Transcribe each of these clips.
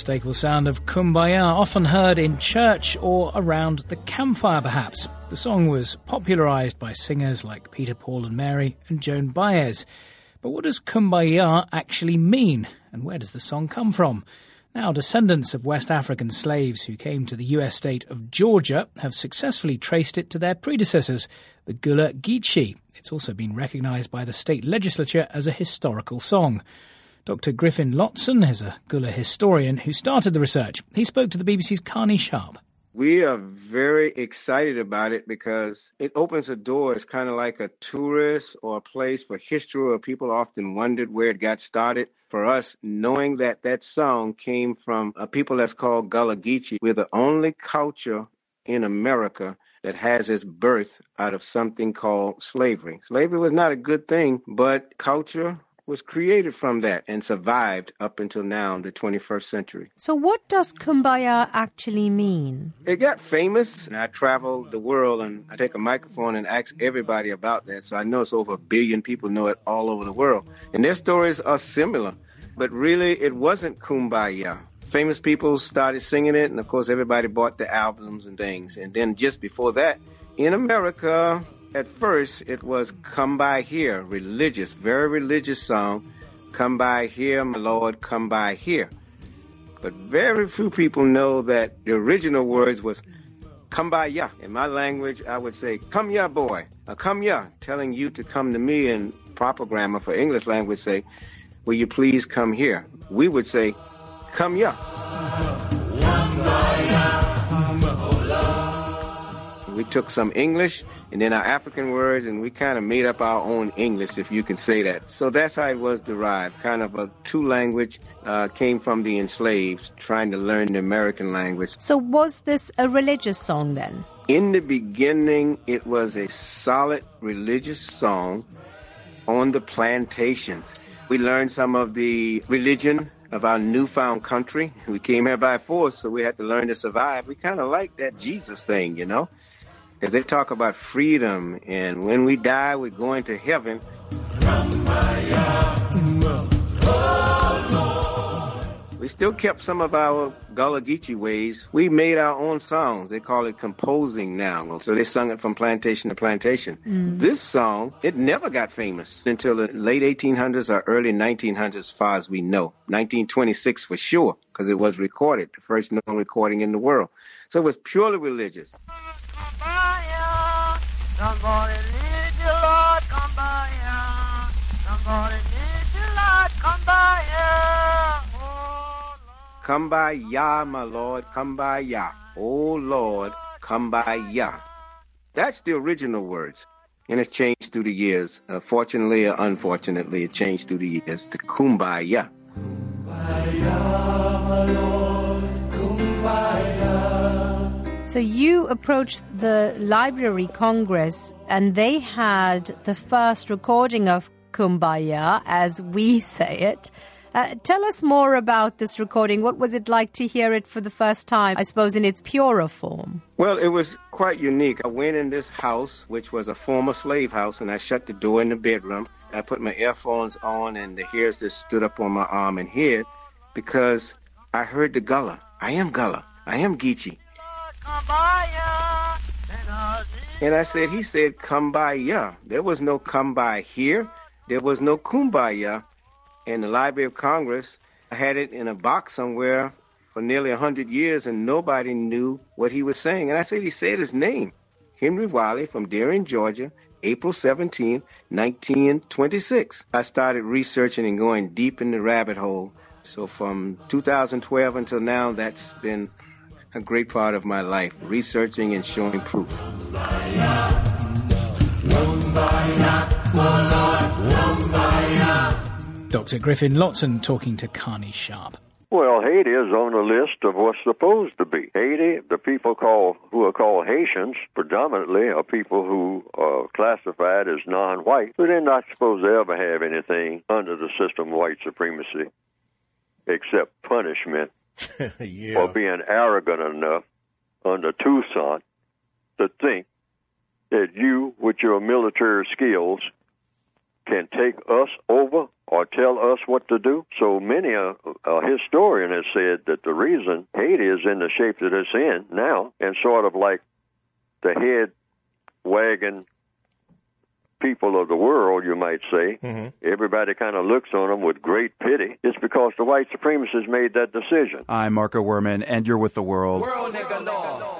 unmistakable sound of Kumbaya, often heard in church or around the campfire, perhaps. The song was popularized by singers like Peter, Paul, and Mary and Joan Baez. But what does Kumbaya actually mean, and where does the song come from? Now, descendants of West African slaves who came to the US state of Georgia have successfully traced it to their predecessors, the Gullah Geechee. It's also been recognized by the state legislature as a historical song. Dr. Griffin Lotson is a Gullah historian who started the research. He spoke to the BBC's Carney Sharp. We are very excited about it because it opens a door. It's kind of like a tourist or a place for history where people often wondered where it got started. For us, knowing that that song came from a people that's called Gullah Geechee, we're the only culture in America that has its birth out of something called slavery. Slavery was not a good thing, but culture was created from that and survived up until now, in the 21st century. So, what does kumbaya actually mean? It got famous, and I travel the world and I take a microphone and ask everybody about that. So I know it's over a billion people know it all over the world. And their stories are similar, but really it wasn't kumbaya. Famous people started singing it, and of course, everybody bought the albums and things. And then just before that, in America, at first it was Come By Here, religious, very religious song. Come by here, my Lord, come by here. But very few people know that the original words was come by ya. In my language, I would say, come ya, boy, or come ya, telling you to come to me in proper grammar for English language say, will you please come here? We would say, come ya. We took some English and then our African words, and we kind of made up our own English, if you can say that. So that's how it was derived. Kind of a two language uh, came from the enslaved trying to learn the American language. So, was this a religious song then? In the beginning, it was a solid religious song on the plantations. We learned some of the religion of our newfound country. We came here by force, so we had to learn to survive. We kind of like that Jesus thing, you know? Because they talk about freedom, and when we die, we're going to heaven. We still kept some of our Gullah Geechee ways. We made our own songs. They call it composing now. So they sung it from plantation to plantation. Mm. This song, it never got famous until the late 1800s or early 1900s, as far as we know. 1926 for sure, because it was recorded, the first known recording in the world. So it was purely religious. Somebody lead you, Lord, come by here. Come by Yah, my Lord, come by Yah. Oh Lord, come by Yah. That's the original words. And it's changed through the years. Uh, fortunately or unfortunately, it changed through the years to Kumbaya. So you approached the Library Congress and they had the first recording of Kumbaya, as we say it. Uh, tell us more about this recording. What was it like to hear it for the first time, I suppose, in its purer form? Well, it was quite unique. I went in this house, which was a former slave house, and I shut the door in the bedroom. I put my earphones on, and the hairs just stood up on my arm and head because I heard the Gullah. I am Gullah. I am Geechee. And I said, he said, come by ya. There was no come by here. There was no kumbaya. In the Library of Congress, I had it in a box somewhere for nearly a hundred years, and nobody knew what he was saying. And I said, he said his name, Henry Wiley from Darien, Georgia, April 17, 1926. I started researching and going deep in the rabbit hole. So from 2012 until now, that's been a great part of my life, researching and showing proof. Dr. Griffin Lotson talking to Carney Sharp. Well, Haiti is on the list of what's supposed to be. Haiti, the people call who are called Haitians, predominantly are people who are classified as non-white, but they're not supposed to ever have anything under the system of white supremacy, except punishment yeah. for being arrogant enough under Toussaint to think that you, with your military skills, can take us over or tell us what to do. So many a, a historian has said that the reason Haiti is in the shape that it's in now, and sort of like the head wagon people of the world, you might say, Mm-hmm. everybody kind of looks on them with great pity. It's because the white supremacists made that decision. I'm Marco Werman, and you're with the world.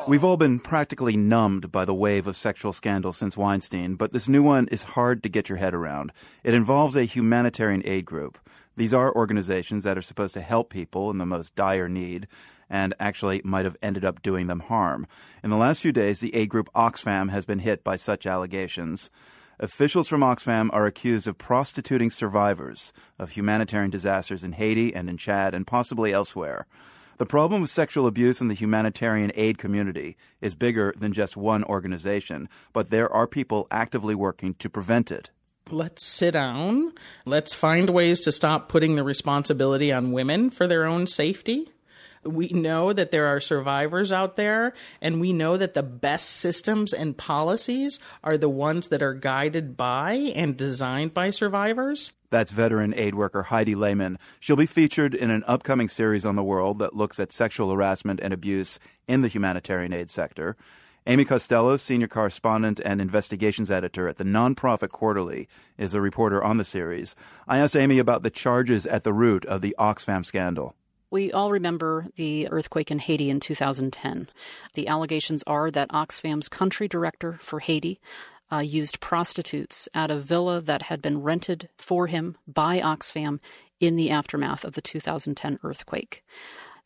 We've all been practically numbed by the wave of sexual scandal since Weinstein, but this new one is hard to get your head around. It involves a humanitarian aid group. These are organizations that are supposed to help people in the most dire need and actually might have ended up doing them harm. In the last few days, the aid group Oxfam has been hit by such allegations. Officials from Oxfam are accused of prostituting survivors of humanitarian disasters in Haiti and in Chad and possibly elsewhere. The problem with sexual abuse in the humanitarian aid community is bigger than just one organization, but there are people actively working to prevent it. Let's sit down. Let's find ways to stop putting the responsibility on women for their own safety. We know that there are survivors out there, and we know that the best systems and policies are the ones that are guided by and designed by survivors. That's veteran aid worker Heidi Lehmann. She'll be featured in an upcoming series on the world that looks at sexual harassment and abuse in the humanitarian aid sector. Amy Costello, senior correspondent and investigations editor at the nonprofit Quarterly, is a reporter on the series. I asked Amy about the charges at the root of the Oxfam scandal. We all remember the earthquake in Haiti in 2010. The allegations are that Oxfam's country director for Haiti uh, used prostitutes at a villa that had been rented for him by Oxfam in the aftermath of the 2010 earthquake.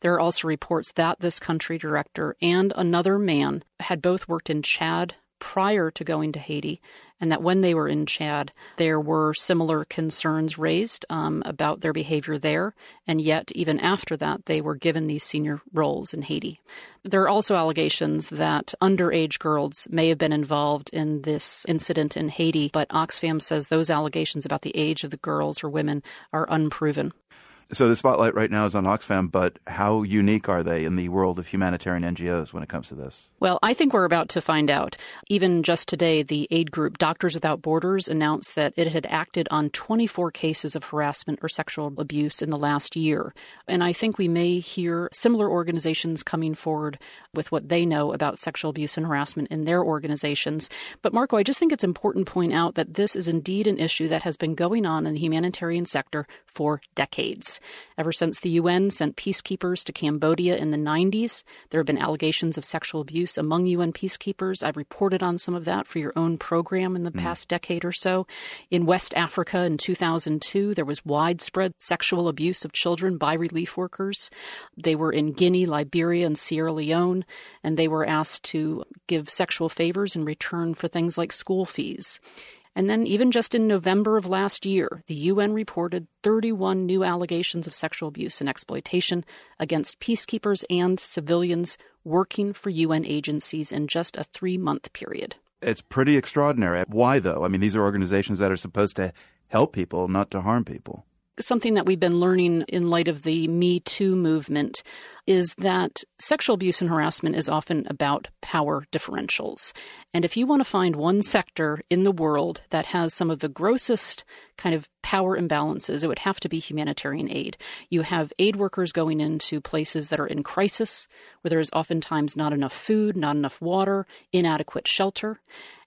There are also reports that this country director and another man had both worked in Chad prior to going to Haiti, and that when they were in Chad, there were similar concerns raised um, about their behavior there, and yet, even after that, they were given these senior roles in Haiti. There are also allegations that underage girls may have been involved in this incident in Haiti, but Oxfam says those allegations about the age of the girls or women are unproven. So the spotlight right now is on Oxfam, but how unique are they in the world of humanitarian NGOs when it comes to this? Well, I think we're about to find out. Even just today, the aid group Doctors Without Borders announced that it had acted on 24 cases of harassment or sexual abuse in the last year. And I think we may hear similar organizations coming forward with what they know about sexual abuse and harassment in their organizations. But Marco, I just think it's important to point out that this is indeed an issue that has been going on in the humanitarian sector for decades. Ever since the UN sent peacekeepers to Cambodia in the 90s, there have been allegations of sexual abuse among UN peacekeepers. I've reported on some of that for your own program in the mm. past decade or so. In West Africa in 2002, there was widespread sexual abuse of children by relief workers. They were in Guinea, Liberia, and Sierra Leone, and they were asked to give sexual favors in return for things like school fees. And then, even just in November of last year, the UN reported 31 new allegations of sexual abuse and exploitation against peacekeepers and civilians working for UN agencies in just a three month period. It's pretty extraordinary. Why, though? I mean, these are organizations that are supposed to help people, not to harm people something that we've been learning in light of the Me Too movement is that sexual abuse and harassment is often about power differentials. And if you want to find one sector in the world that has some of the grossest kind of power imbalances, it would have to be humanitarian aid. You have aid workers going into places that are in crisis, where there is oftentimes not enough food, not enough water, inadequate shelter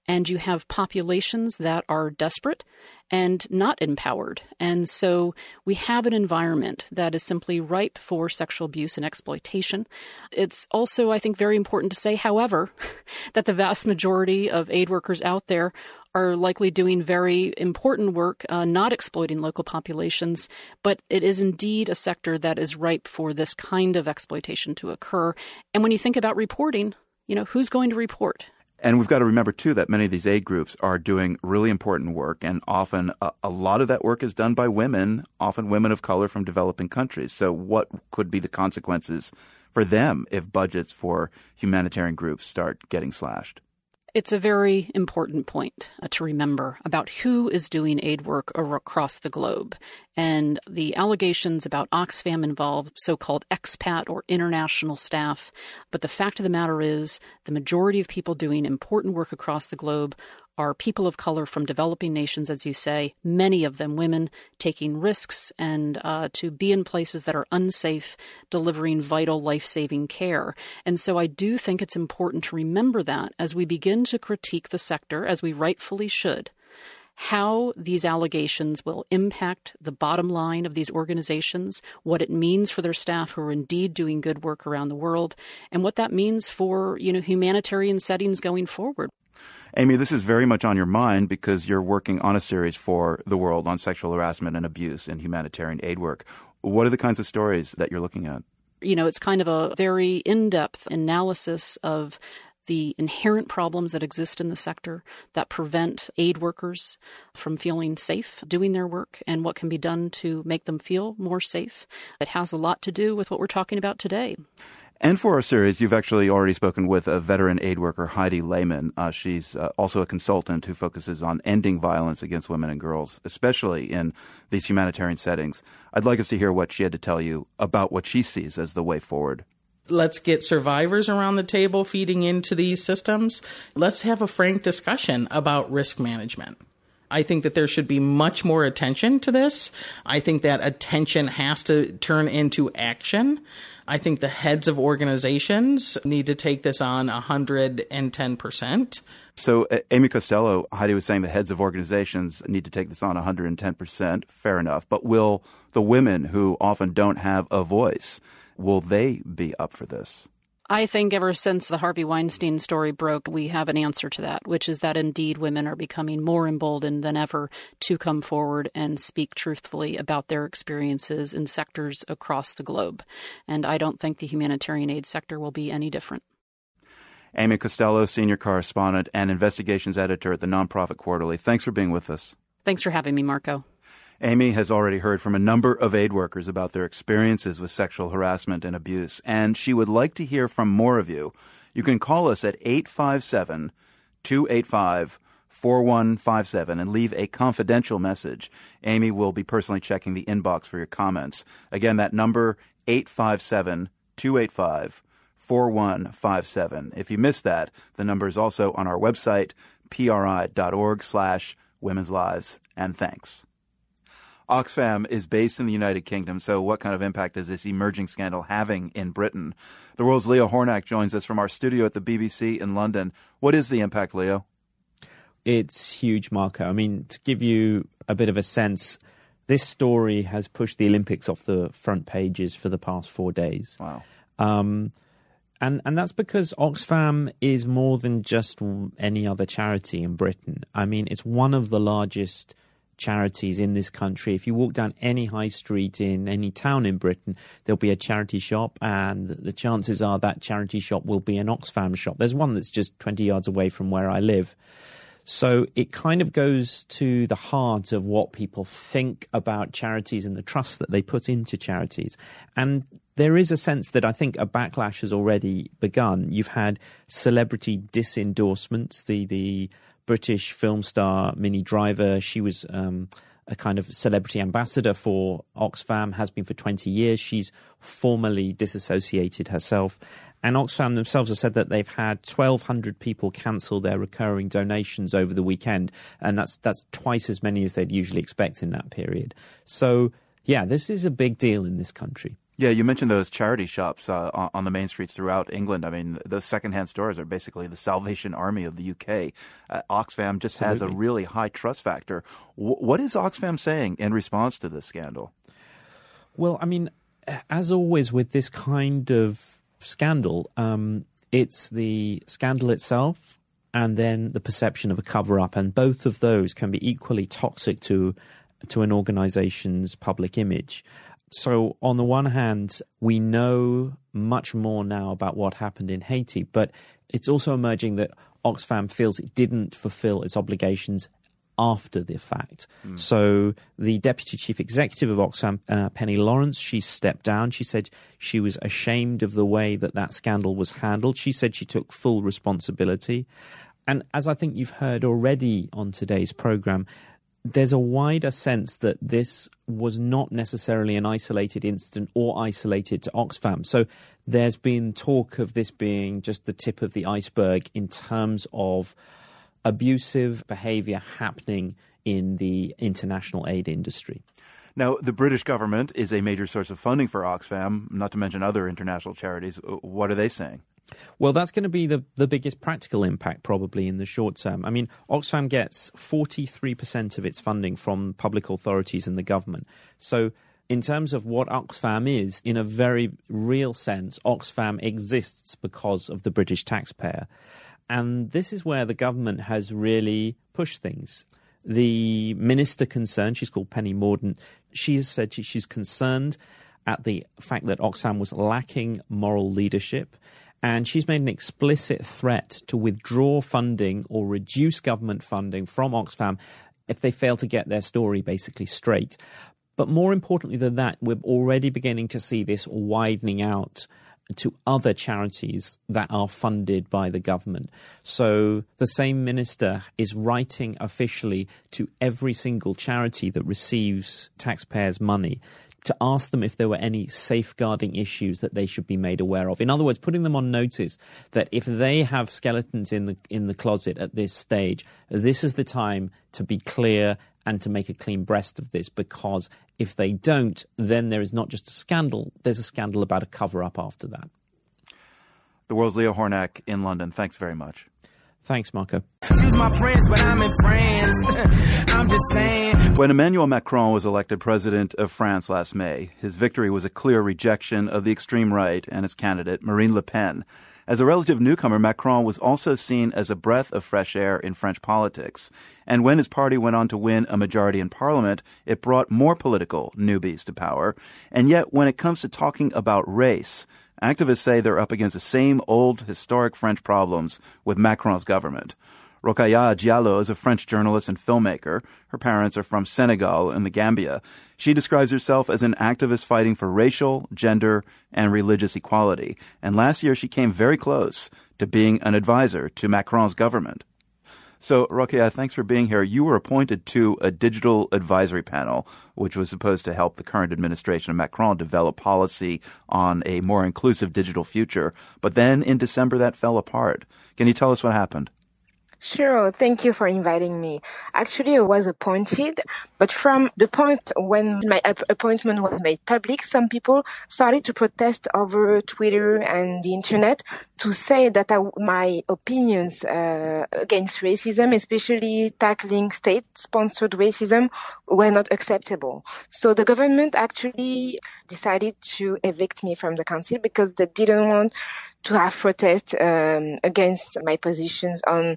and you have populations that are desperate and not empowered. And so we have an environment that is simply ripe for sexual abuse and exploitation. It's also, I think, very important to say, however, that the vast majority of aid workers out there are likely doing very important work, uh, not exploiting local populations, but it is indeed a sector that is ripe for this kind of exploitation to occur. And when you think about reporting, you know, who's going to report? And we've got to remember, too, that many of these aid groups are doing really important work, and often a, a, lot of that work is done by women, often women of color from developing countries. So, what could be the consequences for them if budgets for humanitarian groups start getting slashed? It's a very important point uh, to remember about who is doing aid work across the globe. And the allegations about Oxfam involve so called expat or international staff. But the fact of the matter is, the majority of people doing important work across the globe are people of color from developing nations, as you say, many of them women, taking risks and uh, to be in places that are unsafe, delivering vital life saving care. And so I do think it's important to remember that as we begin to critique the sector, as we rightfully should. How these allegations will impact the bottom line of these organizations, what it means for their staff who are indeed doing good work around the world, and what that means for you know humanitarian settings going forward. Amy, this is very much on your mind because you're working on a series for the world on sexual harassment and abuse in humanitarian aid work. What are the kinds of stories that you're looking at? You know, it's kind of a very in depth analysis of the inherent problems that exist in the sector that prevent aid workers from feeling safe doing their work and what can be done to make them feel more safe. It has a lot to do with what we're talking about today. And for our series, you've actually already spoken with a veteran aid worker, Heidi Lehmann. Uh, she's uh, also a consultant who focuses on ending violence against women and girls, especially in these humanitarian settings. I'd like us to hear what she had to tell you about what she sees as the way forward. Let's get survivors around the table feeding into these systems. Let's have a frank discussion about risk management. I think that there should be much more attention to this. I think that attention has to turn into action. I think the heads of organizations need to take this on 110%. So, Amy Costello, Heidi was saying the heads of organizations need to take this on 110%. Fair enough. But will the women who often don't have a voice, will they be up for this? I think ever since the Harvey Weinstein story broke, we have an answer to that, which is that indeed women are becoming more emboldened than ever to come forward and speak truthfully about their experiences in sectors across the globe. And I don't think the humanitarian aid sector will be any different. Amy Costello, senior correspondent and investigations editor at the Nonprofit Quarterly. Thanks for being with us. Thanks for having me, Marco. Amy has already heard from a number of aid workers about their experiences with sexual harassment and abuse, and she would like to hear from more of you. You can call us at 857 285 4157 and leave a confidential message. Amy will be personally checking the inbox for your comments. Again, that number 857 285 4157. If you missed that, the number is also on our website, pri.org slash women's lives. And thanks. Oxfam is based in the United Kingdom, so what kind of impact is this emerging scandal having in Britain? The world's Leo Hornak joins us from our studio at the BBC in London. What is the impact, Leo? It's huge, Marco. I mean, to give you a bit of a sense, this story has pushed the Olympics off the front pages for the past four days. Wow. Um, and and that's because Oxfam is more than just any other charity in Britain. I mean, it's one of the largest charities in this country. If you walk down any high street in any town in Britain, there'll be a charity shop, and the chances are that charity shop will be an Oxfam shop. There's one that's just 20 yards away from where I live. So it kind of goes to the heart of what people think about charities and the trust that they put into charities. And there is a sense that I think a backlash has already begun. You've had celebrity disendorsements. The the British film star Minnie Driver, she was um, a kind of celebrity ambassador for Oxfam, has been for 20 years. She's formally disassociated herself. And Oxfam themselves have said that they've had 1,200 people cancel their recurring donations over the weekend, and that's that's twice as many as they'd usually expect in that period. So, yeah, this is a big deal in this country. Yeah, you mentioned those charity shops uh, on the main streets throughout England. I mean, those secondhand stores are basically the Salvation Army of the UK. Uh, Oxfam just Absolutely. has a really high trust factor. W- what is Oxfam saying in response to this scandal? Well, I mean, as always with this kind of scandal, um, it's the scandal itself and then the perception of a cover up. And both of those can be equally toxic to, to an organization's public image. So, on the one hand, we know much more now about what happened in Haiti, but it's also emerging that Oxfam feels it didn't fulfill its obligations after the fact. Mm. So the deputy chief executive of Oxfam, uh, Penny Lawrence, she stepped down. She said she was ashamed of the way that that scandal was handled. She said she took full responsibility. And as I think you've heard already on today's program, there's a wider sense that this was not necessarily an isolated incident or isolated to Oxfam. So there's been talk of this being just the tip of the iceberg in terms of abusive behavior happening in the international aid industry. Now, the British government is a major source of funding for Oxfam, not to mention other international charities. What are they saying? Well, that's going to be the, the biggest practical impact probably in the short term. I mean, Oxfam gets 43% of its funding from public authorities and the government. So, in terms of what Oxfam is, in a very real sense, Oxfam exists because of the British taxpayer. And this is where the government has really pushed things. The minister concerned, she's called Penny Mordaunt, she has said she, she's concerned at the fact that Oxfam was lacking moral leadership. And she's made an explicit threat to withdraw funding or reduce government funding from Oxfam if they fail to get their story basically straight. But more importantly than that, we're already beginning to see this widening out to other charities that are funded by the government. So the same minister is writing officially to every single charity that receives taxpayers' money to ask them if there were any safeguarding issues that they should be made aware of. In other words, putting them on notice that if they have skeletons in the in the closet at this stage, this is the time to be clear and to make a clean breast of this because if they don't, then there is not just a scandal, there's a scandal about a cover up after that. The world's Leo Hornak in London. Thanks very much. Thanks, Marco. Choose my friends, but I'm in France. I'm just saying. When Emmanuel Macron was elected president of France last May, his victory was a clear rejection of the extreme right and its candidate, Marine Le Pen. As a relative newcomer, Macron was also seen as a breath of fresh air in French politics. And when his party went on to win a majority in parliament, it brought more political newbies to power. And yet, when it comes to talking about race, activists say they're up against the same old historic French problems with Macron's government. Rokhaya Diallo is a French journalist and filmmaker. Her parents are from Senegal and the Gambia. She describes herself as an activist fighting for racial, gender, and religious equality. And last year she came very close to being an advisor to Macron's government. So, Rokhaya, uh, thanks for being here. You were appointed to a digital advisory panel, which was supposed to help the current administration of Macron develop policy on a more inclusive digital future. But then in December, that fell apart. Can you tell us what happened? Sure. Thank you for inviting me. Actually, I was appointed, but from the point when my appointment was made public, some people started to protest over Twitter and the internet to say that I, my opinions uh, against racism, especially tackling state-sponsored racism, were not acceptable. So the government actually decided to evict me from the council because they didn't want to have protests um, against my positions on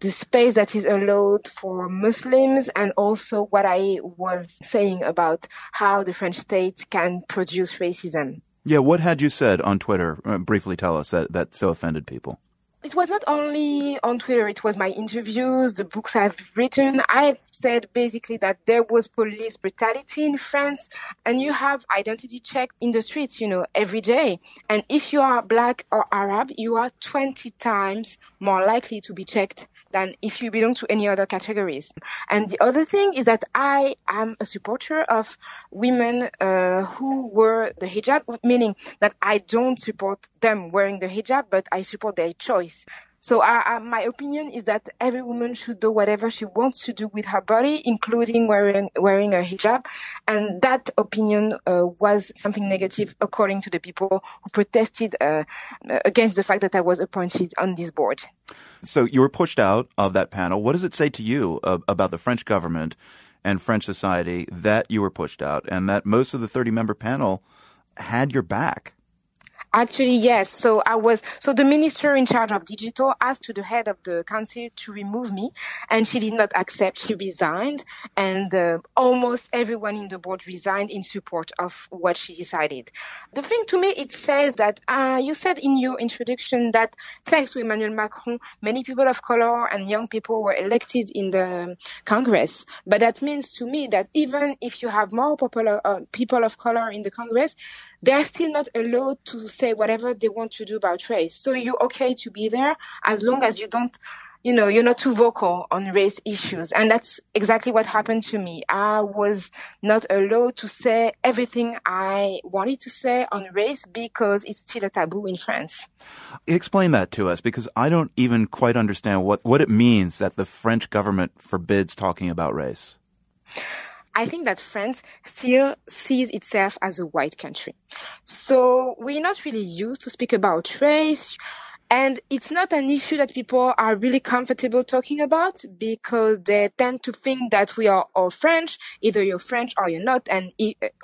the space that is allowed for Muslims and also what I was saying about how the French state can produce racism. Yeah, what had you said on Twitter? Uh, briefly tell us that, that so offended people. It was not only on Twitter, it was my interviews, the books I've written. I've said basically that there was police brutality in France and you have identity check in the streets, you know, every day. And if you are black or Arab, you are 20 times more likely to be checked than if you belong to any other categories. And the other thing is that I am a supporter of women uh, who wear the hijab, meaning that I don't support them wearing the hijab, but I support their choice choice. So uh, uh, my opinion is that every woman should do whatever she wants to do with her body, including wearing wearing a hijab. And that opinion uh, was something negative, according to the people who protested uh, against the fact that I was appointed on this board. So you were pushed out of that panel. What does it say to you uh, about the French government and French society that you were pushed out, and that most of the thirty member panel had your back? Actually, yes. So I was, so the minister in charge of digital asked to the head of the council to remove me and she did not accept. She resigned and uh, almost everyone in the board resigned in support of what she decided. The thing to me, it says that, uh, you said in your introduction that thanks to Emmanuel Macron, many people of color and young people were elected in the Congress. But that means to me that even if you have more popular uh, people of color in the Congress, they are still not allowed to say whatever they want to do about race. So you're okay to be there as long as you don't, you know, you're not too vocal on race issues. And that's exactly what happened to me. I was not allowed to say everything I wanted to say on race because it's still a taboo in France. Explain that to us because I don't even quite understand what, what it means that the French government forbids talking about race. I think that France still sees itself as a white country. So we're not really used to speak about race. And it's not an issue that people are really comfortable talking about because they tend to think that we are all French. Either you're French or you're not. And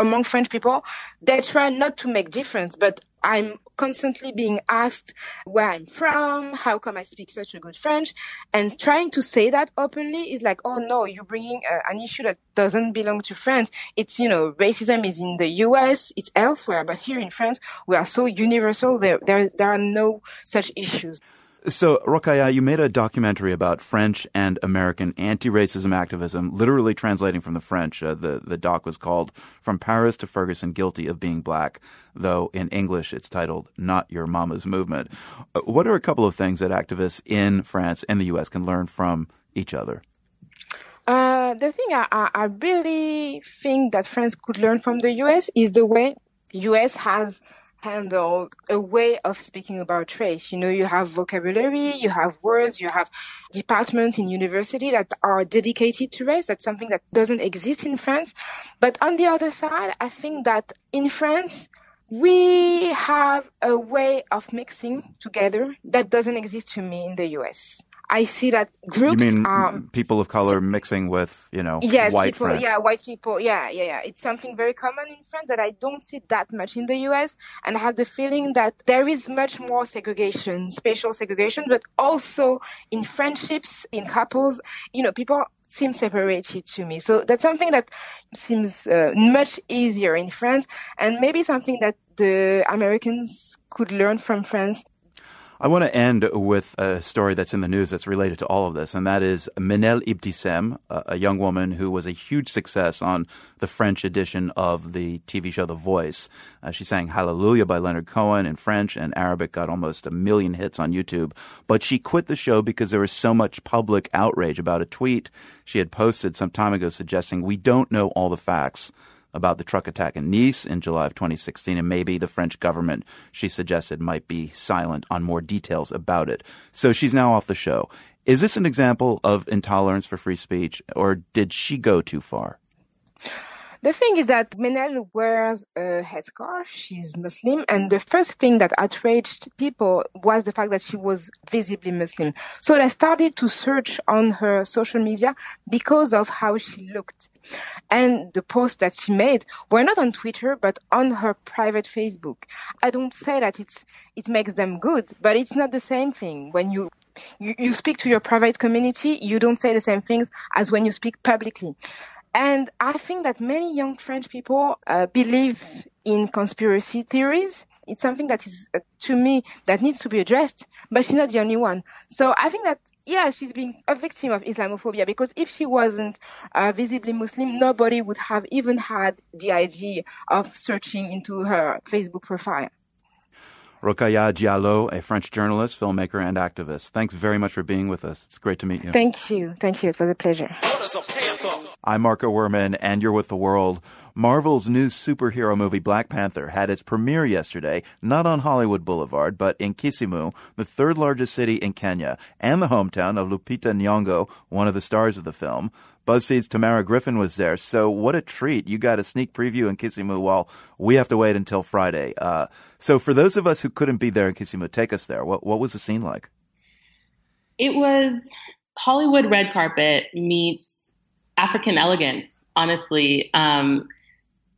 among French people, they try not to make difference. But I'm constantly being asked where I'm from, how come I speak such a good French, and trying to say that openly is like, oh no, you're bringing uh, an issue that doesn't belong to France. It's, you know, racism is in the US, it's elsewhere, but here in France, we are so universal, there, there, there are no such issues. So, Rokhaya, you made a documentary about French and American anti-racism activism, literally translating from the French. Uh, the, the doc was called From Paris to Ferguson, Guilty of Being Black, though in English it's titled Not Your Mama's Movement. Uh, what are a couple of things that activists in France and the U.S. can learn from each other? Uh, the thing I, I really think that France could learn from the U.S. is the way U.S. has handle a way of speaking about race. You know, you have vocabulary, you have words, you have departments in university that are dedicated to race. That's something that doesn't exist in France. But on the other side, I think that in France, we have a way of mixing together that doesn't exist to me in the US. I see that groups. You mean um, people of color mixing with, you know, yes, white people? Yeah, white people. Yeah, yeah, yeah. It's something very common in France that I don't see that much in the US. And I have the feeling that there is much more segregation, spatial segregation, but also in friendships, in couples, you know, people seem separated to me. So that's something that seems uh, much easier in France and maybe something that the Americans could learn from France I want to end with a story that's in the news that's related to all of this, and that is Mennel Ibtissem, a young woman who was a huge success on the French edition of the TV show The Voice. Uh, she sang Hallelujah by Leonard Cohen in French and Arabic, got almost a million hits on YouTube. But she quit the show because there was so much public outrage about a tweet she had posted some time ago suggesting we don't know all the facts about the truck attack in Nice in July of 2016, and maybe the French government, she suggested, might be silent on more details about it. So she's now off the show. Is this an example of intolerance for free speech, or did she go too far? The thing is that Mennel wears a headscarf. She's Muslim. And the first thing that outraged people was the fact that she was visibly Muslim. So they started to search on her social media because of how she looked. And the posts that she made were not on Twitter, but on her private Facebook. I don't say that it's, it makes them good, but it's not the same thing. When you you, you speak to your private community, you don't say the same things as when you speak publicly. And I think that many young French people uh, believe in conspiracy theories. It's something that is, uh, to me, that needs to be addressed, but she's not the only one. So I think that, yeah, she's been a victim of Islamophobia because if she wasn't uh, visibly Muslim, nobody would have even had the idea of searching into her Facebook profile. Rokhaya Diallo, a French journalist, filmmaker, and activist. Thanks very much for being with us. It's great to meet you. Thank you. Thank you. It was a pleasure. I'm Marco Werman, and you're with the world. Marvel's new superhero movie Black Panther had its premiere yesterday, not on Hollywood Boulevard, but in Kisumu, the third largest city in Kenya, and the hometown of Lupita Nyong'o, one of the stars of the film. BuzzFeed's Tamerra Griffin was there. So what a treat. You got a sneak preview in Kisumu while we have to wait until Friday. Uh, so for those of us who couldn't be there in Kisumu, take us there. What, what was the scene like? It was Hollywood red carpet meets African elegance, honestly. Um,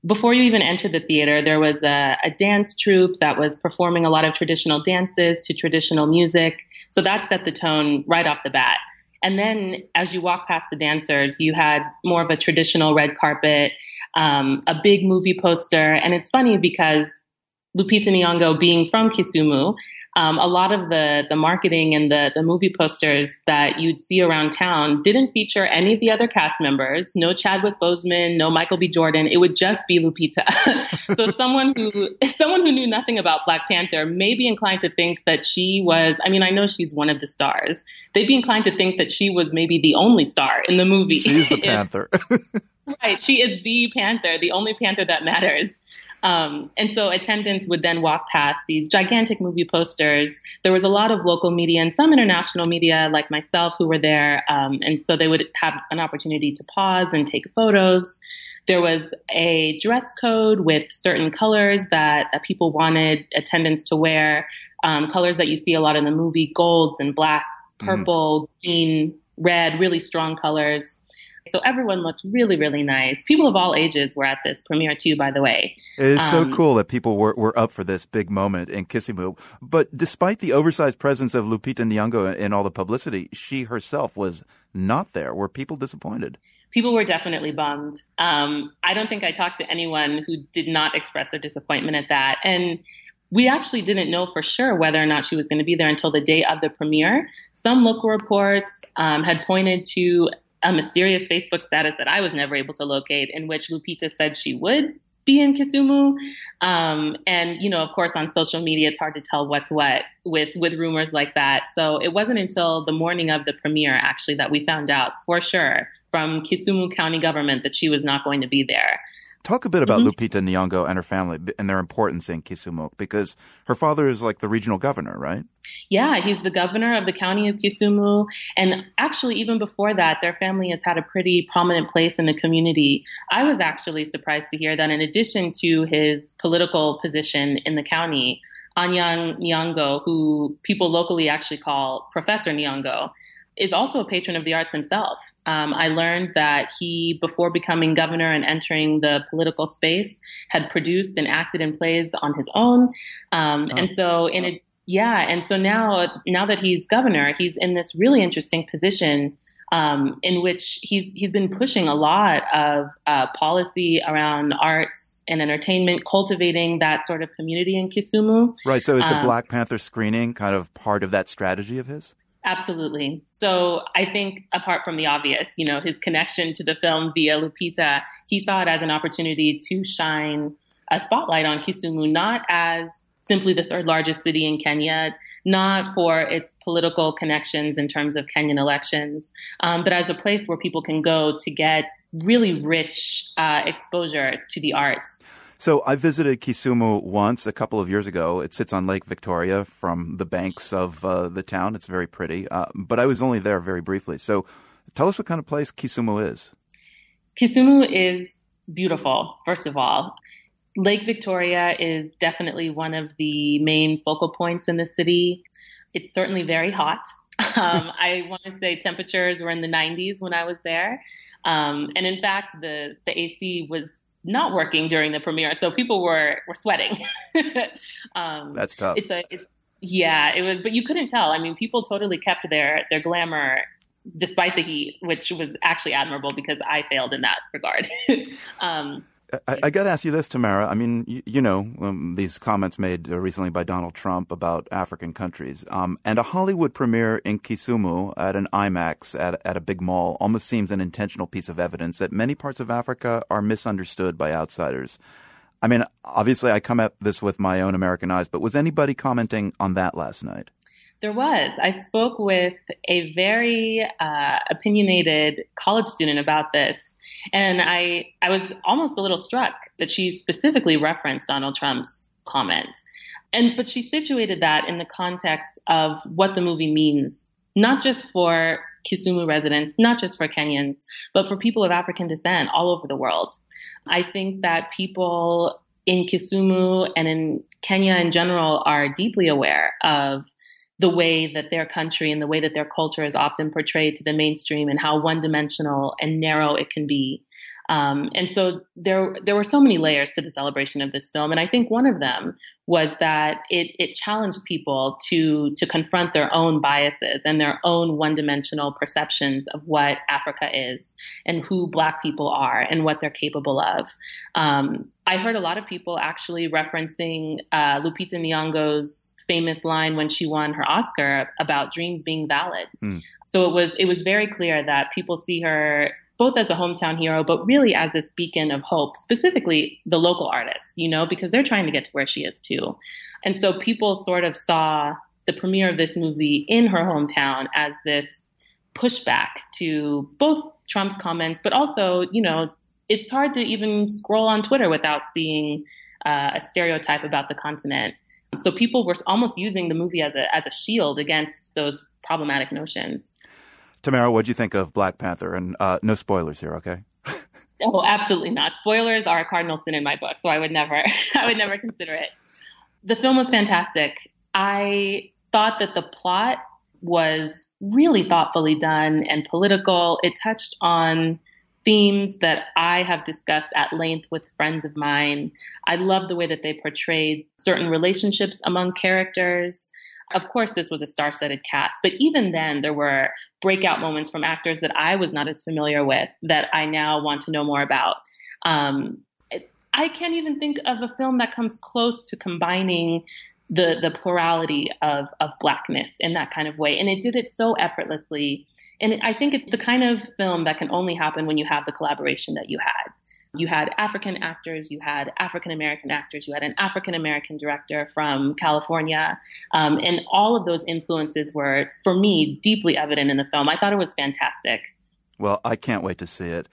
before you even entered the theater, there was a, a, dance troupe that was performing a lot of traditional dances to traditional music. So that set the tone right off the bat. And then as you walk past the dancers, you had more of a traditional red carpet, um, a big movie poster. And it's funny because Lupita Nyong'o being from Kisumu, um, a lot of the the marketing and the the movie posters that you'd see around town didn't feature any of the other cast members. No Chadwick Boseman, no Michael B. Jordan. It would just be Lupita. so someone who someone who knew nothing about Black Panther may be inclined to think that she was. I mean, I know she's one of the stars. They'd be inclined to think that she was maybe the only star in the movie. She's the Panther. right. She is the Panther, the only Panther that matters. Um, and so attendants would then walk past these gigantic movie posters. There was a lot of local media and some international media, like myself, who were there. Um, and so they would have an opportunity to pause and take photos. There was a dress code with certain colors that, that people wanted attendants to wear, um, colors that you see a lot in the movie golds and black, mm-hmm. purple, mm. green, red, really strong colors. So everyone looked really, really nice. People of all ages were at this premiere too, by the way. It is um, so cool that people were, were up for this big moment in Kisumu. But despite the oversized presence of Lupita Nyong'o in all the publicity, she herself was not there. Were people disappointed? People were definitely bummed. Um, I don't think I talked to anyone who did not express their disappointment at that. And we actually didn't know for sure whether or not she was going to be there until the day of the premiere. Some local reports um, had pointed to a mysterious Facebook status that I was never able to locate, in which Lupita said she would be in Kisumu. Um, and you know, of course, on social media, it's hard to tell what's what with with rumors like that. So it wasn't until the morning of the premiere, actually, that we found out for sure from Kisumu County government that she was not going to be there. Talk a bit about mm-hmm. Lupita Nyong'o and her family and their importance in Kisumu because her father is like the regional governor, right? Yeah, he's the governor of the county of Kisumu. And actually, even before that, their family has had a pretty prominent place in the community. I was actually surprised to hear that in addition to his political position in the county, Anyang Nyong'o, who people locally actually call Professor Nyong'o, is also a patron of the arts himself. Um, I learned that he, before becoming governor and entering the political space, had produced and acted in plays on his own. Um, oh. And so, in a yeah, and so now, now that he's governor, he's in this really interesting position um, in which he's he's been pushing a lot of uh, policy around arts and entertainment, cultivating that sort of community in Kisumu. Right. So, is the um, Black Panther screening kind of part of that strategy of his? Absolutely. So I think apart from the obvious, you know, his connection to the film via Lupita, he saw it as an opportunity to shine a spotlight on Kisumu, not as simply the third largest city in Kenya, not for its political connections in terms of Kenyan elections, um, but as a place where people can go to get really rich uh, exposure to the arts. So I visited Kisumu once a couple of years ago. It sits on Lake Victoria from the banks of uh, the town. It's very pretty, uh, but I was only there very briefly. So tell us what kind of place Kisumu is. Kisumu is beautiful, first of all. Lake Victoria is definitely one of the main focal points in the city. It's certainly very hot. Um, I want to say temperatures were in the 90s when I was there. Um, and in fact, the, the AC was not working during the premiere, so people were were sweating. um, That's tough. It's a it's, yeah, it was, but you couldn't tell. I mean, people totally kept their their glamour despite the heat, which was actually admirable because I failed in that regard. um, I, I got to ask you this, Tamerra. I mean, you, you know, um, these comments made uh, recently by Donald Trump about African countries, um, and a Hollywood premiere in Kisumu at an IMAX at, at a big mall almost seems an intentional piece of evidence that many parts of Africa are misunderstood by outsiders. I mean, obviously, I come at this with my own American eyes, but was anybody commenting on that last night? There was. I spoke with a very uh, opinionated college student about this, and I I was almost a little struck that she specifically referenced Donald Trump's comment, and but she situated that in the context of what the movie means, not just for Kisumu residents, not just for Kenyans, but for people of African descent all over the world. I think that people in Kisumu and in Kenya in general are deeply aware of the way that their country and the way that their culture is often portrayed to the mainstream and how one dimensional and narrow it can be. Um, and so there, there were so many layers to the celebration of this film, and I think one of them was that it, it challenged people to to confront their own biases and their own one-dimensional perceptions of what Africa is and who Black people are and what they're capable of. Um, I heard a lot of people actually referencing uh, Lupita Nyong'o's famous line when she won her Oscar about dreams being valid. Mm. So it was it was very clear that people see her both as a hometown hero, but really as this beacon of hope, specifically the local artists, you know, because they're trying to get to where she is too. And so people sort of saw the premiere of this movie in her hometown as this pushback to both Trump's comments, but also, you know, it's hard to even scroll on Twitter without seeing uh, a stereotype about the continent. So people were almost using the movie as a as a shield against those problematic notions. Tamerra, what do you think of Black Panther? And uh, no spoilers here, okay? oh, absolutely not. Spoilers are a cardinal sin in my book, so I would never I would never consider it. The film was fantastic. I thought that the plot was really thoughtfully done and political. It touched on themes that I have discussed at length with friends of mine. I love the way that they portrayed certain relationships among characters. Of course, this was a star studded cast, but even then, there were breakout moments from actors that I was not as familiar with that I now want to know more about. Um, I can't even think of a film that comes close to combining the the plurality of of blackness in that kind of way, and it did it so effortlessly and I think it's the kind of film that can only happen when you have the collaboration that you had. You had African actors, you had African American actors, you had an African American director from California. Um, and all of those influences were, for me, deeply evident in the film. I thought it was fantastic. Well, I can't wait to see it.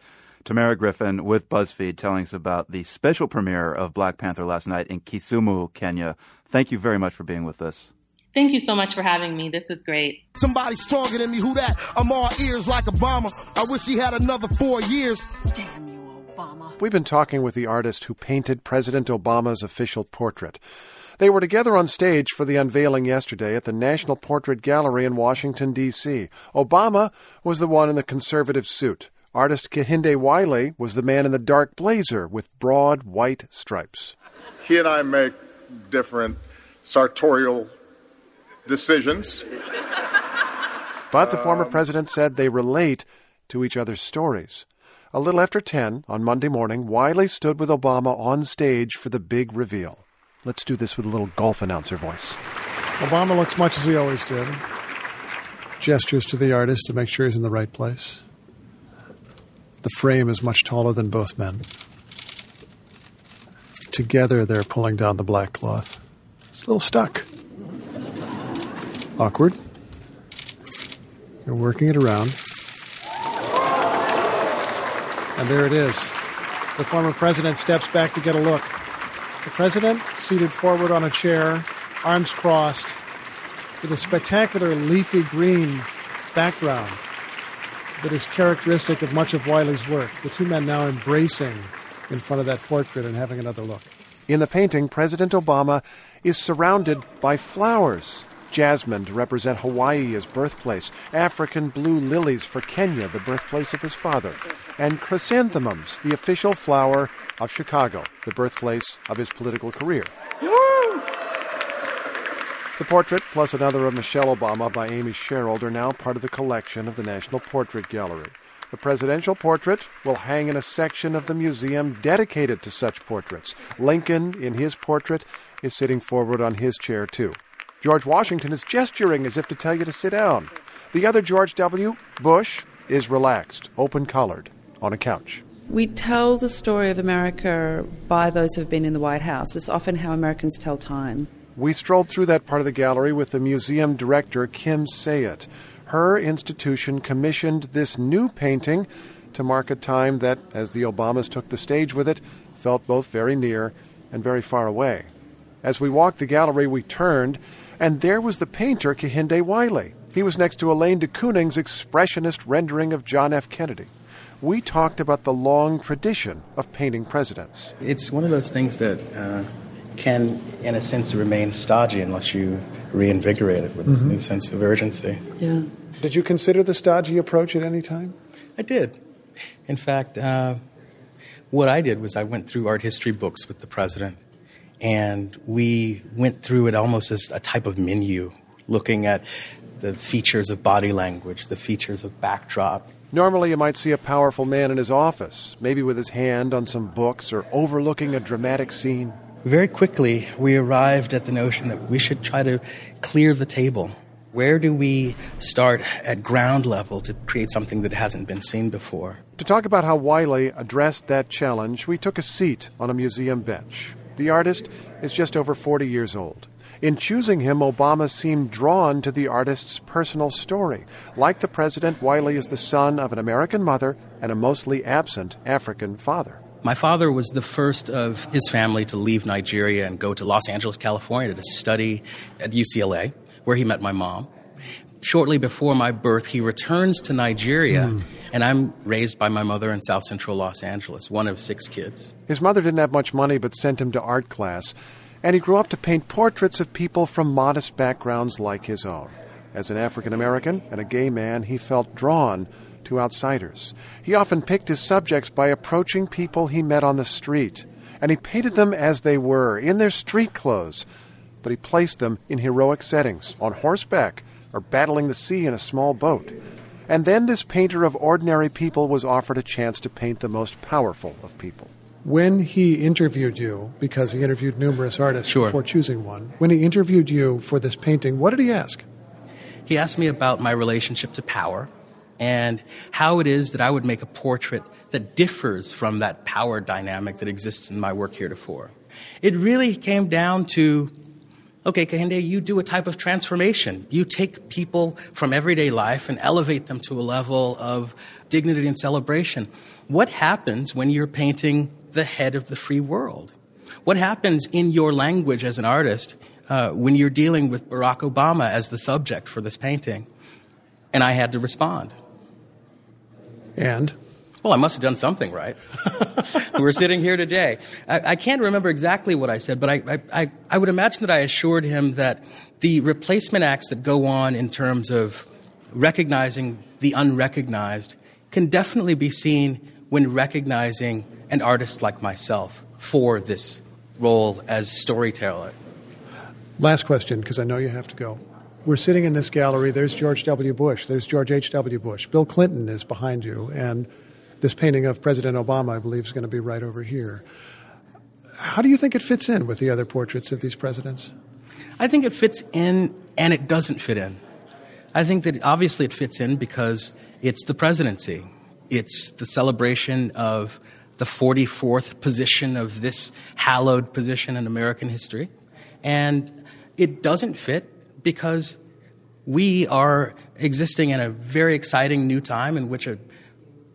Tamerra Griffin with BuzzFeed telling us about the special premiere of Black Panther last night in Kisumu, Kenya. Thank you very much for being with us. Thank you so much for having me. This was great. Somebody stronger than me. Who that? I'm all ears like Obama. I wish he had another four years. Damn you, Obama. We've been talking with the artist who painted President Obama's official portrait. They were together on stage for the unveiling yesterday at the National Portrait Gallery in Washington, D.C. Obama was the one in the conservative suit. Artist Kehinde Wiley was the man in the dark blazer with broad white stripes. He and I make different sartorial decisions. But the former um, president said they relate to each other's stories. A little after 10 on Monday morning, Wiley stood with Obama on stage for the big reveal. Let's do this with a little golf announcer voice. Obama looks much as he always did. Gestures to the artist to make sure he's in the right place. The frame is much taller than both men. Together, they're pulling down the black cloth. It's a little stuck. Awkward. You're working it around. And there it is. The former president steps back to get a look. The president seated forward on a chair, arms crossed, with a spectacular leafy green background that is characteristic of much of Wiley's work. The two men now embracing in front of that portrait and having another look. In the painting, President Obama is surrounded by flowers. Jasmine to represent Hawaii, his birthplace, African blue lilies for Kenya, the birthplace of his father, and chrysanthemums, the official flower of Chicago, the birthplace of his political career. The portrait, plus another of Michelle Obama by Amy Sherald, are now part of the collection of the National Portrait Gallery. The presidential portrait will hang in a section of the museum dedicated to such portraits. Lincoln, in his portrait, is sitting forward on his chair, too. George Washington is gesturing as if to tell you to sit down. The other George W., Bush, is relaxed, open collared, on a couch. We tell the story of America by those who have been in the White House. It's often how Americans tell time. We strolled through that part of the gallery with the museum director, Kim Sajet. Her institution commissioned this new painting to mark a time that, as the Obamas took the stage with it, felt both very near and very far away. As we walked the gallery, we turned, and there was the painter, Kehinde Wiley. He was next to Elaine de Kooning's expressionist rendering of John F. Kennedy. We talked about the long tradition of painting presidents. It's one of those things that uh, can, in a sense, remain stodgy unless you reinvigorate it with mm-hmm. this new sense of urgency. Yeah. Did you consider the stodgy approach at any time? I did. In fact, uh, what I did was I went through art history books with the president, and we went through it almost as a type of menu, looking at the features of body language, the features of backdrop. Normally, you might see a powerful man in his office, maybe with his hand on some books or overlooking a dramatic scene very quickly we arrived at the notion that we should try to clear the table. Where do we start at ground level to create something that hasn't been seen before? To talk about how Wiley addressed that challenge, we took a seat on a museum bench. The artist is just over 40 years old. In choosing him, Obama seemed drawn to the artist's personal story. Like the president, Wiley is the son of an American mother and a mostly absent African father. My father was the first of his family to leave Nigeria and go to Los Angeles, California to study at UCLA, where he met my mom. Shortly before my birth, he returns to Nigeria, mm. and I'm raised by my mother in South Central Los Angeles, one of six kids. His mother didn't have much money but sent him to art class, and he grew up to paint portraits of people from modest backgrounds like his own. As an African American and a gay man, he felt drawn to outsiders. He often picked his subjects by approaching people he met on the street, and he painted them as they were, in their street clothes. But he placed them in heroic settings, on horseback, or battling the sea in a small boat. And then this painter of ordinary people was offered a chance to paint the most powerful of people. When he interviewed you, because he interviewed numerous artists sure. before choosing one, when he interviewed you for this painting, what did he ask? He asked me about my relationship to power and how it is that I would make a portrait that differs from that power dynamic that exists in my work heretofore. It really came down to okay, Kehinde, you do a type of transformation. You take people from everyday life and elevate them to a level of dignity and celebration. What happens when you're painting the head of the free world? What happens in your language as an artist uh, when you're dealing with Barack Obama as the subject for this painting? And I had to respond. And? Well, I must have done something right. We're sitting here today. I, I, can't remember exactly what I said, but I, I, I would imagine that I assured him that the replacement acts that go on in terms of recognizing the unrecognized can definitely be seen when recognizing an artist like myself for this role as storyteller. Last question, because I know you have to go. We're sitting in this gallery. There's George W. Bush. There's George H.W. Bush. Bill Clinton is behind you. And this painting of President Obama, I believe, is going to be right over here. How do you think it fits in with the other portraits of these presidents? I think it fits in and it doesn't fit in. I think that obviously it fits in because it's the presidency. It's the celebration of the 44th position of this hallowed position in American history. And it doesn't fit because we are existing in a very exciting new time in which a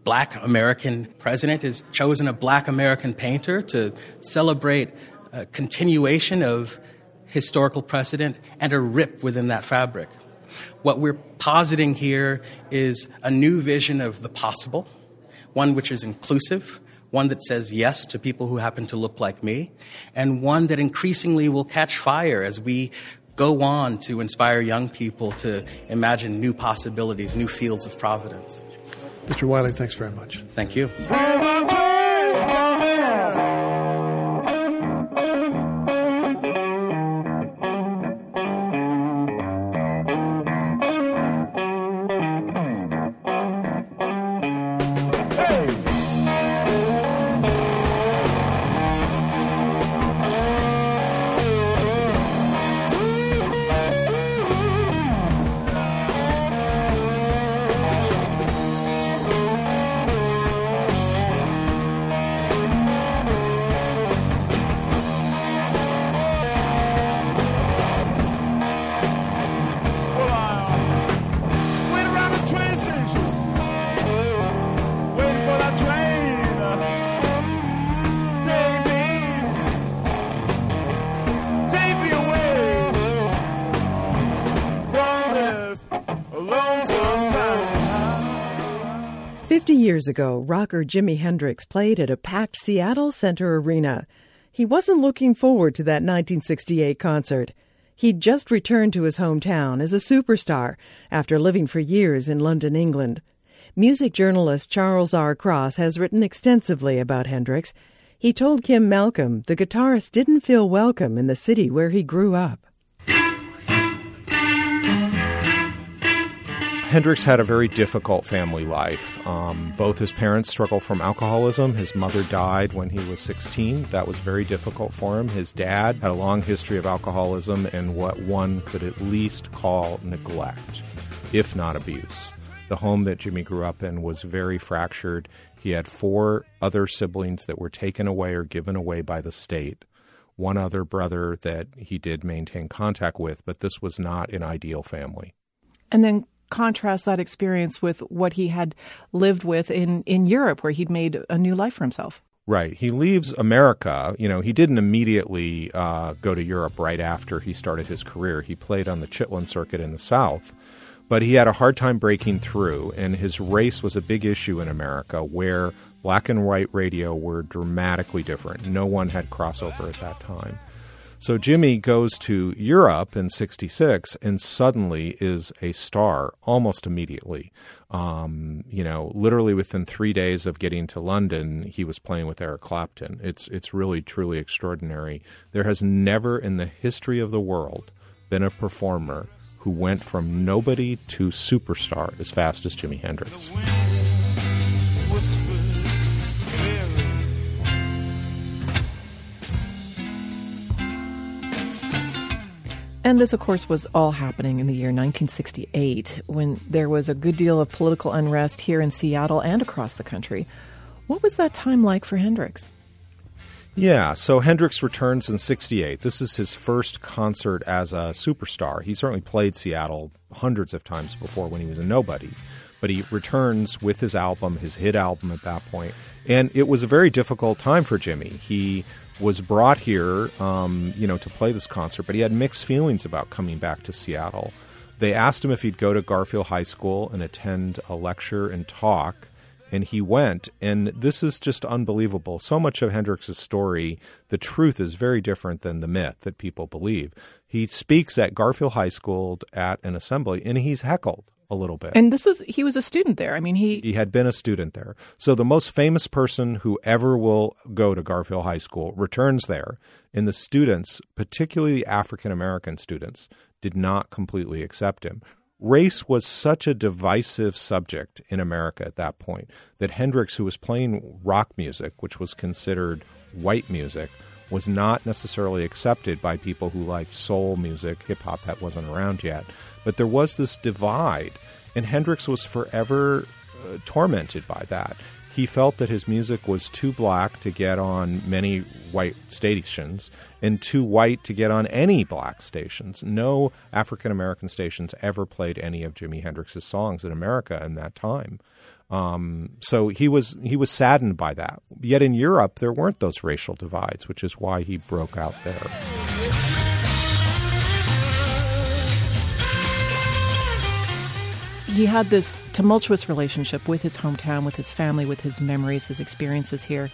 black American president has chosen a black American painter to celebrate a continuation of historical precedent and a rip within that fabric. What we're positing here is a new vision of the possible, one which is inclusive, one that says yes to people who happen to look like me, and one that increasingly will catch fire as we go on to inspire young people to imagine new possibilities, new fields of providence. Mr. Wiley, thanks very much. Thank you. Years ago, rocker Jimi Hendrix played at a packed Seattle Center Arena. He wasn't looking forward to that 1968 concert. He'd just returned to his hometown as a superstar after living for years in London, England. Music journalist Charles R. Cross has written extensively about Hendrix. He told Kim Malcolm the guitarist didn't feel welcome in the city where he grew up. Hendrix had a very difficult family life. Um, both his parents struggled from alcoholism. His mother died when he was 16. That was very difficult for him. His dad had a long history of alcoholism and what one could at least call neglect, if not abuse. The home that Jimi grew up in was very fractured. He had four other siblings that were taken away or given away by the state. One other brother that he did maintain contact with, but this was not an ideal family. And then contrast that experience with what he had lived with in, in Europe, where he'd made a new life for himself. Right. He leaves America. You know, he didn't immediately uh, go to Europe right after he started his career. He played on the Chitlin circuit in the South, but he had a hard time breaking through, and his race was a big issue in America where black and white radio were dramatically different. No one had crossover at that time. So Jimi goes to Europe in 66 and suddenly is a star almost immediately. Um, you know, literally within three days of getting to London, he was playing with Eric Clapton. It's, it's really, truly extraordinary. There has never in the history of the world been a performer who went from nobody to superstar as fast as Jimi Hendrix. And this, of course, was all happening in the year 1968 when there was a good deal of political unrest here in Seattle and across the country. What was that time like for Hendrix? Yeah, so Hendrix returns in 68. This is his first concert as a superstar. He certainly played Seattle hundreds of times before when he was a nobody, but he returns with his album, his hit album at that point. And it was a very difficult time for Jimi. He was brought here, um, you know, to play this concert, but he had mixed feelings about coming back to Seattle. They asked him if he'd go to Garfield High School and attend a lecture and talk, and he went. And this is just unbelievable. So much of Hendrix's story, the truth is very different than the myth that people believe. He speaks at Garfield High School at an assembly, and he's heckled a little bit. And this was he was a student there. I mean, he he had been a student there. So the most famous person who ever will go to Garfield High School returns there, and the students, particularly the African American students, did not completely accept him. Race was such a divisive subject in America at that point that Hendrix, who was playing rock music, which was considered white music, was not necessarily accepted by people who liked soul music. Hip hop that wasn't around yet. But there was this divide, and Hendrix was forever uh, tormented by that. he felt that his music was too black to get on many white stations and too white to get on any black stations. No African American stations ever played any of Jimi Hendrix's songs in America in that time. Um, so he was he was saddened by that. Yet in Europe, there weren't those racial divides, which is why he broke out there. He had this tumultuous relationship with his hometown, with his family, with his memories, his experiences here.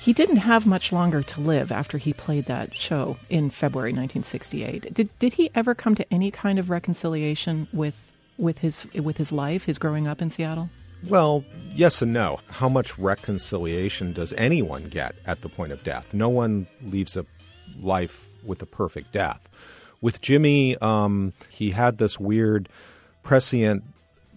He didn't have much longer to live after he played that show in February 1968. Did did he ever come to any kind of reconciliation with with his with his life, his growing up in Seattle? Well, yes and no. How much reconciliation does anyone get at the point of death? No one leaves a life with a perfect death. With Jimi, um, he had this weird prescient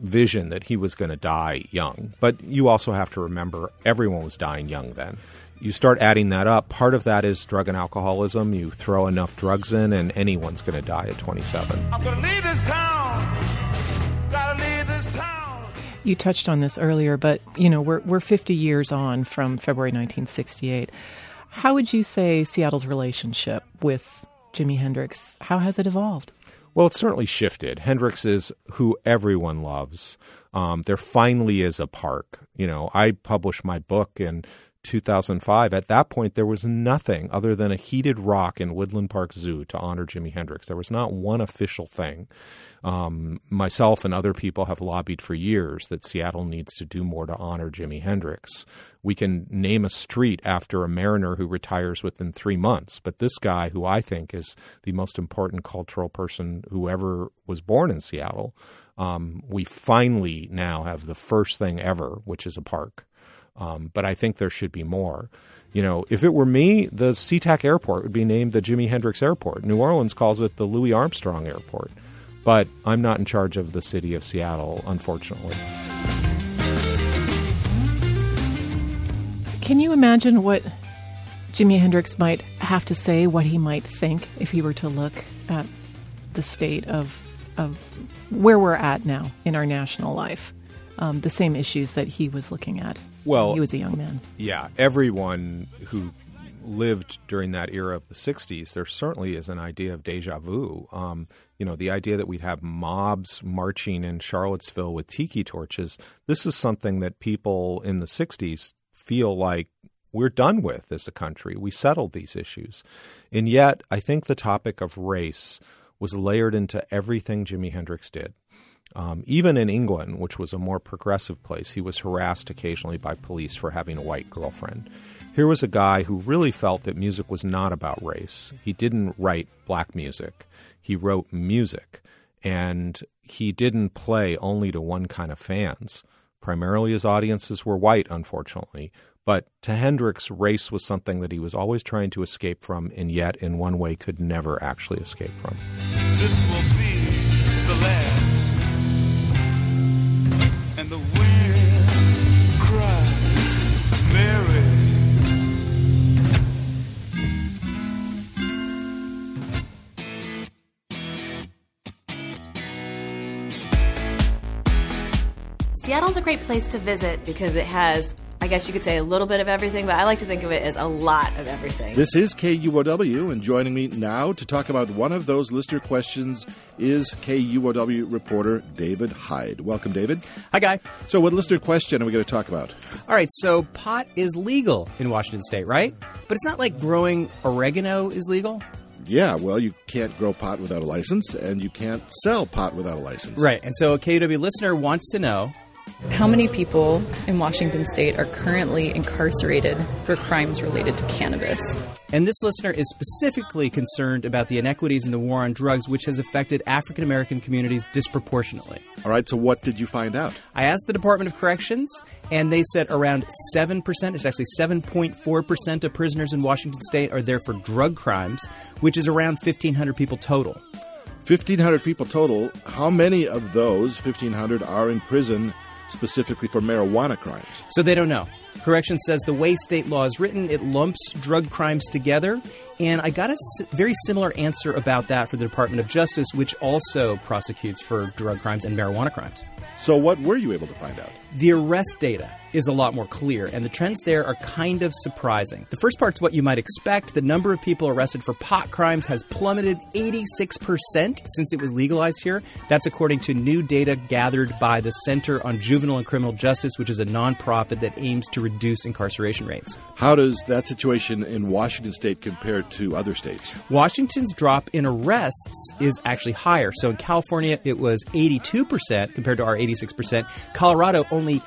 vision that he was going to die young. But you also have to remember everyone was dying young then. You start adding that up. Part of that is drug and alcoholism. You throw enough drugs in, and anyone's going to die at 27. I'm gonna leave this town. Gotta leave this town. You touched on this earlier, but you know we're we're 50 years on from February 1968. How would you say Seattle's relationship with Jimi Hendrix? How has it evolved? Well, it's certainly shifted. Hendrix is who everyone loves. Um, there finally is a park. You know, I published my book in 2005. At that point, there was nothing other than a heated rock in Woodland Park Zoo to honor Jimi Hendrix. There was not one official thing. Um, myself and other people have lobbied for years that Seattle needs to do more to honor Jimi Hendrix. We can name a street after a mariner who retires within three months, but this guy, who I think is the most important cultural person who ever was born in Seattle, um, we finally now have the first thing ever, which is a park. Um, but I think there should be more. You know, if it were me, the SeaTac Airport would be named the Jimi Hendrix Airport. New Orleans calls it the Louis Armstrong Airport. But I'm not in charge of the city of Seattle, unfortunately. Can you imagine what Jimi Hendrix might have to say, what he might think if he were to look at the state of of where we're at now in our national life, um, the same issues that he was looking at. Well, he was a young man. Yeah, everyone who lived during that era of the 60s, there certainly is an idea of deja vu. Um, you know, the idea that we'd have mobs marching in Charlottesville with tiki torches. This is something that people in the 60s feel like we're done with as a country. We settled these issues. And yet, I think the topic of race was layered into everything Jimi Hendrix did. Um, even in England, which was a more progressive place, he was harassed occasionally by police for having a white girlfriend. Here was a guy who really felt that music was not about race. He didn't write black music, he wrote music. And he didn't play only to one kind of fans. Primarily, his audiences were white, unfortunately. But to Hendrix, race was something that he was always trying to escape from, and yet, in one way, could never actually escape from. This will be the last. Seattle's a great place to visit because it has, I guess you could say, a little bit of everything, but I like to think of it as a lot of everything. This is KUOW, and joining me now to talk about one of those listener questions is KUOW reporter David Hyde. Welcome, David. Hi, Guy. So, what listener question are we going to talk about? All right, so pot is legal in Washington State, right? But it's not like growing oregano is legal. Yeah, well, you can't grow pot without a license, and you can't sell pot without a license. Right, and so a KUOW listener wants to know How many people in Washington state are currently incarcerated for crimes related to cannabis? And this listener is specifically concerned about the inequities in the war on drugs, which has affected African American communities disproportionately. All right, so what did you find out? I asked the Department of Corrections, and they said around 7%, it's actually 7.4% of prisoners in Washington state are there for drug crimes, which is around 1,500 people total. 1,500 people total. How many of those 1,500 are in prison specifically for marijuana crimes? So they don't know. Correction says the way state law is written, it lumps drug crimes together. And I got a very similar answer about that for the Department of Justice, which also prosecutes for drug crimes and marijuana crimes. So, what were you able to find out? The arrest data is a lot more clear, and the trends there are kind of surprising. The first part's what you might expect. The number of people arrested for pot crimes has plummeted 86% since it was legalized here. That's according to new data gathered by the Center on Juvenile and Criminal Justice, which is a nonprofit that aims to reduce incarceration rates. How does that situation in Washington state compare to other states? Washington's drop in arrests is actually higher. So in California, it was 82% compared to our 86%. Colorado, only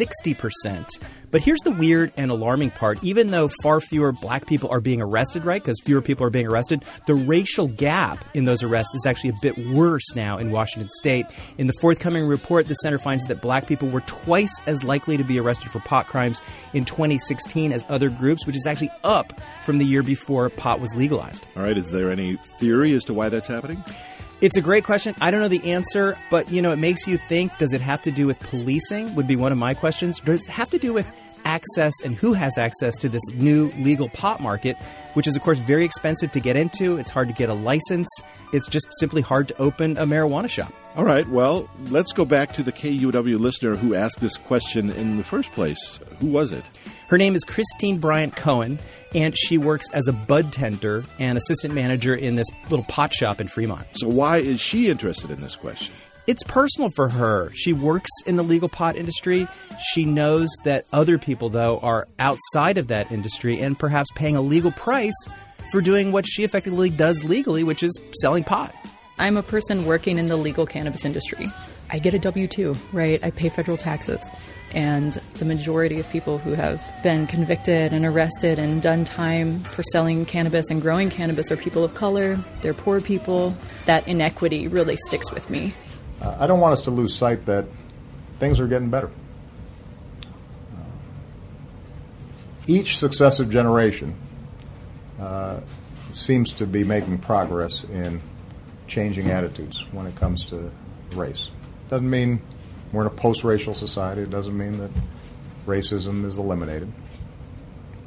60%. But here's the weird and alarming part. Even though far fewer black people are being arrested, right? Because fewer people are being arrested, the racial gap in those arrests is actually a bit worse now in Washington state. In the forthcoming report, the center finds that black people were twice as likely to be arrested for pot crimes in 2016 as other groups, which is actually up from the year before pot was legalized. All right, is there any theory as to why that's happening? It's a great question. I don't know the answer, but you know, it makes you think does it have to do with policing? Would be one of my questions. Does it have to do with access and who has access to this new legal pot market, which is, of course, very expensive to get into. It's hard to get a license. It's just simply hard to open a marijuana shop. All right, well, let's go back to the KUOW listener who asked this question in the first place. Who was it? Her name is Christine Bryant Cohen, and she works as a bud tender and assistant manager in this little pot shop in Fremont. So, why is she interested in this question? It's personal for her. She works in the legal pot industry. She knows that other people, though, are outside of that industry and perhaps paying a legal price for doing what she effectively does legally, which is selling pot. I'm a person working in the legal cannabis industry. I get a W 2, right? I pay federal taxes. And the majority of people who have been convicted and arrested and done time for selling cannabis and growing cannabis are people of color, they're poor people. That inequity really sticks with me. Uh, I don't want us to lose sight that things are getting better. Uh, each successive generation uh, seems to be making progress in changing attitudes when it comes to race. Doesn't mean we're in a post racial society, it doesn't mean that racism is eliminated.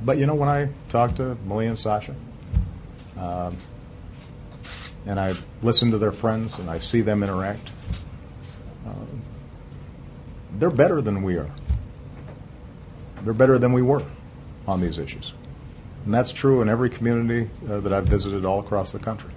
But you know, when I talk to Malia and Sasha, um, and I listen to their friends and I see them interact, uh, they're better than we are. They're better than we were on these issues. And that's true in every community uh, that I've visited all across the country.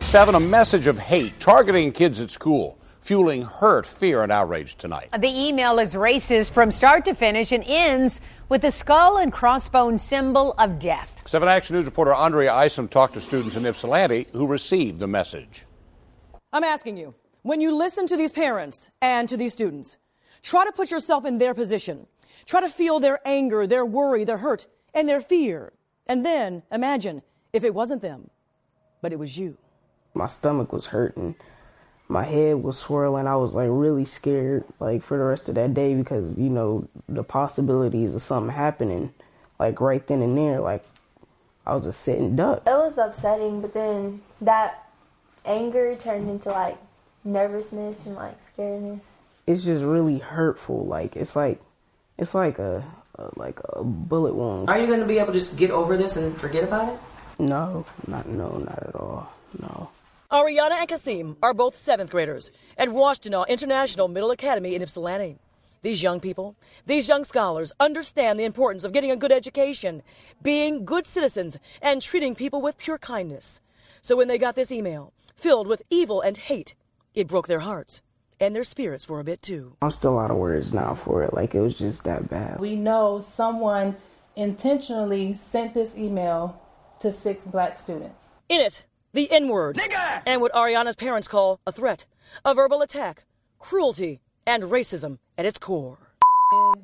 Seven, a message of hate targeting kids at school, fueling hurt, fear, and outrage tonight. The email is racist from start to finish and ends with the skull and crossbone symbol of death. 7 Action News reporter Andrea Isom talked to students in Ypsilanti who received the message. I'm asking you, when you listen to these parents and to these students, try to put yourself in their position. Try to feel their anger, their worry, their hurt, and their fear. And then imagine if it wasn't them, but it was you. My stomach was hurting. My head was swirling. I was like really scared like for the rest of that day because, you know, the possibilities of something happening like right then and there, like I was just sitting duck. It was upsetting, but then that anger turned into like nervousness and like scaredness. It's just really hurtful. Like it's like it's like a, a like a bullet wound. Are you going to be able to just get over this and forget about it? No, not no, not at all. No. Ariana and Kasim are both seventh graders at Washtenaw International Middle Academy in Ypsilanti. These young people, these young scholars understand the importance of getting a good education, being good citizens, and treating people with pure kindness. So when they got this email filled with evil and hate, it broke their hearts and their spirits for a bit too. I'm still out of words now for it. Like it was just that bad. We know someone intentionally sent this email to six black students. In it, the N word, and what Ariana's parents call a threat, a verbal attack, cruelty, and racism at its core.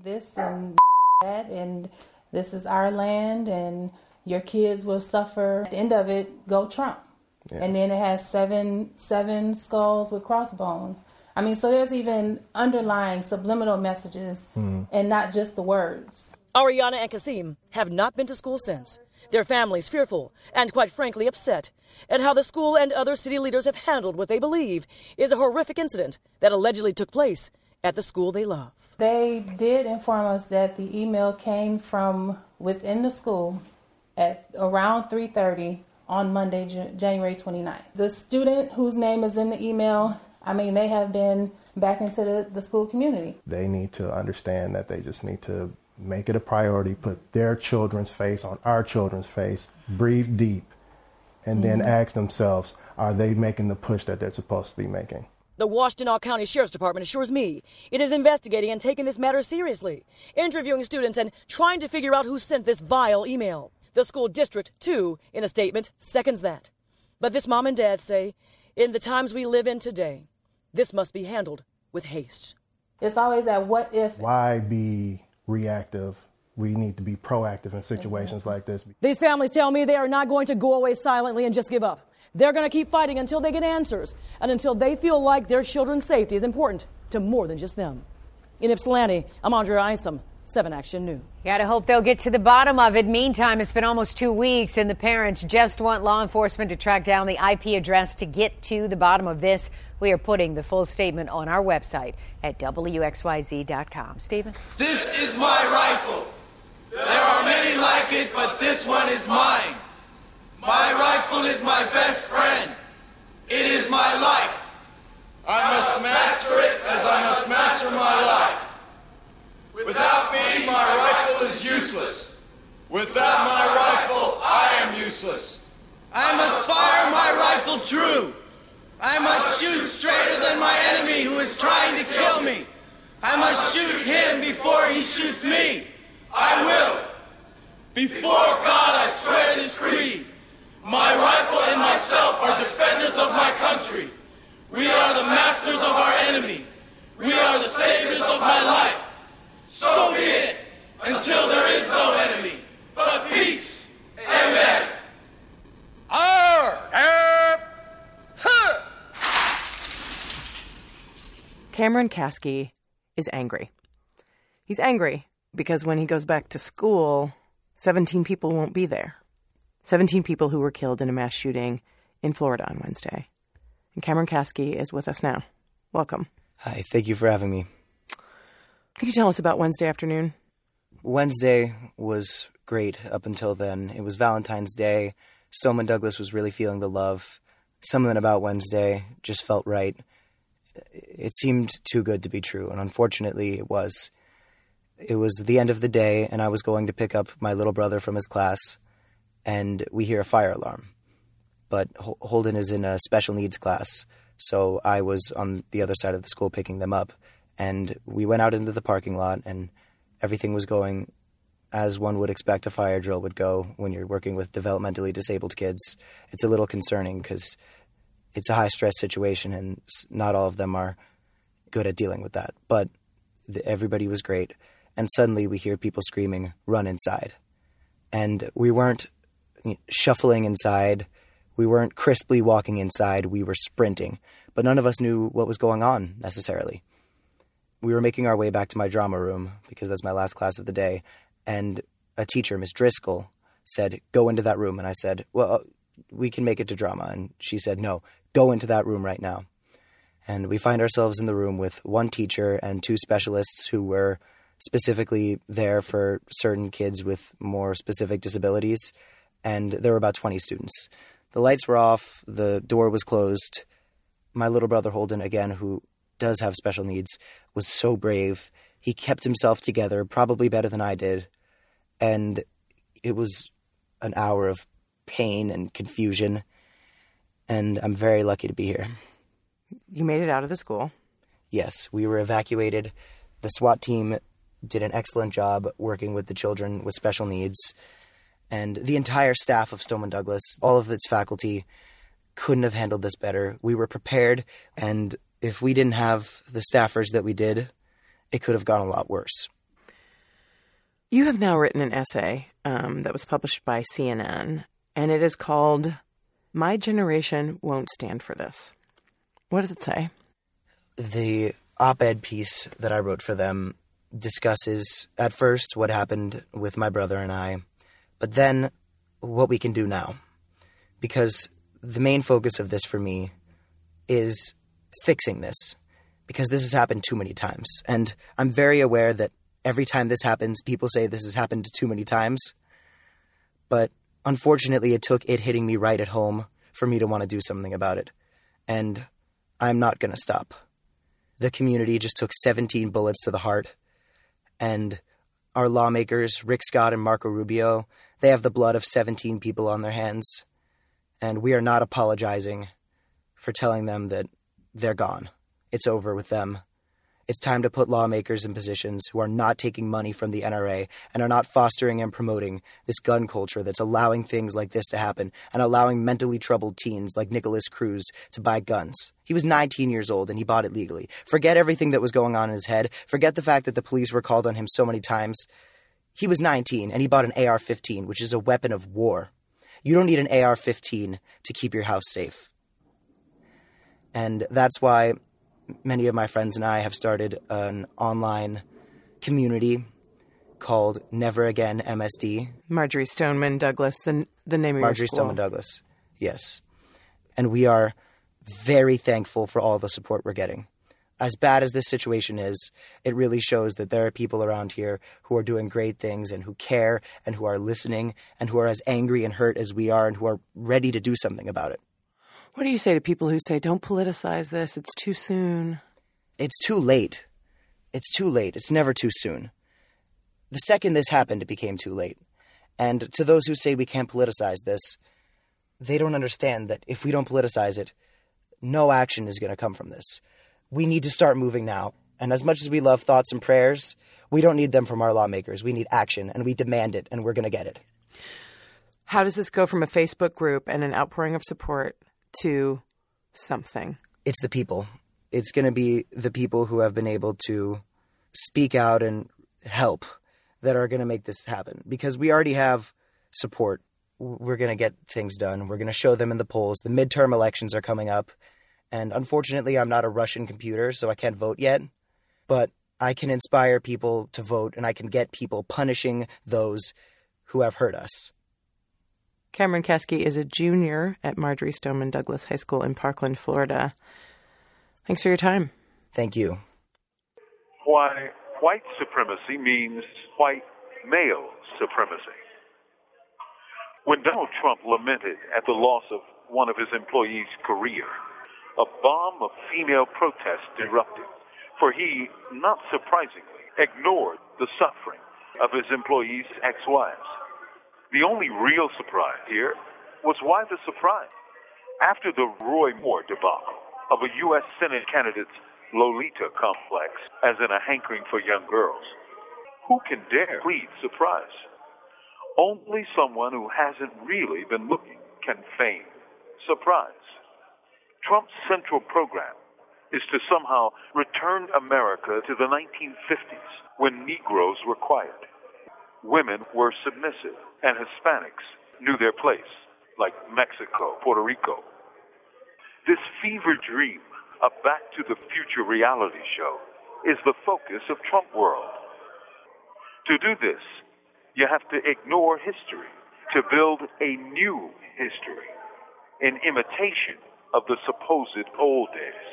This and that, and this is our land, and your kids will suffer. At the end of it, go Trump. Yeah. And then it has seven seven skulls with crossbones. I mean, so there's even underlying subliminal messages mm. and not just the words. Ariana and Kasim have not been to school since. Their families fearful and quite frankly upset at how the school and other city leaders have handled what they believe is a horrific incident that allegedly took place at the school they love. They did inform us that the email came from within the school at around 3:30 on Monday, January 29th. The student whose name is in the email, I mean, they have been back into the, the school community. They need to understand that they just need to make it a priority, put their children's face on our children's face, breathe deep, and then Mhm. ask themselves, are they making the push that they're supposed to be making? The Washtenaw County Sheriff's Department assures me it is investigating and taking this matter seriously, interviewing students and trying to figure out who sent this vile email. The school district, too, in a statement, seconds that. But this mom and dad say, in the times we live in today, this must be handled with haste. It's always that what if. Why be reactive? We need to be proactive in situations like this. These families tell me they are not going to go away silently and just give up. They're going to keep fighting until they get answers and until they feel like their children's safety is important to more than just them. In Ypsilanti, I'm Andrea Isom, 7 Action News. Gotta hope they'll get to the bottom of it. Meantime, it's been almost two weeks, and the parents just want law enforcement to track down the IP address to get to the bottom of this. We are putting the full statement on our website at WXYZ.com. Stephen? This is my rifle. There are many like it, but this one is mine. My rifle is my best friend. It is my life. I must master it as I must master my life. Without me, my rifle is useless. Without my rifle, I am useless. I must fire my rifle true. I must shoot straighter than my enemy who is trying to kill me. I must shoot him before he shoots me. I will. Before God, I swear this creed. My rifle and myself are defenders of my country. We are the masters of our enemy. We are the saviors of my life. So be it until there is no enemy, but peace. Amen. Arr! Arr! Huh! Cameron Kasky is angry. He's angry because when he goes back to school, 17 people won't be there. 17 people who were killed in a mass shooting in Florida on Wednesday. And Cameron Kasky is with us now. Welcome. Hi, thank you for having me. Can you tell us about Wednesday afternoon? Wednesday was great up until then. It was Valentine's Day. Stoneman Douglas was really feeling the love. Something about Wednesday just felt right. It seemed too good to be true, and unfortunately it was. It was the end of the day, and I was going to pick up my little brother from his class, and we hear a fire alarm. But Holden is in a special needs class, so I was on the other side of the school picking them up. And we went out into the parking lot, and everything was going as one would expect a fire drill would go when you're working with developmentally disabled kids. It's a little concerning because it's a high stress situation, and not all of them are good at dealing with that. But the, everybody was great. And suddenly we hear people screaming, run inside. And we weren't shuffling inside. We weren't crisply walking inside. We were sprinting. But none of us knew what was going on necessarily. We were making our way back to my drama room because that's my last class of the day. And a teacher, Miss Driscoll, said, Go into that room. And I said, Well, uh, we can make it to drama. And she said, No, go into that room right now. And we find ourselves in the room with one teacher and two specialists who were specifically there for certain kids with more specific disabilities. And there were about 20 students. The lights were off, the door was closed. My little brother Holden, again, who does have special needs, was so brave. He kept himself together, probably better than I did. And it was an hour of pain and confusion. And I'm very lucky to be here. You made it out of the school. Yes, we were evacuated. The SWAT team did an excellent job working with the children with special needs. And the entire staff of Stoneman Douglas, all of its faculty, couldn't have handled this better. We were prepared, and if we didn't have the staffers that we did, it could have gone a lot worse. You have now written an essay um, that was published by CNN, and it is called My Generation Won't Stand for This. What does it say? The op ed piece that I wrote for them discusses at first what happened with my brother and I, but then what we can do now. Because the main focus of this for me is fixing this, because this has happened too many times. And I'm very aware that every time this happens, people say this has happened too many times. But unfortunately, it took it hitting me right at home for me to want to do something about it. And I'm not going to stop. the community just took 17 bullets to the heart. And our lawmakers, Rick Scott and Marco Rubio, they have the blood of 17 people on their hands. And we are not apologizing for telling them that they're gone. It's over with them. It's time to put lawmakers in positions who are not taking money from the NRA and are not fostering and promoting this gun culture that's allowing things like this to happen and allowing mentally troubled teens like Nicholas Cruz to buy guns. He was 19 years old and he bought it legally. Forget everything that was going on in his head. Forget the fact that the police were called on him so many times. He was 19 and he bought an AR 15, which is a weapon of war. You don't need an AR 15 to keep your house safe. And that's why many of my friends and I have started an online community called Never Again MSD. Marjory Stoneman Douglas, the, the name of Marjory your school. Marjory Stoneman Douglas, yes. And we are very thankful for all the support we're getting. As bad as this situation is, it really shows that there are people around here who are doing great things and who care and who are listening and who are as angry and hurt as we are and who are ready to do something about it. What do you say to people who say, don't politicize this, it's too soon? It's too late. It's too late. It's never too soon. The second this happened, it became too late. And to those who say we can't politicize this, they don't understand that if we don't politicize it, no action is going to come from this. We need to start moving now. And as much as we love thoughts and prayers, we don't need them from our lawmakers. We need action, and we demand it, and we're going to get it. How does this go from a Facebook group and an outpouring of support to something? It's the people. It's going to be the people who have been able to speak out and help that are going to make this happen because we already have support. We're going to get things done. We're going to show them in the polls. The midterm elections are coming up. And unfortunately, I'm not a Russian computer, so I can't vote yet. But I can inspire people to vote and I can get people punishing those who have hurt us. Cameron Kasky is a junior at Marjory Stoneman Douglas High School in Parkland, Florida. Thanks for your time. Thank you. Why white supremacy means white male supremacy. When Donald Trump lamented at the loss of one of his employees' career, a bomb of female protest erupted, for he, not surprisingly, ignored the suffering of his employees' ex-wives. The only real surprise here was why the surprise? After the Roy Moore debacle of a U.S. Senate candidate's Lolita complex, as in a hankering for young girls, who can dare plead surprise? Only someone who hasn't really been looking can feign surprise. Trump's central program is to somehow return America to the 1950s when Negroes were quiet. Women were submissive, and Hispanics knew their place, like Mexico, Puerto Rico. This fever dream of Back to the Future reality show is the focus of Trump World. To do this, you have to ignore history to build a new history, in imitation of the supposed old days.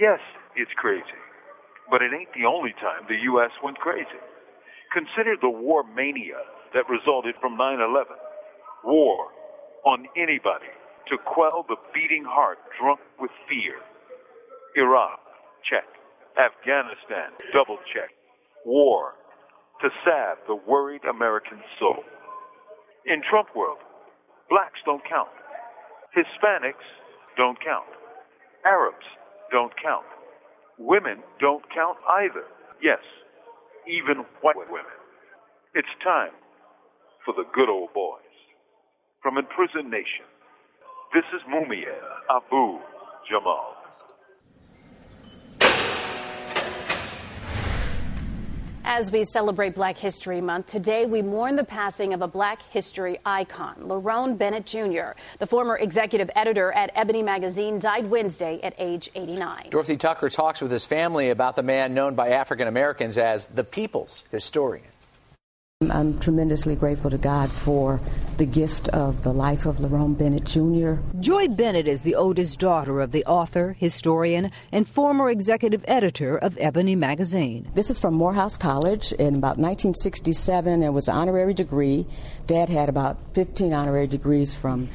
Yes, it's crazy, but it ain't the only time the U.S. went crazy. Consider the war mania that resulted from 9 11. War on anybody to quell the beating heart drunk with fear. Iraq, check. Afghanistan, double check. War to salve the worried American soul. In Trump world, blacks don't count. Hispanics don't count. Arabs don't count. Women don't count either. Yes, even white women. It's time for the good old boys. From Imprisoned Nation, this is Mumia Abu Jamal. As we celebrate Black History Month, today we mourn the passing of a Black history icon, Lerone Bennett Jr. The former executive editor at Ebony Magazine died Wednesday at age 89. Dorothy Tucker talks with his family about the man known by African Americans as the people's historian. I'm tremendously grateful to God for the gift of the life of Lerone Bennett Jr. Joy Bennett is the oldest daughter of the author, historian, and former executive editor of Ebony magazine. This is from Morehouse College in about 1967. It was an honorary degree. Dad had about 15 honorary degrees from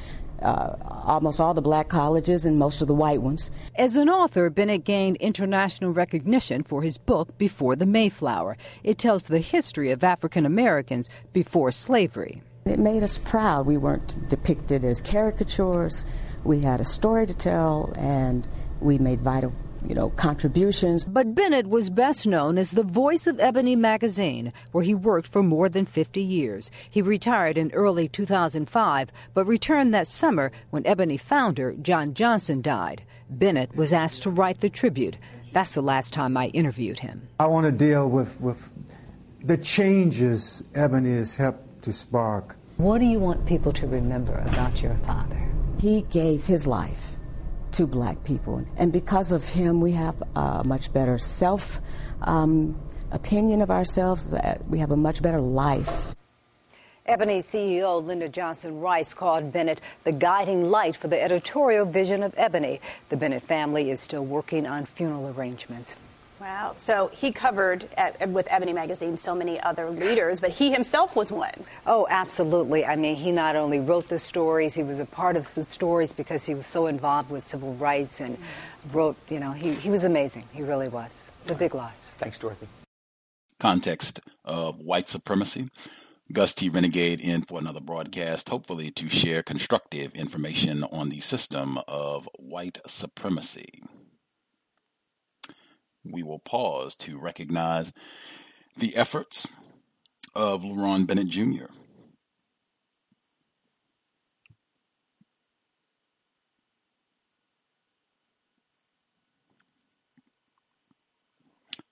uh, almost all the black colleges and most of the white ones. As an author, Bennett gained international recognition for his book, Before the Mayflower. It tells the history of African Americans before slavery. It made us proud. We weren't depicted as caricatures. We had a story to tell, and we made vital you know, contributions. But Bennett was best known as the voice of Ebony magazine, where he worked for more than 50 years. He retired in early 2005, but returned that summer when Ebony founder John Johnson died. Bennett was asked to write the tribute. That's the last time I interviewed him. I want to deal with, with the changes Ebony has helped to spark. What do you want people to remember about your father? He gave his life to black people. And because of him, we have a much better self um, opinion of ourselves, we have a much better life. Ebony CEO Linda Johnson Rice called Bennett the guiding light for the editorial vision of Ebony. The Bennett family is still working on funeral arrangements. Wow. So he covered at, with Ebony Magazine so many other leaders, but he himself was one. Oh, absolutely. I mean, he not only wrote the stories, he was a part of the stories because he was so involved with civil rights and wrote, you know, he, he was amazing. He really was. It's a big loss. Thanks, Dorothy. Context of white supremacy. Gus T. Renegade in for another broadcast, hopefully to share constructive information on the system of white supremacy we will pause to recognize the efforts of Lerone Bennett Jr.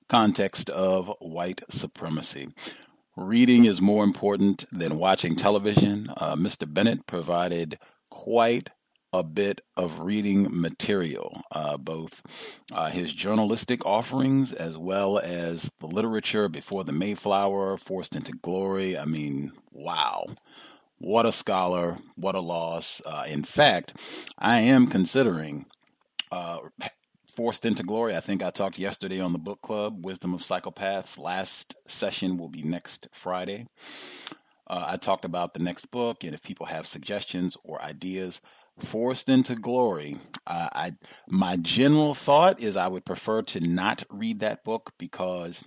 Context of white supremacy. Reading is more important than watching television. Uh, Mr. Bennett provided quite a bit of reading material, uh, both uh, his journalistic offerings as well as the literature before the Mayflower, Forced into Glory. I mean, wow. What a scholar, what a loss. Uh, in fact, I am considering uh, Forced into Glory. I think I talked yesterday on the book club, Wisdom of Psychopaths. Last session will be next Friday. Uh, I talked about the next book, and if people have suggestions or ideas, forced into glory. Uh, I my general thought is I would prefer to not read that book because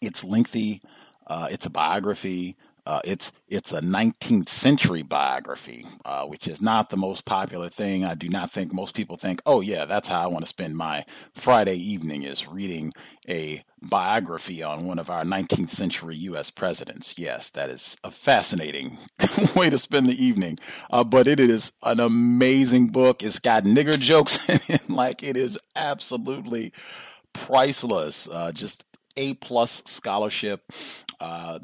it's lengthy. Uh, it's a biography. Uh, it's it's a 19th century biography, uh, which is not the most popular thing. I do not think most people think, oh yeah, that's how I want to spend my Friday evening is reading a biography on one of our 19th century U.S. presidents. Yes, that is a fascinating way to spend the evening. Uh, but it is an amazing book. It's got nigger jokes in it, like it is absolutely priceless. Uh, just a plus scholarship. Uh,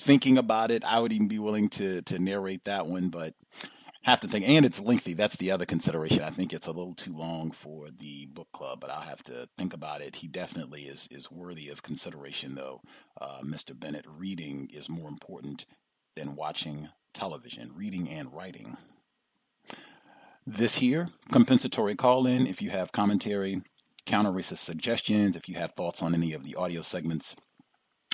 thinking about it, I would even be willing to to narrate that one, but have to think and it's lengthy that's the other consideration. I think it's a little too long for the book club but i'll have to think about it. He definitely is is worthy of consideration though. Uh, mr bennett reading is more important than watching television reading and writing. This here compensatory call in if you have commentary counter racist suggestions if you have thoughts on any of the audio segments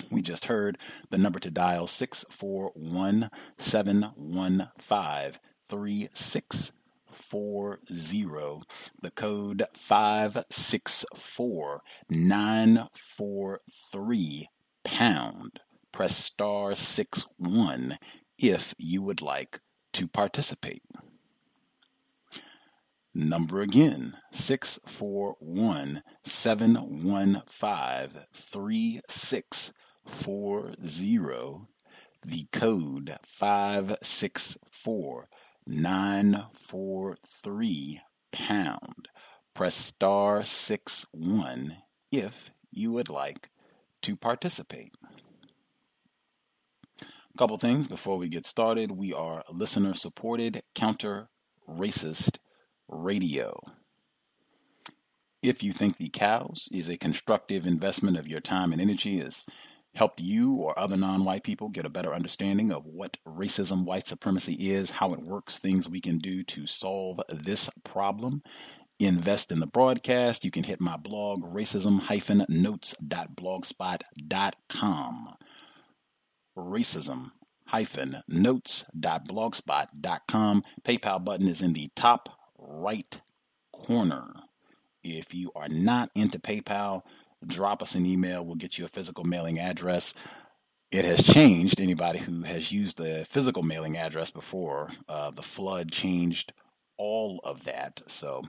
we just heard the number to dial 641 715 3640. The code 564943 pound. Press star 61 if you would like to participate. Number again, 641 715 3640. The code 564943 pound. Press star six one if you would like to participate. A couple things before we get started. We are listener supported, counter racist radio. If you think the cows is a constructive investment of your time and energy, has helped you or other non white people get a better understanding of what racism, white supremacy is, how it works, things we can do to solve this problem, invest in the broadcast, you can hit my blog, racism-notes.blogspot.com. Racism notes.blogspot.com. PayPal button is in the top right corner. If you are not into PayPal, drop us an email. We'll get you a physical mailing address. It has changed. Anybody who has used the physical mailing address before, uh, the flood changed all of that. So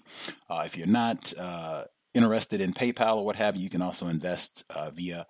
uh, if you're not uh, interested in PayPal or what have you, you can also invest uh, via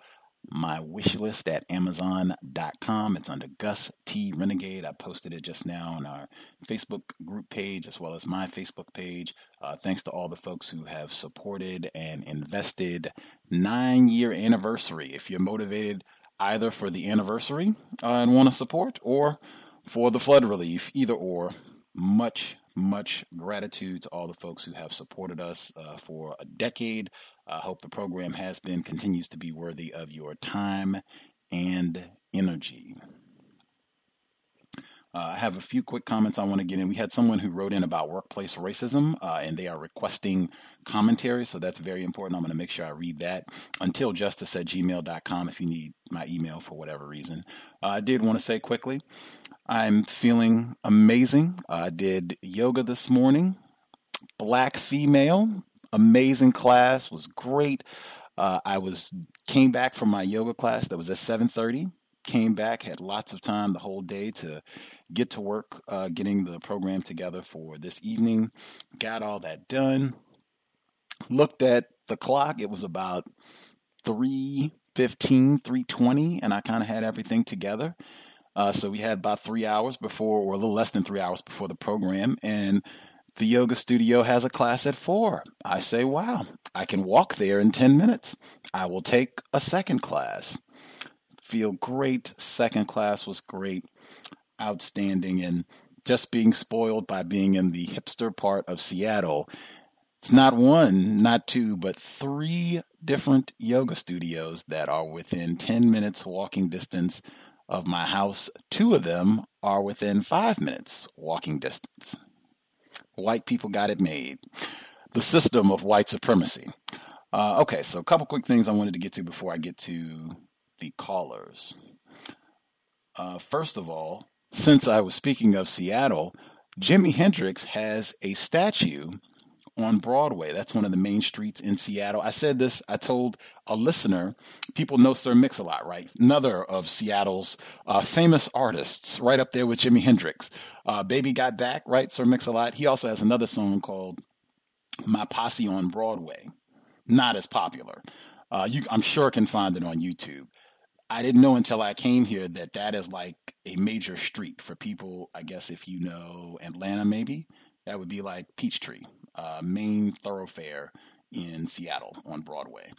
my wish list at amazon.com. It's under Gus T. Renegade. I posted it just now on our Facebook group page as well as my Facebook page. Uh, thanks to all the folks who have supported and invested. Nine year anniversary. If you're motivated either for the anniversary uh, and want to support or for the flood relief, either or, much, much gratitude to all the folks who have supported us uh, for a decade. I hope the program has been, continues to be worthy of your time and energy. Uh, I have a few quick comments I want to get in. We had someone who wrote in about workplace racism, uh, and they are requesting commentary, so that's very important. I'm going to make sure I read that. Until justice at gmail.com if you need my email for whatever reason. Uh, I did want to say quickly I'm feeling amazing. I did yoga this morning, black female, amazing class, was great. Uh, I was came back from my yoga class that was at 7:30 came back, had lots of time the whole day to get to work, uh, getting the program together for this evening. Got all that done. Looked at the clock. It was about 3.15, 3.20, and I kind of had everything together. Uh, so we had about three hours before, or a little less than three hours before the program, and the yoga studio has a class at four. I say, wow, I can walk there in 10 minutes. I will take a second class feel great. Second class was great, outstanding, and just being spoiled by being in the hipster part of Seattle. It's not one, not two, but three different yoga studios that are within 10 minutes walking distance of my house. Two of them are within five minutes walking distance. White people got it made. The system of white supremacy. Uh, okay, so a couple quick things I wanted to get to before I get to the callers. Uh, first of all, since I was speaking of Seattle, Jimi Hendrix has a statue on Broadway. That's one of the main streets in Seattle. I said this, I told a listener, people know Sir Mix-a-Lot, right? Another of Seattle's uh, famous artists, right up there with Jimi Hendrix. Uh, Baby Got Back, right? Sir Mix-a-Lot. He also has another song called My Posse on Broadway. Not as popular. Uh, you, I'm sure can find it on YouTube. I didn't know until I came here that that is like a major street for people. I guess if you know Atlanta, maybe that would be like Peachtree, uh, main thoroughfare in Seattle on Broadway.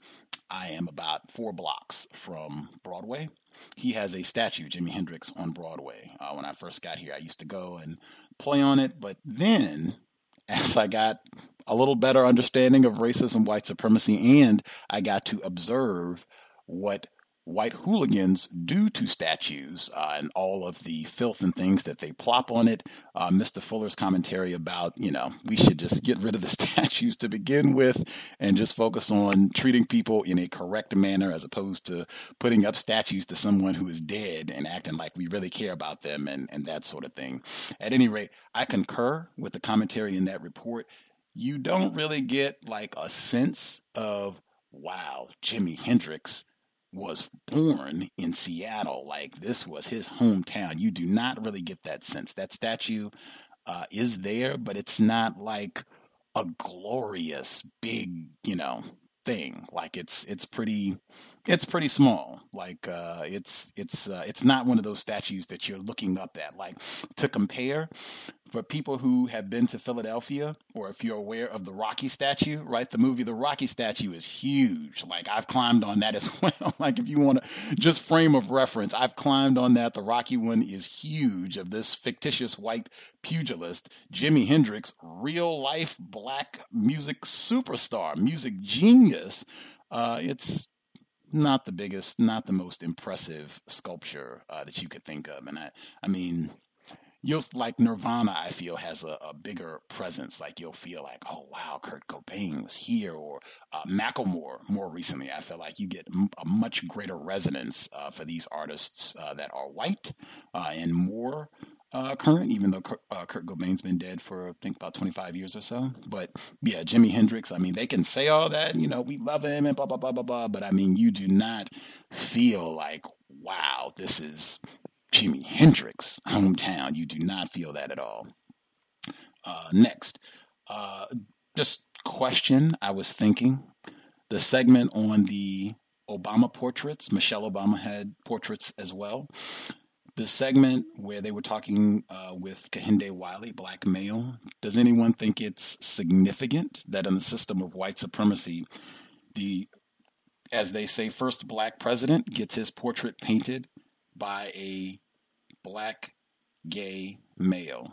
I am about four blocks from Broadway. He has a statue, Jimi Hendrix, on Broadway. Uh, when I first got here, I used to go and play on it, but then as I got a little better understanding of racism, white supremacy, and I got to observe what white hooligans do to statues uh, and all of the filth and things that they plop on it. Uh, Mr. Fuller's commentary about, you know, we should just get rid of the statues to begin with and just focus on treating people in a correct manner as opposed to putting up statues to someone who is dead and acting like we really care about them and, and that sort of thing. At any rate, I concur with the commentary in that report. You don't really get like a sense of, wow, Jimi Hendrix was born in Seattle. Like this was his hometown. You do not really get that sense. That statue uh, is there, but it's not like a glorious big, you know, thing. Like it's it's pretty it's pretty small. Like uh, it's it's uh, it's not one of those statues that you're looking up at. Like to compare, for people who have been to Philadelphia, or if you're aware of the Rocky statue, right? The movie The Rocky statue is huge. Like I've climbed on that as well. like if you want to just frame of reference, I've climbed on that. The Rocky one is huge of this fictitious white pugilist, Jimi Hendrix, real life black music superstar, music genius. Uh, it's not the biggest, not the most impressive sculpture uh, that you could think of. And I, I mean, you'll like Nirvana. I feel has a, a, bigger presence. Like you'll feel like, oh wow, Kurt Cobain was here, or uh, Macklemore. More recently, I feel like you get a much greater resonance uh, for these artists uh, that are white uh, and more uh, current, even though Kurt, uh, Kurt Cobain's been dead for I think about 25 years or so. But yeah, Jimi Hendrix. I mean, they can say all that, you know, we love him and blah blah blah blah blah. But I mean, you do not feel like, wow, this is Jimi Hendrix hometown. You do not feel that at all. Uh, next, uh, just question. I was thinking the segment on the Obama portraits. Michelle Obama had portraits as well the segment where they were talking uh, with Kehinde Wiley, black male, does anyone think it's significant that in the system of white supremacy, the, as they say, first black president gets his portrait painted by a black gay male?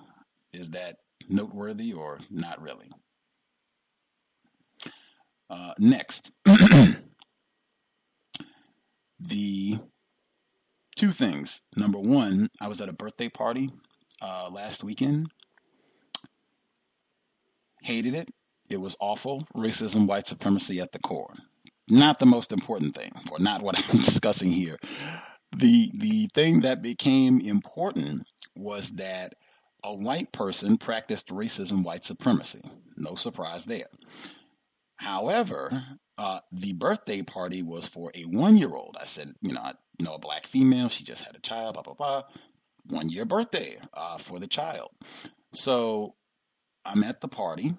Is that noteworthy or not really? Uh, next, the two things. Number one, I was at a birthday party uh, last weekend. Hated it. It was awful. Racism, white supremacy at the core. Not the most important thing, or not what I'm discussing here. The the thing that became important was that a white person practiced racism, white supremacy. No surprise there. However, uh, the birthday party was for a one year old. I said, you know, I know a black female. She just had a child, blah, blah, blah. One year birthday uh, for the child. So I'm at the party.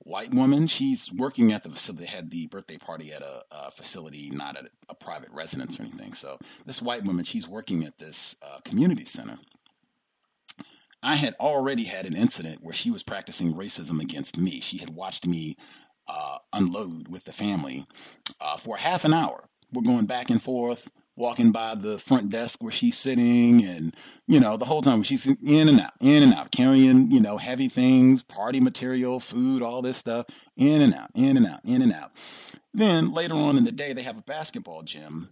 White woman, she's working at the facility, had the birthday party at a, a facility, not at a, private residence or anything. So this white woman, she's working at this uh, community center. I had already had an incident where she was practicing racism against me. She had watched me uh, unload with the family uh, for half an hour. We're going back and forth, walking by the front desk where she's sitting, and you know the whole time she's in and out, in and out, carrying you know heavy things, party material, food, all this stuff, in and out, in and out, in and out. Then later on in the day, they have a basketball gym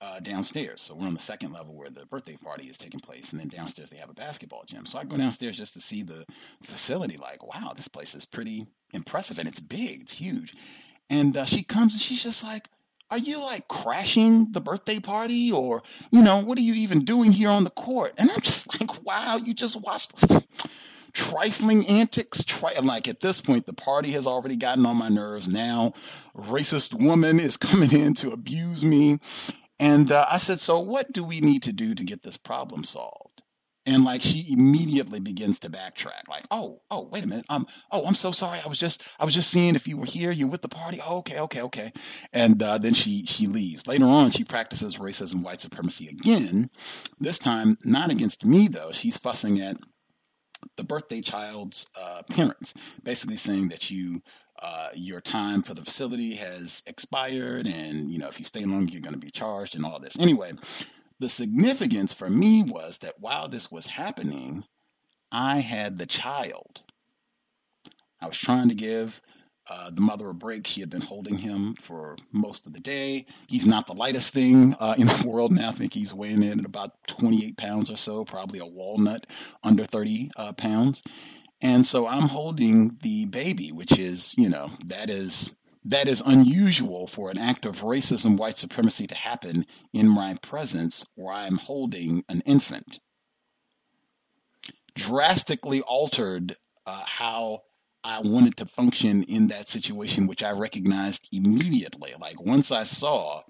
uh, downstairs. So we're on the second level where the birthday party is taking place, and then downstairs they have a basketball gym. So I go downstairs just to see the facility. Like, wow, this place is pretty impressive, and it's big, it's huge. And uh, she comes and she's just like, "Are you like crashing the birthday party, or you know, what are you even doing here on the court?" And I'm just like, "Wow, you just watched." trifling antics. Tri- like at this point, the party has already gotten on my nerves. Now, racist woman is coming in to abuse me. And uh, I said, So what do we need to do to get this problem solved? And like she immediately begins to backtrack, like, oh, oh, wait a minute. Um, oh, I'm so sorry. I was just, I was just seeing if you were here. you're with the party? Oh, okay, okay, okay. And uh, then she she leaves. Later on, she practices racism, white supremacy again. This time, not against me though. She's fussing at the birthday child's uh, parents, basically saying that you uh, your time for the facility has expired, and you know if you stay long, you're going to be charged, and all this. Anyway, the significance for me was that while this was happening, I had the child. I was trying to give uh, the mother a break. She had been holding him for most of the day. He's not the lightest thing uh, in the world now. I think he's weighing in at about 28 pounds or so, probably a walnut under 30 uh, pounds. And so I'm holding the baby, which is, you know, that is that is unusual for an act of racism, white supremacy to happen in my presence where I'm holding an infant. Drastically altered uh, how I wanted to function in that situation, which I recognized immediately. Like once I saw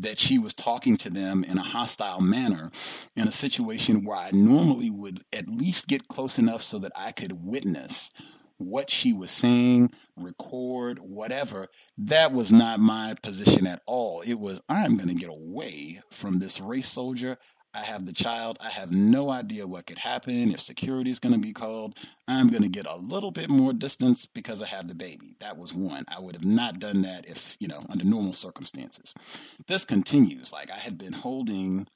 that she was talking to them in a hostile manner in a situation where I normally would at least get close enough so that I could witness what she was saying, record, whatever. That was not my position at all. It was, I'm going to get away from this race soldier. I have the child. I have no idea what could happen if security is going to be called. I'm going to get a little bit more distance because I have the baby. That was one. I would have not done that if, you know, under normal circumstances. This continues. Like I had been holding,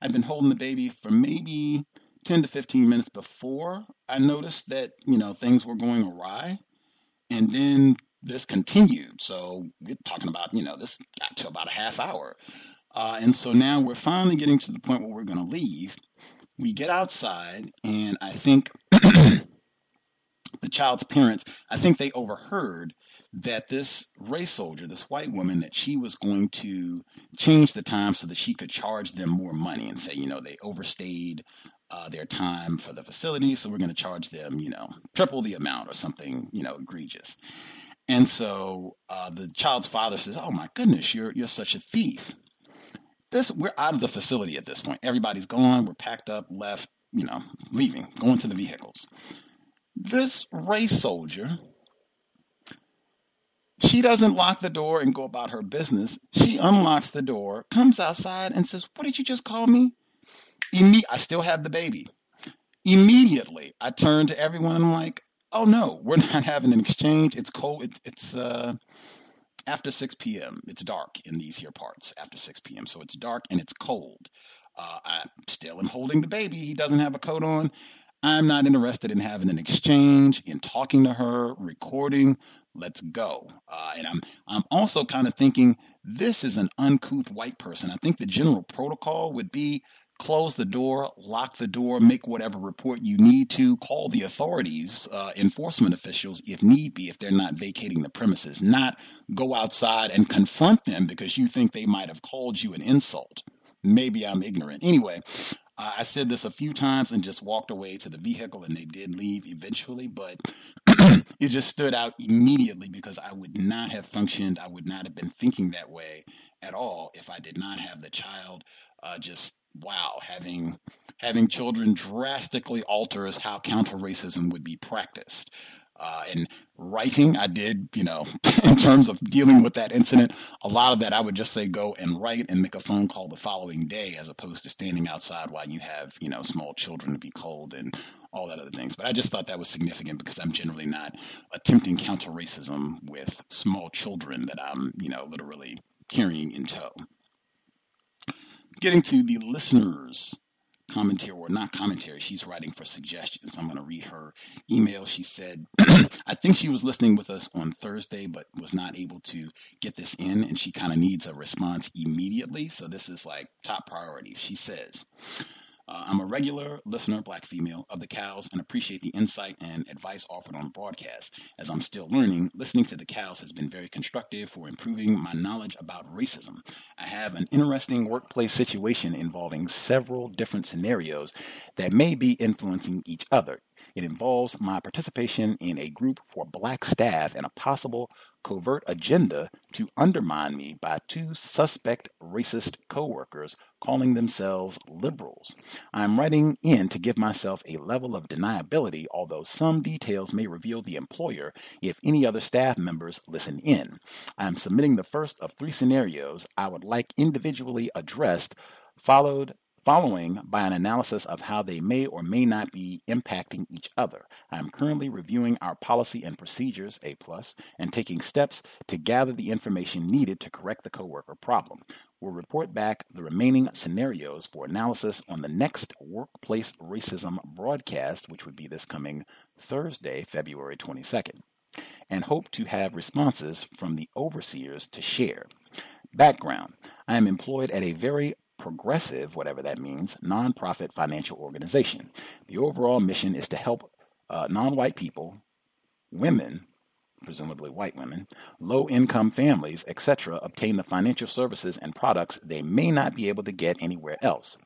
I'd been holding the baby for maybe 10 to 15 minutes before I noticed that, you know, things were going awry. And then this continued. So we're talking about, you know, this got to about a half hour. Uh, and so now we're finally getting to the point where we're going to leave. we get outside, and I think the child's parents, I think they overheard that this race soldier, this white woman, that she was going to change the time so that she could charge them more money and say, you know, they overstayed uh, their time for the facility, so we're going to charge them, you know, triple the amount or something, you know, egregious. And so uh, the child's father says, "Oh my goodness, you're you're such a thief." This we're out of the facility at this point. Everybody's gone. We're packed up, left, you know, leaving, going to the vehicles. This race soldier she doesn't lock the door and go about her business. She unlocks the door, comes outside, and says, What did you just call me? Imme- I still have the baby. Immediately, I turn to everyone and I'm like, Oh no, we're not having an exchange. It's cold. It, it's uh, after 6 p.m. It's dark in these here parts after 6 p.m. So it's dark and it's cold. Uh, I still am holding the baby. He doesn't have a coat on. I'm not interested in having an exchange, in talking to her, recording. Let's go. Uh, and I'm I'm also kind of thinking this is an uncouth white person. I think the general protocol would be close the door, lock the door, make whatever report you need to, call the authorities, uh, enforcement officials if need be, if they're not vacating the premises, not go outside and confront them because you think they might have called you an insult. Maybe I'm ignorant. Anyway, uh, I said this a few times and just walked away to the vehicle, and they did leave eventually, but it just stood out immediately because I would not have functioned, I would not have been thinking that way at all if I did not have the child uh, just wow having having children drastically alters how counter racism would be practiced uh, and writing, I did, you know, in terms of dealing with that incident, a lot of that I would just say go and write and make a phone call the following day as opposed to standing outside while you have, you know, small children to be cold and all that other things. But I just thought that was significant because I'm generally not attempting counter racism with small children that I'm, you know, literally carrying in tow. Getting to the listeners commentary or not commentary. She's writing for suggestions. I'm going to read her email. She said, I think she was listening with us on Thursday, but was not able to get this in, and she kind of needs a response immediately. So this is like top priority. She says, uh, I'm a regular listener, black female, of the cows and appreciate the insight and advice offered on broadcast. As I'm still learning, listening to the cows has been very constructive for improving my knowledge about racism. I have an interesting workplace situation involving several different scenarios that may be influencing each other. It involves my participation in a group for black staff and a possible covert agenda to undermine me by two suspect racist coworkers calling themselves liberals. I am writing in to give myself a level of deniability, although some details may reveal the employer if any other staff members listen in. I am submitting the first of three scenarios I would like individually addressed, followed following by an analysis of how they may or may not be impacting each other. I am currently reviewing our policy and procedures, A+, and taking steps to gather the information needed to correct the coworker problem. We'll report back the remaining scenarios for analysis on the next Workplace Racism broadcast, which would be this coming Thursday, February 22nd, and hope to have responses from the overseers to share. Background I am employed at a very progressive, whatever that means, nonprofit financial organization. The overall mission is to help uh, non white people, women, presumably white women, low income families, etc., obtain the financial services and products they may not be able to get anywhere else.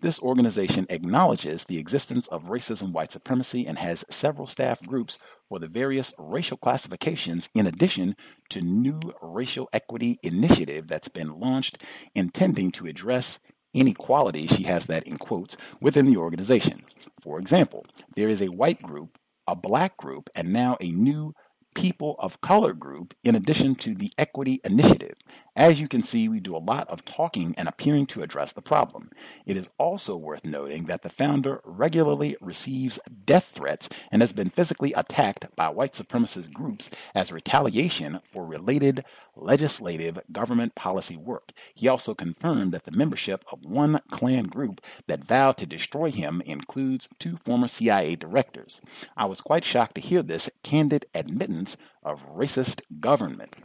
This organization acknowledges the existence of racism, white supremacy, and has several staff groups for the various racial classifications in addition to new racial equity initiative that's been launched intending to address inequality, she has that in quotes, within the organization. For example, there is a white group, a black group, and now a new people of color group in addition to the equity initiative. As you can see, we do a lot of talking and appearing to address the problem. It is also worth noting that the founder regularly receives death threats and has been physically attacked by white supremacist groups as retaliation for related legislative government policy work. He also confirmed that the membership of one Klan group that vowed to destroy him includes two former CIA directors. I was quite shocked to hear this candid admittance of racist government.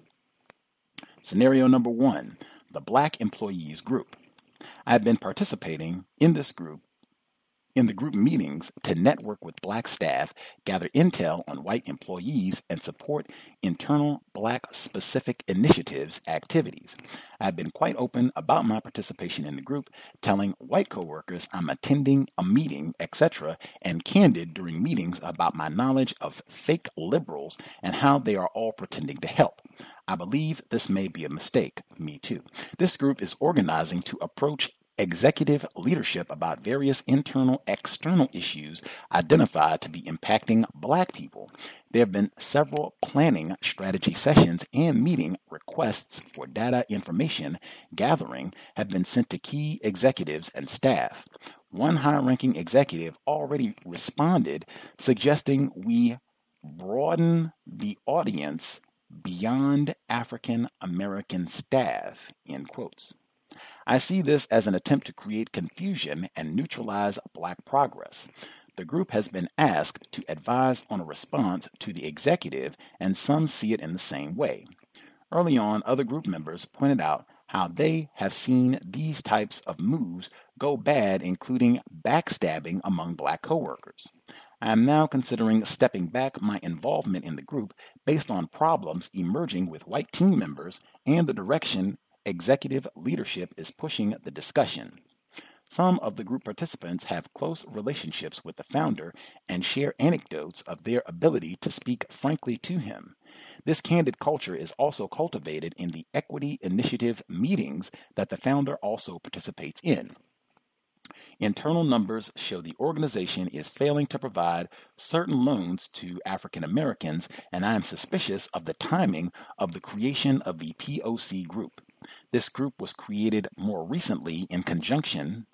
Scenario number one the Black Employees Group. I have been participating in this group in the group meetings to network with black staff, gather intel on white employees, and support internal black specific initiatives activities. I've been quite open about my participation in the group, telling white coworkers I'm attending a meeting, etc., and candid during meetings about my knowledge of fake liberals and how they are all pretending to help. I believe this may be a mistake. Me too. This group is organizing to approach executive leadership about various internal external issues identified to be impacting black people. There have been several planning strategy sessions and meeting requests for data information gathering have been sent to key executives and staff. One high ranking executive already responded, suggesting we broaden the audience beyond African American staff. End quotes. I see this as an attempt to create confusion and neutralize black progress. The group has been asked to advise on a response to the executive, and some see it in the same way. Early on, other group members pointed out how they have seen these types of moves go bad, including backstabbing among black coworkers. I am now considering stepping back my involvement in the group based on problems emerging with white team members and the direction executive leadership is pushing the discussion. Some of the group participants have close relationships with the founder and share anecdotes of their ability to speak frankly to him. This candid culture is also cultivated in the Equity Initiative meetings that the founder also participates in. Internal numbers show the organization is failing to provide certain loans to African Americans, and I am suspicious of the timing of the creation of the POC group. This group was created more recently in conjunction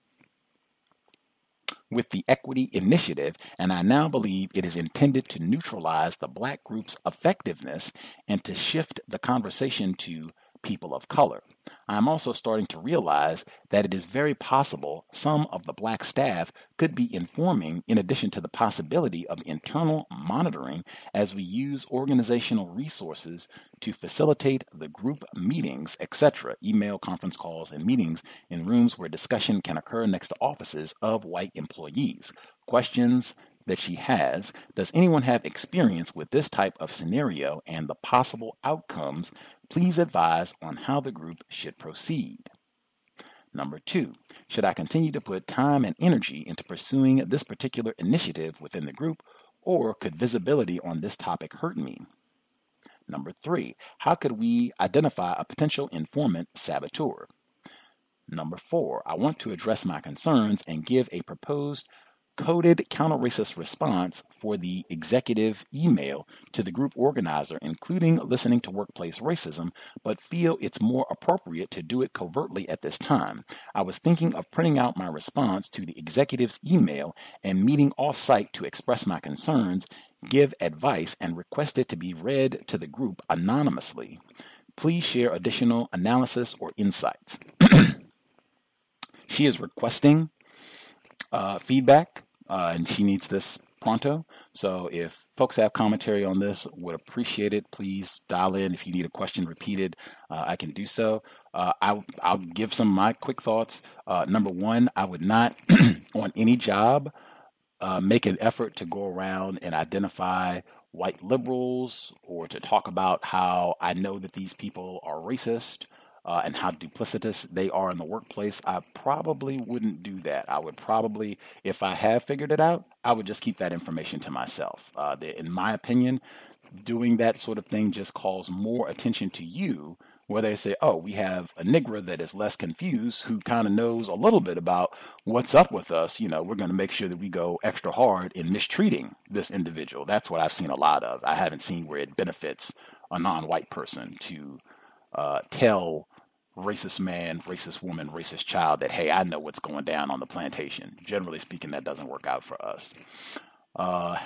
with the Equity Initiative, and I now believe it is intended to neutralize the black group's effectiveness and to shift the conversation to people of color. I'm also starting to realize that it is very possible some of the black staff could be informing, in addition to the possibility of internal monitoring, as we use organizational resources to facilitate the group meetings, etc., email, conference calls, and meetings in rooms where discussion can occur next to offices of white employees. Questions, that she has, does anyone have experience with this type of scenario and the possible outcomes? Please advise on how the group should proceed. Number two, should I continue to put time and energy into pursuing this particular initiative within the group, or could visibility on this topic hurt me? Number three, how could we identify a potential informant saboteur? Number four, I want to address my concerns and give a proposed coded counter-racist response for the executive email to the group organizer, including listening to workplace racism, but feel it's more appropriate to do it covertly at this time. I was thinking of printing out my response to the executive's email and meeting off-site to express my concerns, give advice, and request it to be read to the group anonymously. Please share additional analysis or insights. she is requesting uh, feedback uh, and she needs this pronto. So if folks have commentary on this, would appreciate it. Please dial in. If you need a question repeated, uh, I can do so. Uh, I'll, I'll give some of my quick thoughts. Uh, number one, I would not, on any job, uh, make an effort to go around and identify white liberals or to talk about how I know that these people are racist uh, and how duplicitous they are in the workplace, I probably wouldn't do that. I would probably, if I have figured it out, I would just keep that information to myself. Uh, the, in my opinion, doing that sort of thing just calls more attention to you where they say, oh, we have a Negro that is less confused who kind of knows a little bit about what's up with us. You know, we're going to make sure that we go extra hard in mistreating this individual. That's what I've seen a lot of. I haven't seen where it benefits a non white person to uh, tell racist man, racist woman, racist child that, hey, I know what's going down on the plantation. Generally speaking, that doesn't work out for us. Uh,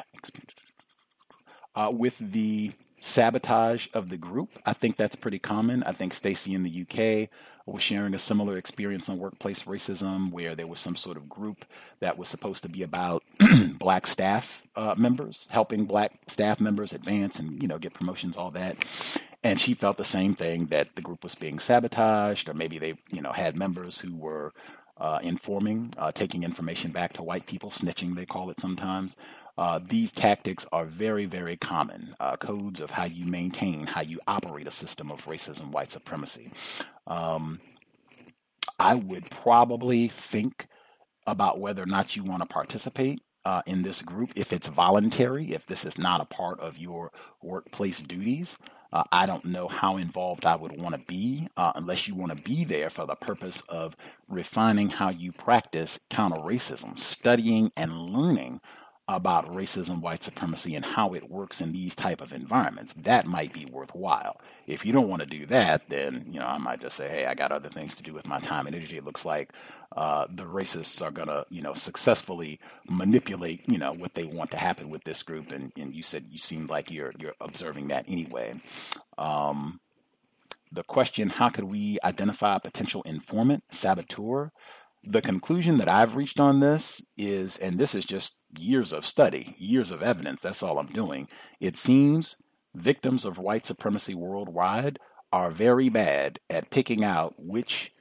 uh, with the sabotage of the group, I think that's pretty common. I think Stacy in the UK was sharing a similar experience on workplace racism where there was some sort of group that was supposed to be about black staff uh, members, helping black staff members advance and, you know, get promotions, all that and she felt the same thing that the group was being sabotaged, or maybe they, you know, had members who were uh, informing, uh, taking information back to white people, snitching, they call it sometimes. Uh, these tactics are very, very common. Uh, codes of how you maintain, how you operate a system of racism, white supremacy. Um, I would probably think about whether or not you want to participate uh, in this group if it's voluntary, if this is not a part of your workplace duties. Uh, I don't know how involved I would want to be uh, unless you want to be there for the purpose of refining how you practice counter racism, studying and learning about racism, white supremacy, and how it works in these type of environments. That might be worthwhile. If you don't want to do that, then you know I might just say, hey, I got other things to do with my time and energy. It looks like uh, the racists are gonna, you know, successfully manipulate, you know, what they want to happen with this group. And, and you said you seemed like you're you're observing that anyway. Um, the question, how could we identify a potential informant, saboteur? The conclusion that I've reached on this is, and this is just years of study, years of evidence, that's all I'm doing. It seems victims of white supremacy worldwide are very bad at picking out which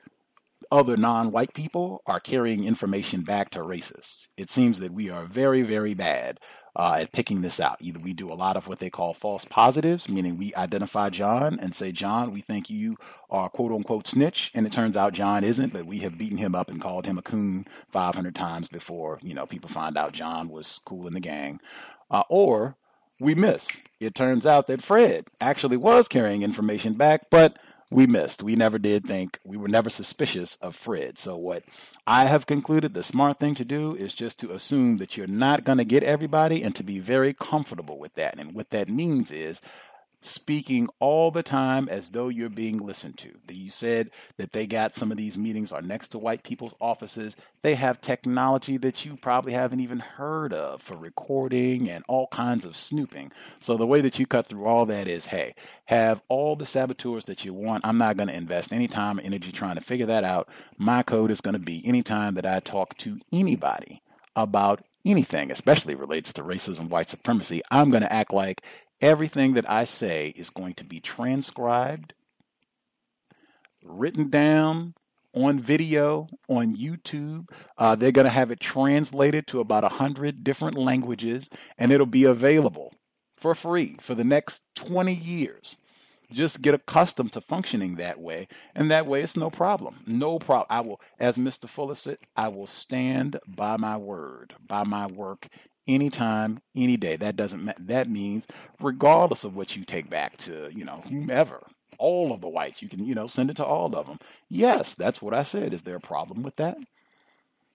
other non white people are carrying information back to racists. It seems that we are very, very bad uh, at picking this out. Either we do a lot of what they call false positives, meaning we identify John and say, John, we think you are quote unquote snitch, and it turns out John isn't, but we have beaten him up and called him a coon 500 times before you know people find out John was cool in the gang, uh, or we miss. It turns out that Fred actually was carrying information back, but we missed. We never did think, we were never suspicious of Fred. So, what I have concluded the smart thing to do is just to assume that you're not going to get everybody and to be very comfortable with that. And what that means is speaking all the time as though you're being listened to. You said that they got some of these meetings are next to white people's offices. They have technology that you probably haven't even heard of for recording and all kinds of snooping. So the way that you cut through all that is, hey, have all the saboteurs that you want. I'm not going to invest any time or energy trying to figure that out. My code is going to be anytime that I talk to anybody about anything, especially relates to racism, white supremacy, I'm going to act like Everything that I say is going to be transcribed, written down on video on YouTube. Uh, they're going to have it translated to about 100 different languages, and it'll be available for free for the next 20 years. Just get accustomed to functioning that way, and that way it's no problem. No problem. I will, as Mr. Fuller said, I will stand by my word, by my work, anytime, any day. That doesn't that means regardless of what you take back to, you know, whomever, all of the whites, you can, you know, send it to all of them. Yes, that's what I said. Is there a problem with that?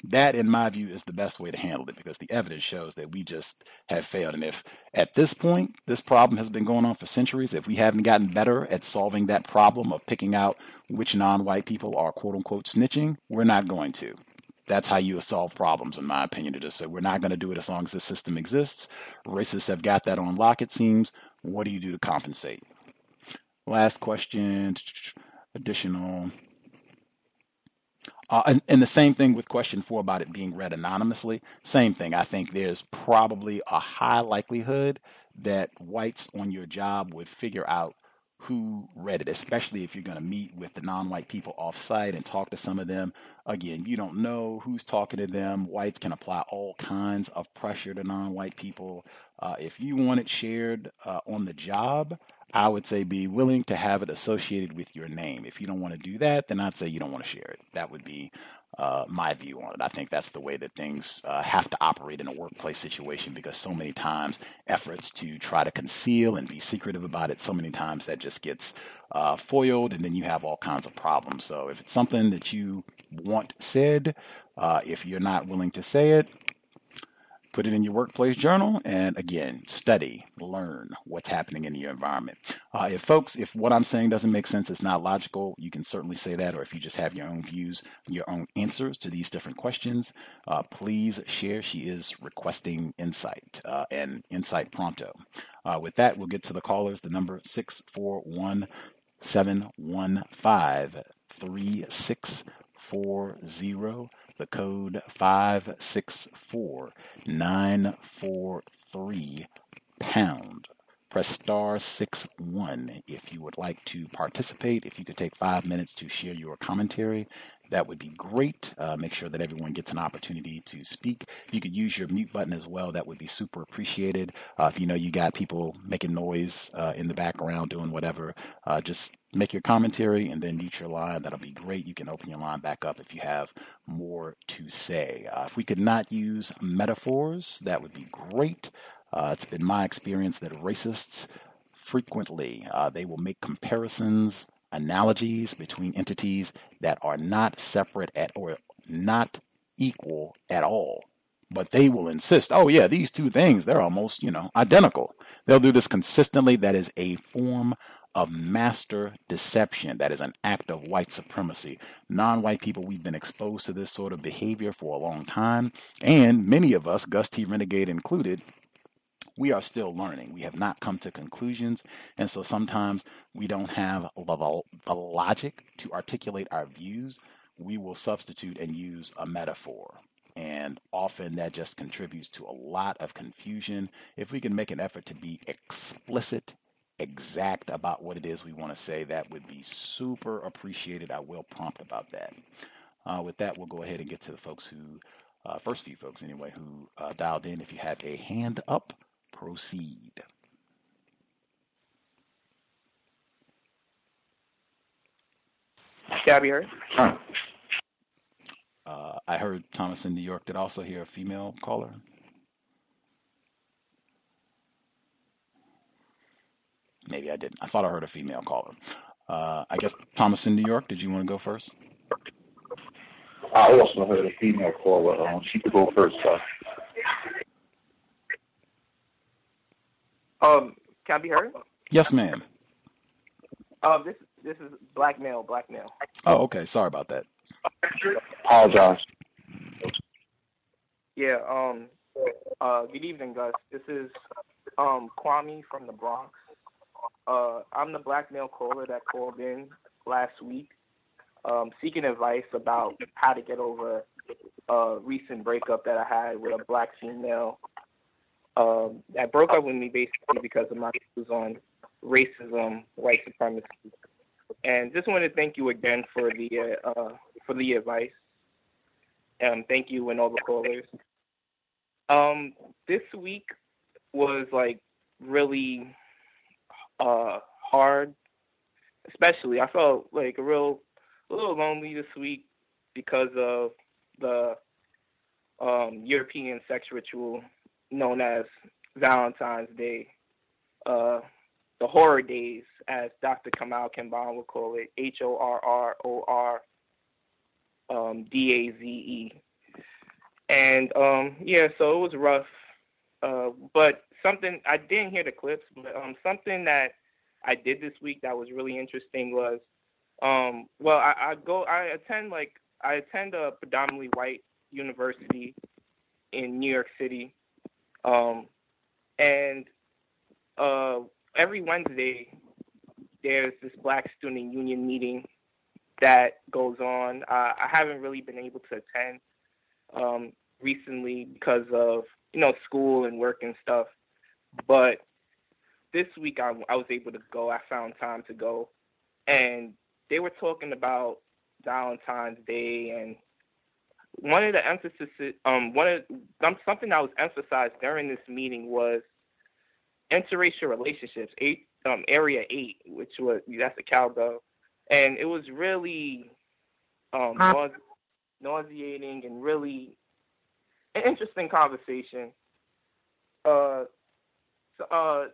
That, in my view, is the best way to handle it because the evidence shows that we just have failed. And if at this point, this problem has been going on for centuries, if we haven't gotten better at solving that problem of picking out which non white people are quote unquote snitching, we're not going to that's how you solve problems, in my opinion. To just say we're not going to do it as long as the system exists. Racists have got that on lock, it seems. What do you do to compensate? Last question. Additional. Uh, and, and, the same thing with question four about it being read anonymously. Same thing. I think there's probably a high likelihood that whites on your job would figure out who read it, especially if you're going to meet with the non white people off site and talk to some of them. Again, you don't know who's talking to them. Whites can apply all kinds of pressure to non white people. Uh, if you want it shared uh, on the job, I would say be willing to have it associated with your name. If you don't want to do that, then I'd say you don't want to share it. That would be uh, my view on it. I think that's the way that things uh, have to operate in a workplace situation because so many times efforts to try to conceal and be secretive about it, so many times that just gets uh, foiled and then you have all kinds of problems. So if it's something that you want said, uh, if you're not willing to say it, put it in your workplace journal and again study learn what's happening in your environment. Uh, if folks if what i'm saying doesn't make sense it's not logical you can certainly say that or if you just have your own views your own answers to these different questions uh, please share. She is requesting insight uh, and insight pronto. Uh, with that we'll get to the callers. The number 641 715 3640 the code 564 943 pound. Press star six one if you would like to participate. If you could take five minutes to share your commentary, that would be great. Uh, make sure that everyone gets an opportunity to speak. You could use your mute button as well, that would be super appreciated. Uh, if you know you got people making noise uh, in the background doing whatever, uh, just make your commentary and then mute your line. That'll be great. You can open your line back up if you have more to say. Uh, if we could not use metaphors, that would be great. Uh, it's been my experience that racists frequently they will make comparisons analogies between entities that are not separate at or not equal at all. But they will insist, oh, yeah, these two things, they're almost, you know, identical. They'll do this consistently. That is a form of master deception. That is an act of white supremacy. Non white people, we've been exposed to this sort of behavior for a long time. And many of us, Gus T. Renegade included, we are still learning. We have not come to conclusions. And so sometimes we don't have the, logic to articulate our views. We will substitute and use a metaphor. And often that just contributes to a lot of confusion. If we can make an effort to be explicit, exact about what it is we want to say, that would be super appreciated. I will prompt about that. Uh, with that, we'll go ahead and get to the folks who, uh, first few folks anyway, who uh, dialed in. If you have a hand up, proceed. Yeah, I heard. Uh, I heard Thomas in New York. Did also hear a female caller. Maybe I didn't. I thought I heard a female caller. Uh, I guess Thomas in New York. Did you want to go first? I also heard a female caller. Um, she could go first. Uh. Um, can I be heard? Yes, ma'am. Um, this this is black male, black male. Oh, okay. Sorry about that. Apologize. Yeah. Um. Uh. Good evening, Gus. This is um Kwame from the Bronx. Uh, I'm the black male caller that called in last week, um, seeking advice about how to get over a recent breakup that I had with a black female um, that broke up with me basically because of my views on racism, white supremacy, and just want to thank you again for the uh, uh, for the advice. Um, thank you and all the callers. Um, this week was like really uh, hard, especially I felt like a real a little lonely this week because of the um, European sex ritual known as Valentine's Day, uh, the horror days, as Dr. Kamau Kambon would call it, H O R R O R um, D A Z E. And um, yeah, so it was rough. Uh, but something I didn't hear the clips, but um, something that I did this week that was really interesting was, um, well, I, I go, I attend like I attend a predominantly white university in New York City, um, and uh, every Wednesday, there's this Black Student Union meeting that goes on. Uh, I haven't really been able to attend um, recently because of you know school and work and stuff. But this week I, I was able to go. I found time to go, and they were talking about Valentine's Day and one of the emphasis, um, one of something that was emphasized during this meeting was interracial relationships. Eight, um, area eight, which was that's the cowbell, and it was really um, nauseating and really an interesting conversation. Uh, so, uh,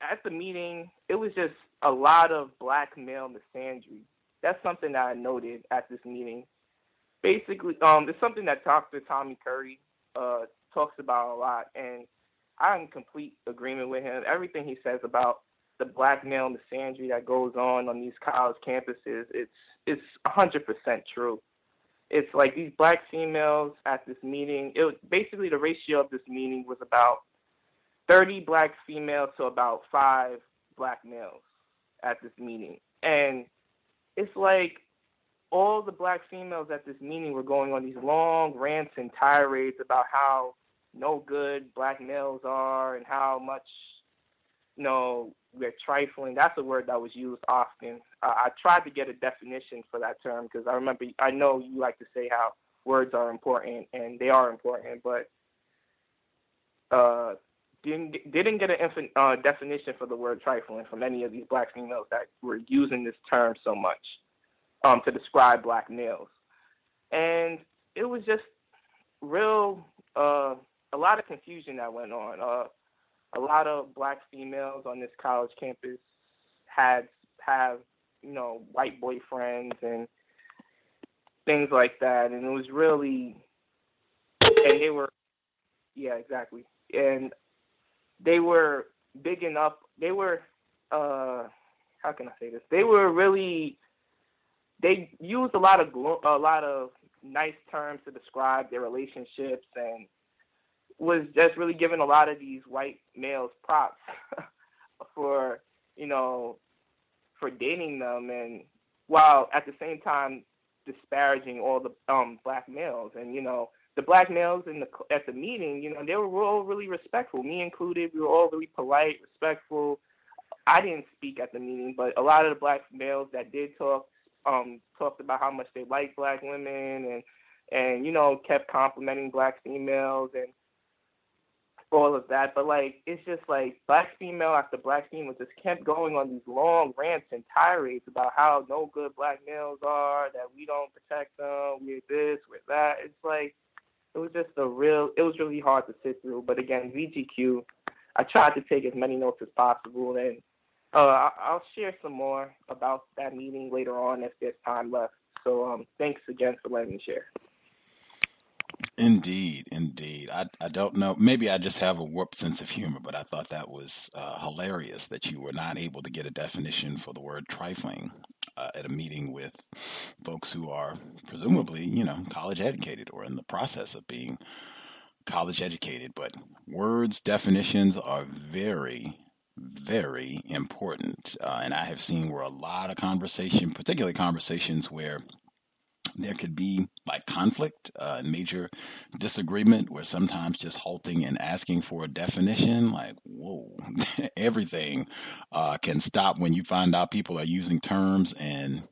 at the meeting, it was just a lot of black male misandry. That's something that I noted at this meeting basically, um, it's something that Dr. Tommy Curry uh, talks about a lot, and I'm in complete agreement with him. Everything he says about the black male misandry that goes on on these college campuses, it's it's 100% true. It's like these black females at this meeting. It was basically the ratio of this meeting was about 30 black females to about five black males at this meeting, and it's like all the black females at this meeting were going on these long rants and tirades about how no good black males are and how much you know, we're trifling. That's a word that was used often. Uh, I tried to get a definition for that term because I remember, I know you like to say how words are important, and they are important, but uh, didn't didn't get an infin, uh, definition for the word trifling from any of these black females that were using this term so much um, to describe black males, and it was just real uh, a lot of confusion that went on. Uh, a lot of black females on this college campus had have you know white boyfriends and things like that, and it was really and they were yeah exactly and they were big enough. They were uh how can I say this? They were really they used a lot of a lot of nice terms to describe their relationships and was just really giving a lot of these white males props for you know for dating them and while at the same time disparaging all the um black males. And you know the black males in the at the meeting you know they were all really respectful. Me included we were all really polite respectful. I didn't speak at the meeting but a lot of the black males that did talk um talked about how much they like black women and and you know kept complimenting black females and all of that. But like it's just like black female after black female just kept going on these long rants and tirades about how no good black males are, that we don't protect them, we're this, we're that. It's like it was just a real it was really hard to sit through. But again, VGQ, I tried to take as many notes as possible and uh, I'll share some more about that meeting later on if there's time left. So um, thanks again for letting me share. Indeed, indeed. I I don't know. Maybe I just have a warped sense of humor, but I thought that was uh, hilarious that you were not able to get a definition for the word trifling uh, at a meeting with folks who are presumably, you know, college educated or in the process of being college educated. But words, definitions are very very important. Uh, and I have seen where a lot of conversation, particularly conversations where there could be like conflict, uh, major disagreement, where sometimes just halting and asking for a definition, like, whoa, everything uh, can stop when you find out people are using terms and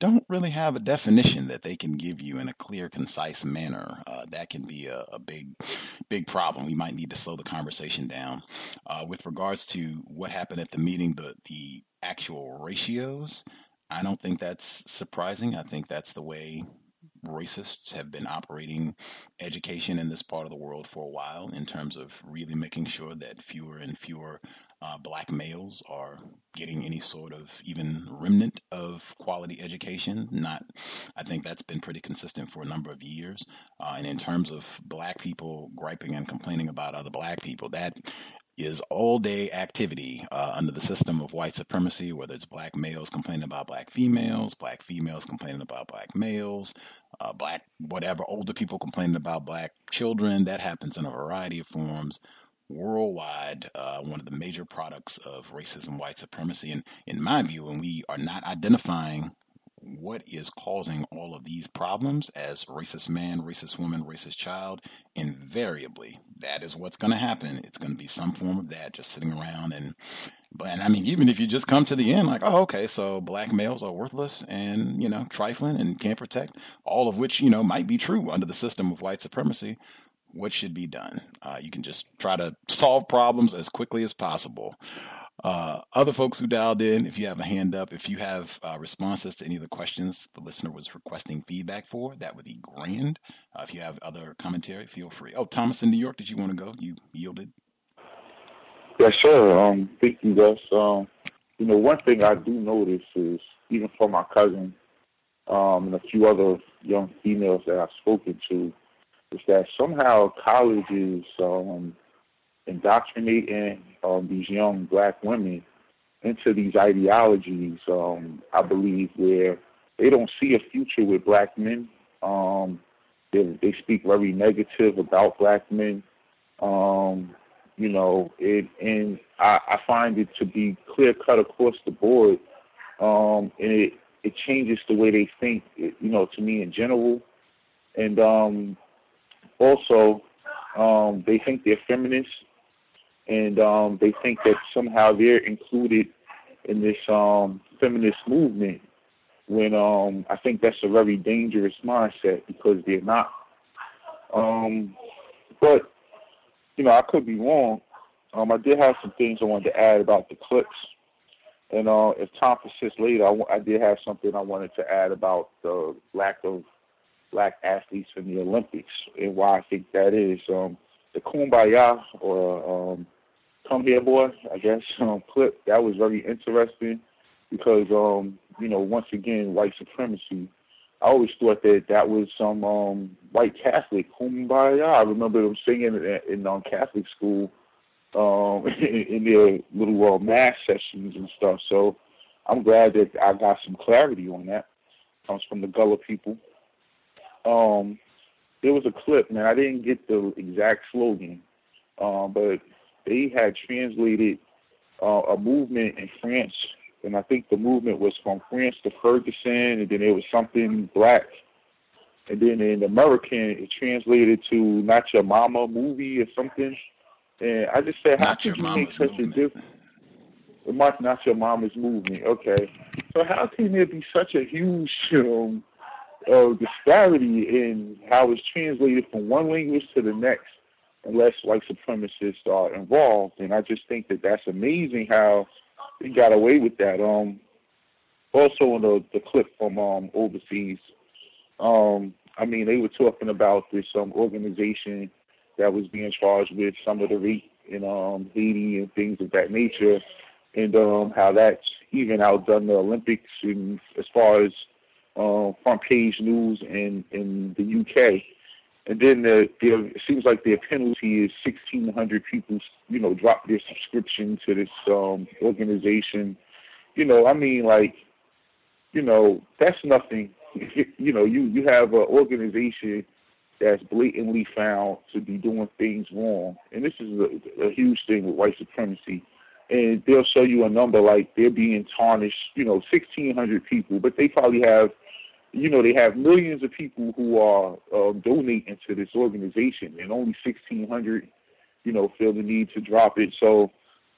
don't really have a definition that they can give you in a clear, concise manner. Uh, that can be a, a, big, big problem. We might need to slow the conversation down. Uh, with regards to what happened at the meeting, the the actual ratios. I don't think that's surprising. I think that's the way racists have been operating education in this part of the world for a while in terms of really making sure that fewer and fewer uh, black males are getting any sort of even remnant of quality education. Not, I think that's been pretty consistent for a number of years. Uh, and in terms of black people griping and complaining about other black people, that is all day activity uh, under the system of white supremacy, whether it's black males complaining about black females, black females complaining about black males, uh, black whatever, older people complaining about black children. That happens in a variety of forms worldwide. Uh, one of the major products of racism, white supremacy. And in my view, when we are not identifying what is causing all of these problems as racist man, racist woman, racist child, invariably that is what's going to happen. It's going to be some form of that, just sitting around and, but and I mean, even if you just come to the end, like, oh, okay, so black males are worthless and you know trifling and can't protect, all of which you know might be true under the system of white supremacy. What should be done? Uh, you can just try to solve problems as quickly as possible. Uh, other folks who dialed in, if you have a hand up, if you have uh, responses to any of the questions the listener was requesting feedback for, that would be grand. Uh, if you have other commentary, feel free. Oh, Thomas in New York, did you want to go? You yielded. Yes, sure. Um, thank you, Gus. Um, you know, one thing I do notice is even for my cousin um, and a few other young females that I've spoken to, is that somehow colleges um, indoctrinating um, these young black women into these ideologies, um, I believe, where they don't see a future with black men. Um, they, they speak very negative about black men. Um, you know, it, and I, I find it to be clear cut across the board. Um, and it, it changes the way they think, you know, to me in general. And um, also, um, they think they're feminists and um, they think that somehow they're included in this um, feminist movement. When um, I think that's a very dangerous mindset because they're not. Um, but you know, I could be wrong. Um, I did have some things I wanted to add about the clips, and uh, if time persists later, I, w- I did have something I wanted to add about the lack of black athletes in the Olympics and why I think that is. Um, the Kumbaya or um, Come Here Boy, I guess, um, clip that was very interesting because um, you know once again white supremacy. I always thought that that was some um, white Catholic Kumbaya. I remember them singing in, in um, Catholic school um, in, their little uh, mass sessions and stuff. So I'm glad that I got some clarity on that. Comes from the Gullah people. Um, there was a clip, man. I didn't get the exact slogan, um, but they had translated uh, a movement in France, and I think the movement was from France to Ferguson, and then it was something black. And then in American, it translated to "Not Your Mama" movie or something. And I just said, how could you make such a difference? Not, not your mama's movement. Okay. So how can there be such a huge um, uh, disparity in how it's translated from one language to the next, unless white supremacists are involved? And I just think that that's amazing how they got away with that. Um, also in the the clip from um overseas, um, I mean they were talking about this um organization that was being charged with some of the rape in um Haiti and things of that nature, and um how that's even outdone the Olympics in as far as uh, front page news in in the UK. And then the, the, it seems like their penalty is 1,600 people, you know, drop their subscription to this um, organization. You know, I mean, like, you know, that's nothing. you know, you you have an organization that's blatantly found to be doing things wrong, and this is a, a huge thing with white supremacy. And they'll show you a number like they're being tarnished, you know, 1,600 people, but they probably have you know, they have millions of people who are um, donating to this organization, and only 1,600, you know, feel the need to drop it. So,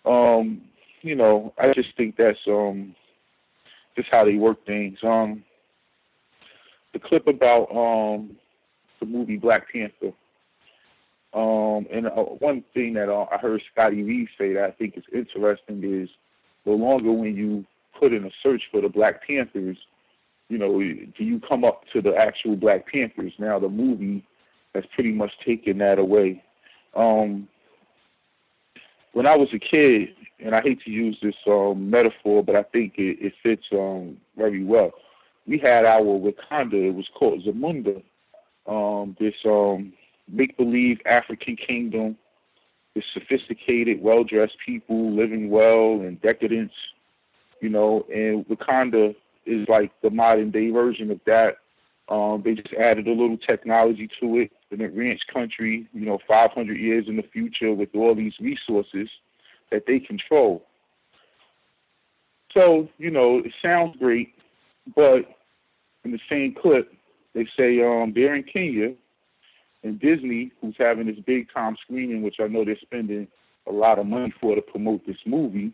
um, you know, I just think that's um, just how they work things. Um, the clip about um, the movie Black Panther. Um, and uh, one thing that uh, I heard Scotty Reed say that I think is interesting is the longer when you put in a search for the Black Panthers, you know, do you come up to the actual Black Panthers? Now the movie has pretty much taken that away. Um, when I was a kid, and I hate to use this um, metaphor, but I think it, it fits um, very well. We had our Wakanda. It was called Zamunda. Um, this um, make-believe African kingdom. This sophisticated, well-dressed people living well in decadence. You know, and Wakanda is like the modern day version of that. Um, they just added a little technology to it. In a ranch country, you know, 500 years in the future with all these resources that they control. So, you know, it sounds great, but in the same clip, they say um, they're in Kenya, and Disney, who's having this big time screening, which I know they're spending a lot of money for to promote this movie,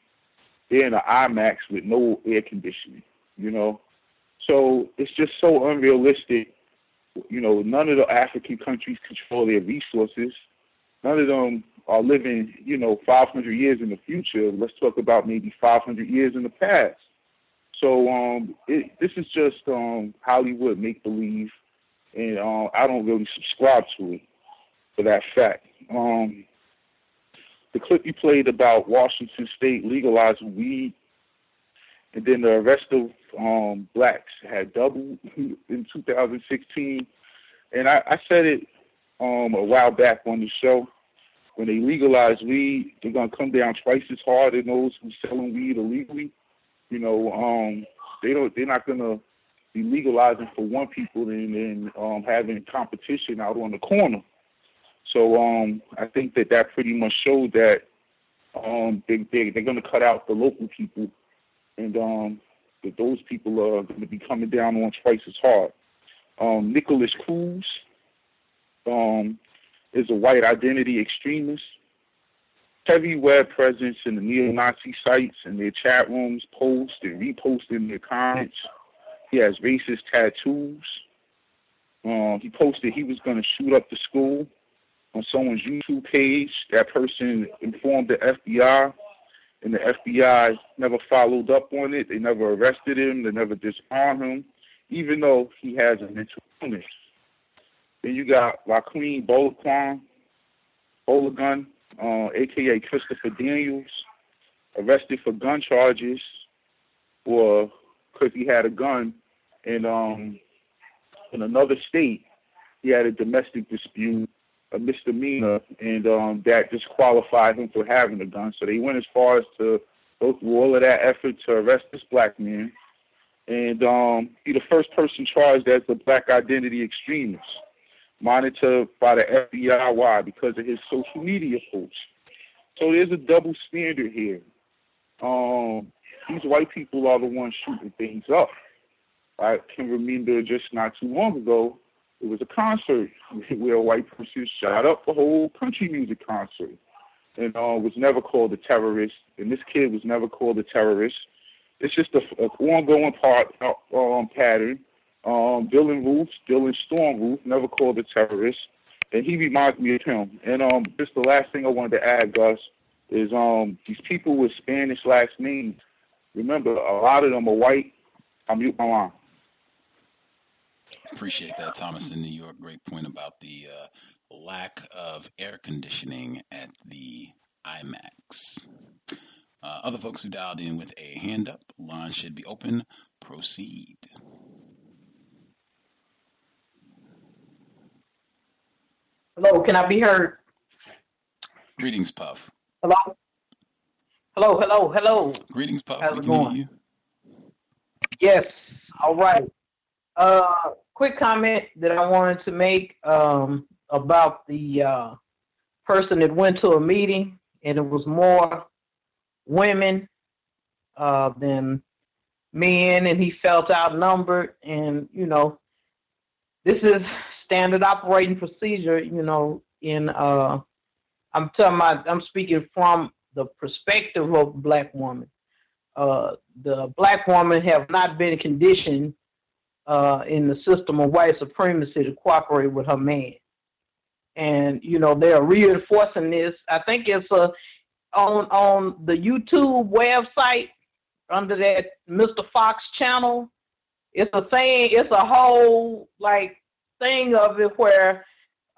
they're in an IMAX with no air conditioning you know. So it's just so unrealistic. You know, none of the African countries control their resources. None of them are living, you know, 500 years in the future. Let's talk about maybe 500 years in the past. So um, it, this is just um, Hollywood make believe, and uh, I don't really subscribe to it for that fact. Um, the clip you played about Washington State legalizing weed and then the arrest of um, blacks had doubled in 2016. And I, I said it um, a while back on the show. When they legalize weed, they're gonna come down twice as hard on those who selling weed illegally. You know, um, they don't. They're not gonna be legalizing for one people and then um, having competition out on the corner. So um, I think that that pretty much showed that um, they, they they're gonna cut out the local people and um, that those people are going to be coming down on twice as hard. Um, Nikolas Cruz um, is a white identity extremist. heavy web presence in the neo-Nazi sites and their chat rooms, post and reposting their comments. He has racist tattoos. Um, he posted he was going to shoot up the school on someone's YouTube page. That person informed the FBI, and the FBI never followed up on it. They never arrested him. They never disarmed him, even though he has a mental illness. Then you got Raqueen Bolaquan, Bolagun, uh, aka Christopher Daniels, arrested for gun charges or because he had a gun and um in another state he had a domestic dispute, a misdemeanor, and um that disqualified him for having a gun. So they went as far as to go through all of that effort to arrest this black man. And um be the first person charged as a black identity extremist monitored by the FBI. Because of his social media posts. So there's a double standard here. Um, these white people are the ones shooting things up. I can remember just not too long ago, it was a concert where a white person shot up a whole country music concert and uh, was never called a terrorist. And this kid was never called a terrorist. It's just a, a ongoing part uh, um, pattern um, Dylann Roof, Dylann Storm Roof, never called a terrorist, and he reminds me of him. And um, just the last thing I wanted to add, Gus, is um, these people with Spanish last names. Remember, a lot of them are white. I mute my line. Appreciate that, Thomas in New York. Great point about the uh, lack of air conditioning at the IMAX. Uh, other folks who dialed in with a hand up, line should be open. Proceed. Hello, can I be heard? Greetings, Puff. Hello? Hello, hello, hello. Greetings, Puff. How's it going? you. Yes, all right. Uh, quick comment that I wanted to make um, about the uh, person that went to a meeting, and it was more women uh, than men, and he felt outnumbered. And, you know, this is standard operating procedure, you know, in uh I'm talking about I'm speaking from the perspective of black woman. Uh the black woman have not been conditioned uh in the system of white supremacy to cooperate with her man. And you know, they're reinforcing this. I think it's a on on the YouTube website under that Mr. Fox channel. It's a thing. It's a whole like thing of it where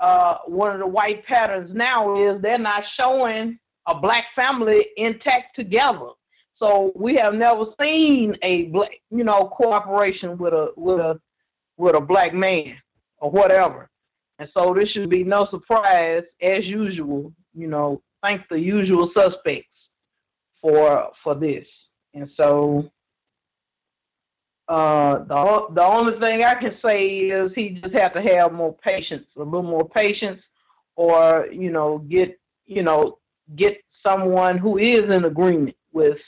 uh, one of the white patterns now is they're not showing a black family intact together. So we have never seen a black, you know, cooperation with a with a with a black man or whatever. And so this should be no surprise, as usual. You know, thank the usual suspects for for this. And so uh, the the only thing I can say is he just have to have more patience, a little more patience, or you know, get you know, get someone who is in agreement with,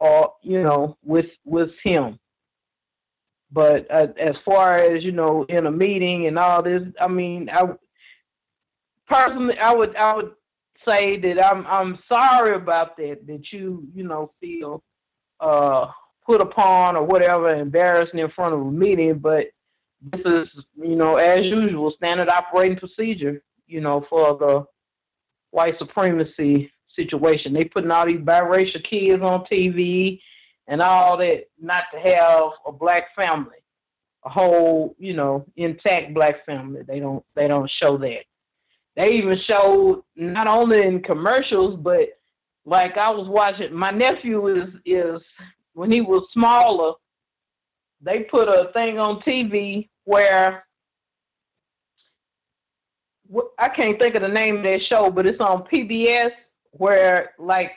or you know, with with him. But uh, as far as you know, in a meeting and all this, I mean, I personally, I would I would say that I'm I'm sorry about that. That you you know feel uh put upon or whatever, embarrassing in front of a meeting, but this is, you know, as usual, standard operating procedure, you know, for the white supremacy situation. They putting all these biracial kids on TV and all that not to have a black family, a whole, you know, intact black family. They don't they don't show that. They even showed not only in commercials, but like I was watching my nephew is is when he was smaller, they put a thing on TV where wh- I can't think of the name of that show, but it's on PBS where like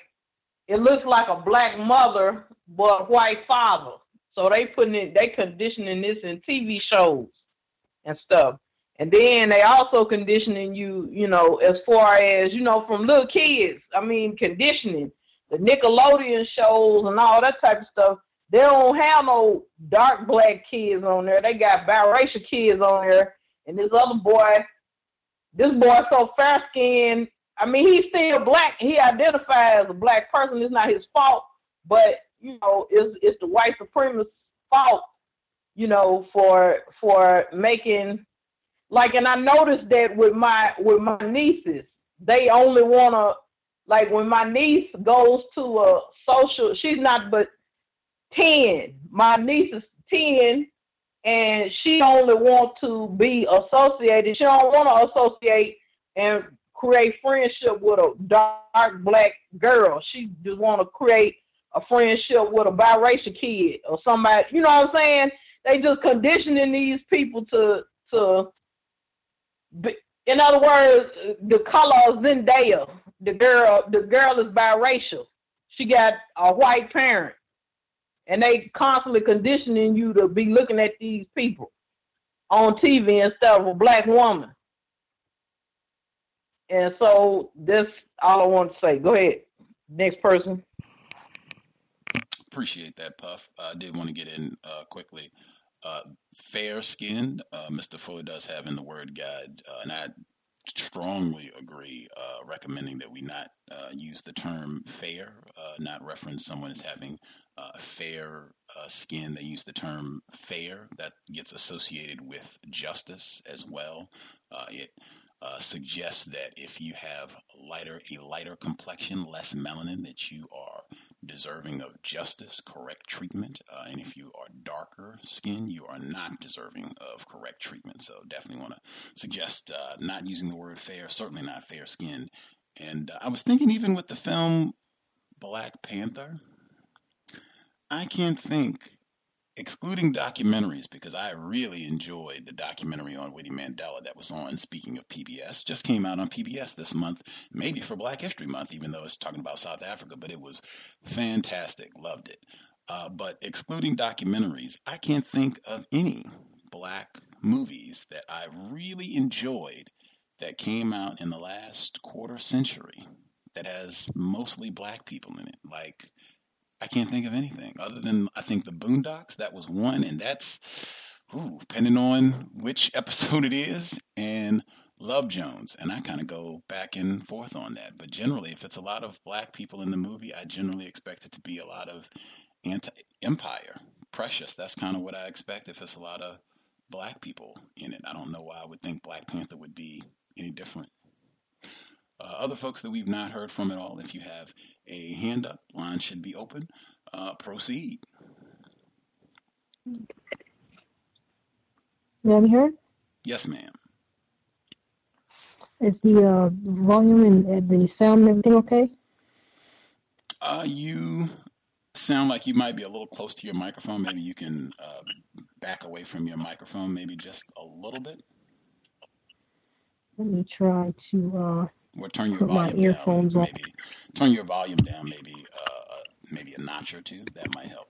it looks like a black mother but white father. So they putting it, they conditioning this in TV shows and stuff. And then they also conditioning you, you know, as far as, you know, from little kids. I mean, conditioning the Nickelodeon shows and all that type of stuff, they don't have no dark black kids on there. They got biracial kids on there. And this other boy, this boy so fair skinned, I mean, he's still black. He identifies as a black person. It's not his fault, but you know, it's it's the white supremacist fault. You know, for for making like, and I noticed that with my with my nieces, they only wanna like when my niece goes to a social. She's not but ten. My niece is ten, and she only want to be associated. She don't want to associate and create friendship with a dark black girl. She just want to create a friendship with a biracial kid or somebody. You know what I'm saying? They just conditioning these people to to. Be, in other words, the color Zendaya, the girl, the girl is biracial. She got a white parent, and they constantly conditioning you to be looking at these people on TV instead of a black woman. And so that's all I want to say. Go ahead. Next person. Appreciate that, Puff. I did want to get in uh, quickly. Uh, fair skinned, uh, Mr. Fuller does have in the word guide, uh, and I strongly agree, uh, recommending that we not uh, use the term fair, not reference someone as having fair skin. They use the term fair, that gets associated with justice as well. it uh, suggests that if you have lighter a lighter complexion, less melanin, that you are deserving of justice, correct treatment, uh, and if you are darker skin, you are not deserving of correct treatment. So definitely want to suggest uh, not using the word fair, certainly not fair skinned. And uh, I was thinking even with the film Black Panther, I can't think excluding documentaries, because I really enjoyed the documentary on Winnie Mandela that was on, speaking of PBS, just came out on PBS this month, maybe for Black History Month, even though it's talking about South Africa, but it was fantastic. Loved it. Uh, but excluding documentaries, I can't think of any black movies that I really enjoyed that came out in the last quarter century that has mostly black people in it. Like, I can't think of anything other than I think the Boondocks. That was one, and that's ooh, depending on which episode it is, and Love Jones, and I kind of go back and forth on that. But generally, if it's a lot of black people in the movie, I generally expect it to be a lot of anti-empire, precious. That's kind of what I expect if it's a lot of black people in it. I don't know why I would think Black Panther would be any different. Uh, other folks that we've not heard from at all, if you have a hand up, line should be open. Uh, proceed. May I heard? Yes, ma'am. Is the uh, volume and the sound and everything okay? Uh, you sound like you might be a little close to your microphone. Maybe you can uh, back away from your microphone, maybe just a little bit. Let me try to uh, or turn your put volume down. Maybe turn your volume down. Maybe uh, maybe a notch or two. That might help.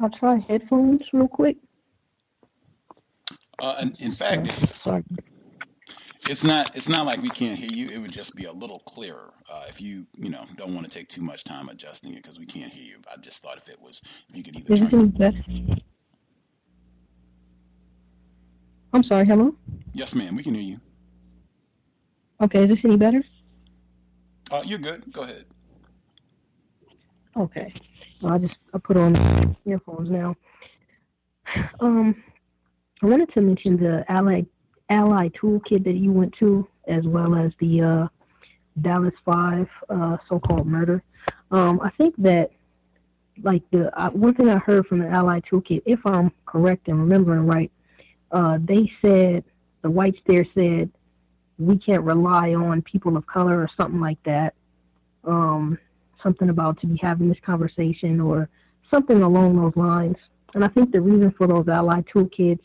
I'll try headphones real quick. Uh, and in fact, if Sorry. it's not it's not like we can't hear you. It would just be a little clearer uh, if you you know don't want to take too much time adjusting it because we can't hear you. I just thought if it was if you could either Is turn. better? I'm sorry, hello? Yes, ma'am. We can hear you. Okay, is this any better? Uh, you're good. Go ahead. Okay. So I just I put on earphones now. Um, I wanted to mention the Ally Ally toolkit that you went to, as well as the uh, Dallas Five uh, so-called murder. Um, I think that like the uh, one thing I heard from the Ally toolkit, if I'm correct and remembering right, uh, they said the whites there said we can't rely on people of color or something like that. Um, something about to be having this conversation or something along those lines. And I think the reason for those allied toolkits,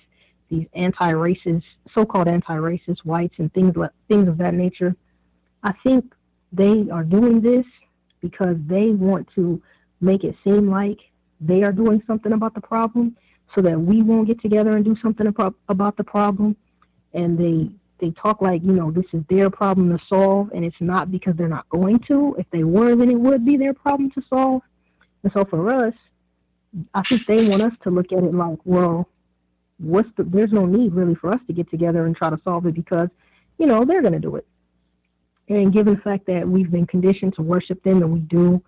these anti-racist, so-called anti-racist whites and things like things of that nature, I think they are doing this because they want to make it seem like they are doing something about the problem, so that we won't get together and do something about the problem. And they they talk like you know this is their problem to solve, and it's not because they're not going to. If they were, then it would be their problem to solve. And so for us, I think they want us to look at it like, well, what's the? There's no need really for us to get together and try to solve it because, you know, they're going to do it. And given the fact that we've been conditioned to worship them, and we do,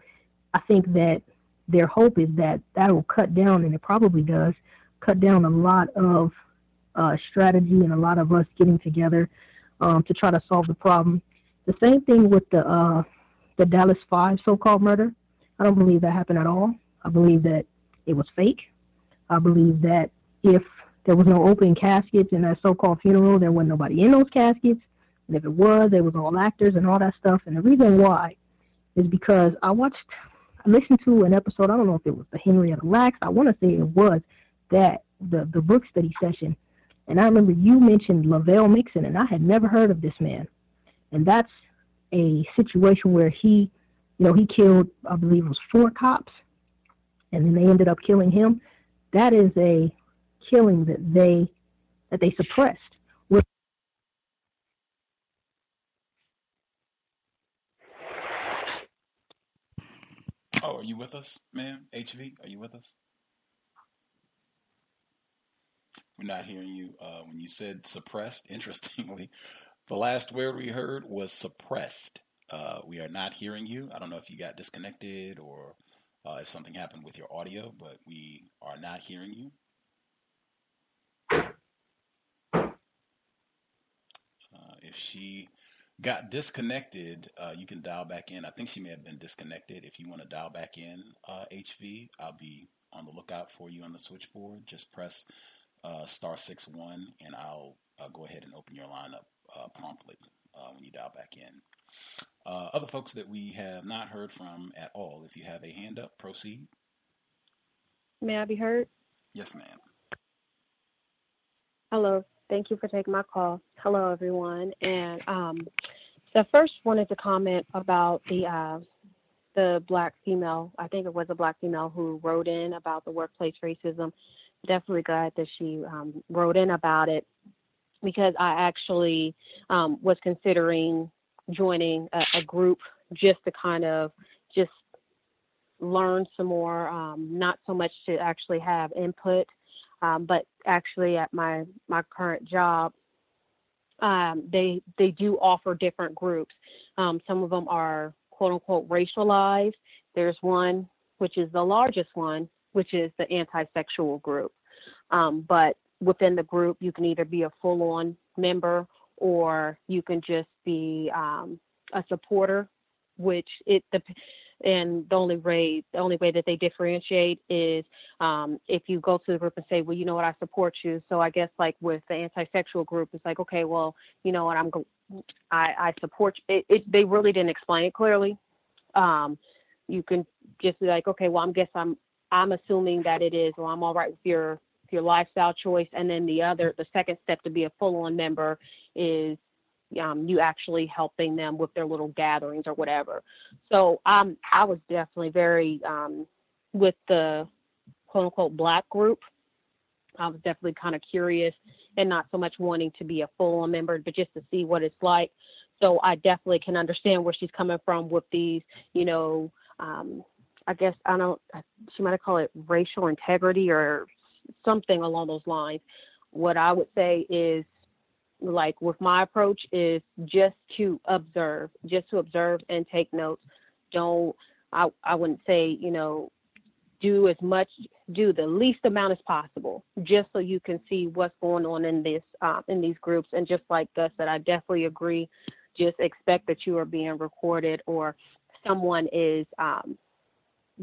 I think that their hope is that that will cut down, and it probably does, cut down a lot of uh, strategy and a lot of us getting together um, to try to solve the problem. The same thing with the uh, the Dallas Five so-called murder. I don't believe that happened at all. I believe that it was fake. I believe that if there was no open caskets in that so-called funeral, there wasn't nobody in those caskets. And if it was, they was all actors and all that stuff. And the reason why is because I watched, I listened to an episode. I don't know if it was the Henrietta Lacks. I want to say it was that the the book study session. And I remember you mentioned Lovelle Mixon, and I had never heard of this man. And that's a situation where he, you know, he killed, I believe it was four cops, and then they ended up killing him. That is a killing that they that they suppressed. Oh, are you with us, ma'am? HV, are you with us? We're not hearing you. Uh, when you said suppressed, interestingly, the last word we heard was suppressed. Uh, we are not hearing you. I don't know if you got disconnected or uh, if something happened with your audio, but we are not hearing you. Uh, if she got disconnected, uh, you can dial back in. I think she may have been disconnected. If you want to dial back in, HV, uh, I'll be on the lookout for you on the switchboard. Just press uh, star six one, and I'll go ahead and open your line up uh, promptly when you dial back in. other folks that we have not heard from at all, if you have a hand up, proceed. May I be heard? Yes, ma'am. Hello. Thank you for taking my call. Hello, everyone. And um, so first wanted to comment about the uh, the black female. I think it was a black female who wrote in about the workplace racism. Definitely glad that she um, wrote in about it because I actually um, was considering joining a, a, group just to kind of just learn some more, um, not so much to actually have input um, but actually, at my my current job, um, they they do offer different groups. Um, some of them are quote unquote racialized. There's one which is the largest one, which is the anti-sexual group. Um, but within the group, you can either be a full-on member or you can just be um, a supporter, which it the and the only way the only way that they differentiate is um, if you go to the group and say, well, you know what, I support you. So I guess like with the anti-sexual group, it's like, okay, well, you know what, I'm I, I support you. It, it, they really didn't explain it clearly. Um, you can just be like, okay, well, I'm guess I'm I'm assuming that it is, well, I'm all right with your your lifestyle choice. And then the other, the second step to be a full-on member is um, you actually helping them with their little gatherings or whatever. So um, I was definitely very um, with the quote unquote black group. I was definitely kind of curious and not so much wanting to be a full on member, but just to see what it's like. So I definitely can understand where she's coming from with these, you know, um, I guess I don't, she might have called it racial integrity or something along those lines. What I would say is like with my approach is just to observe, just to observe and take notes. Don't I I wouldn't say, you know, do as much do the least amount as possible just so you can see what's going on in this uh, in these groups and just like Gus said I definitely agree just expect that you are being recorded or someone is um,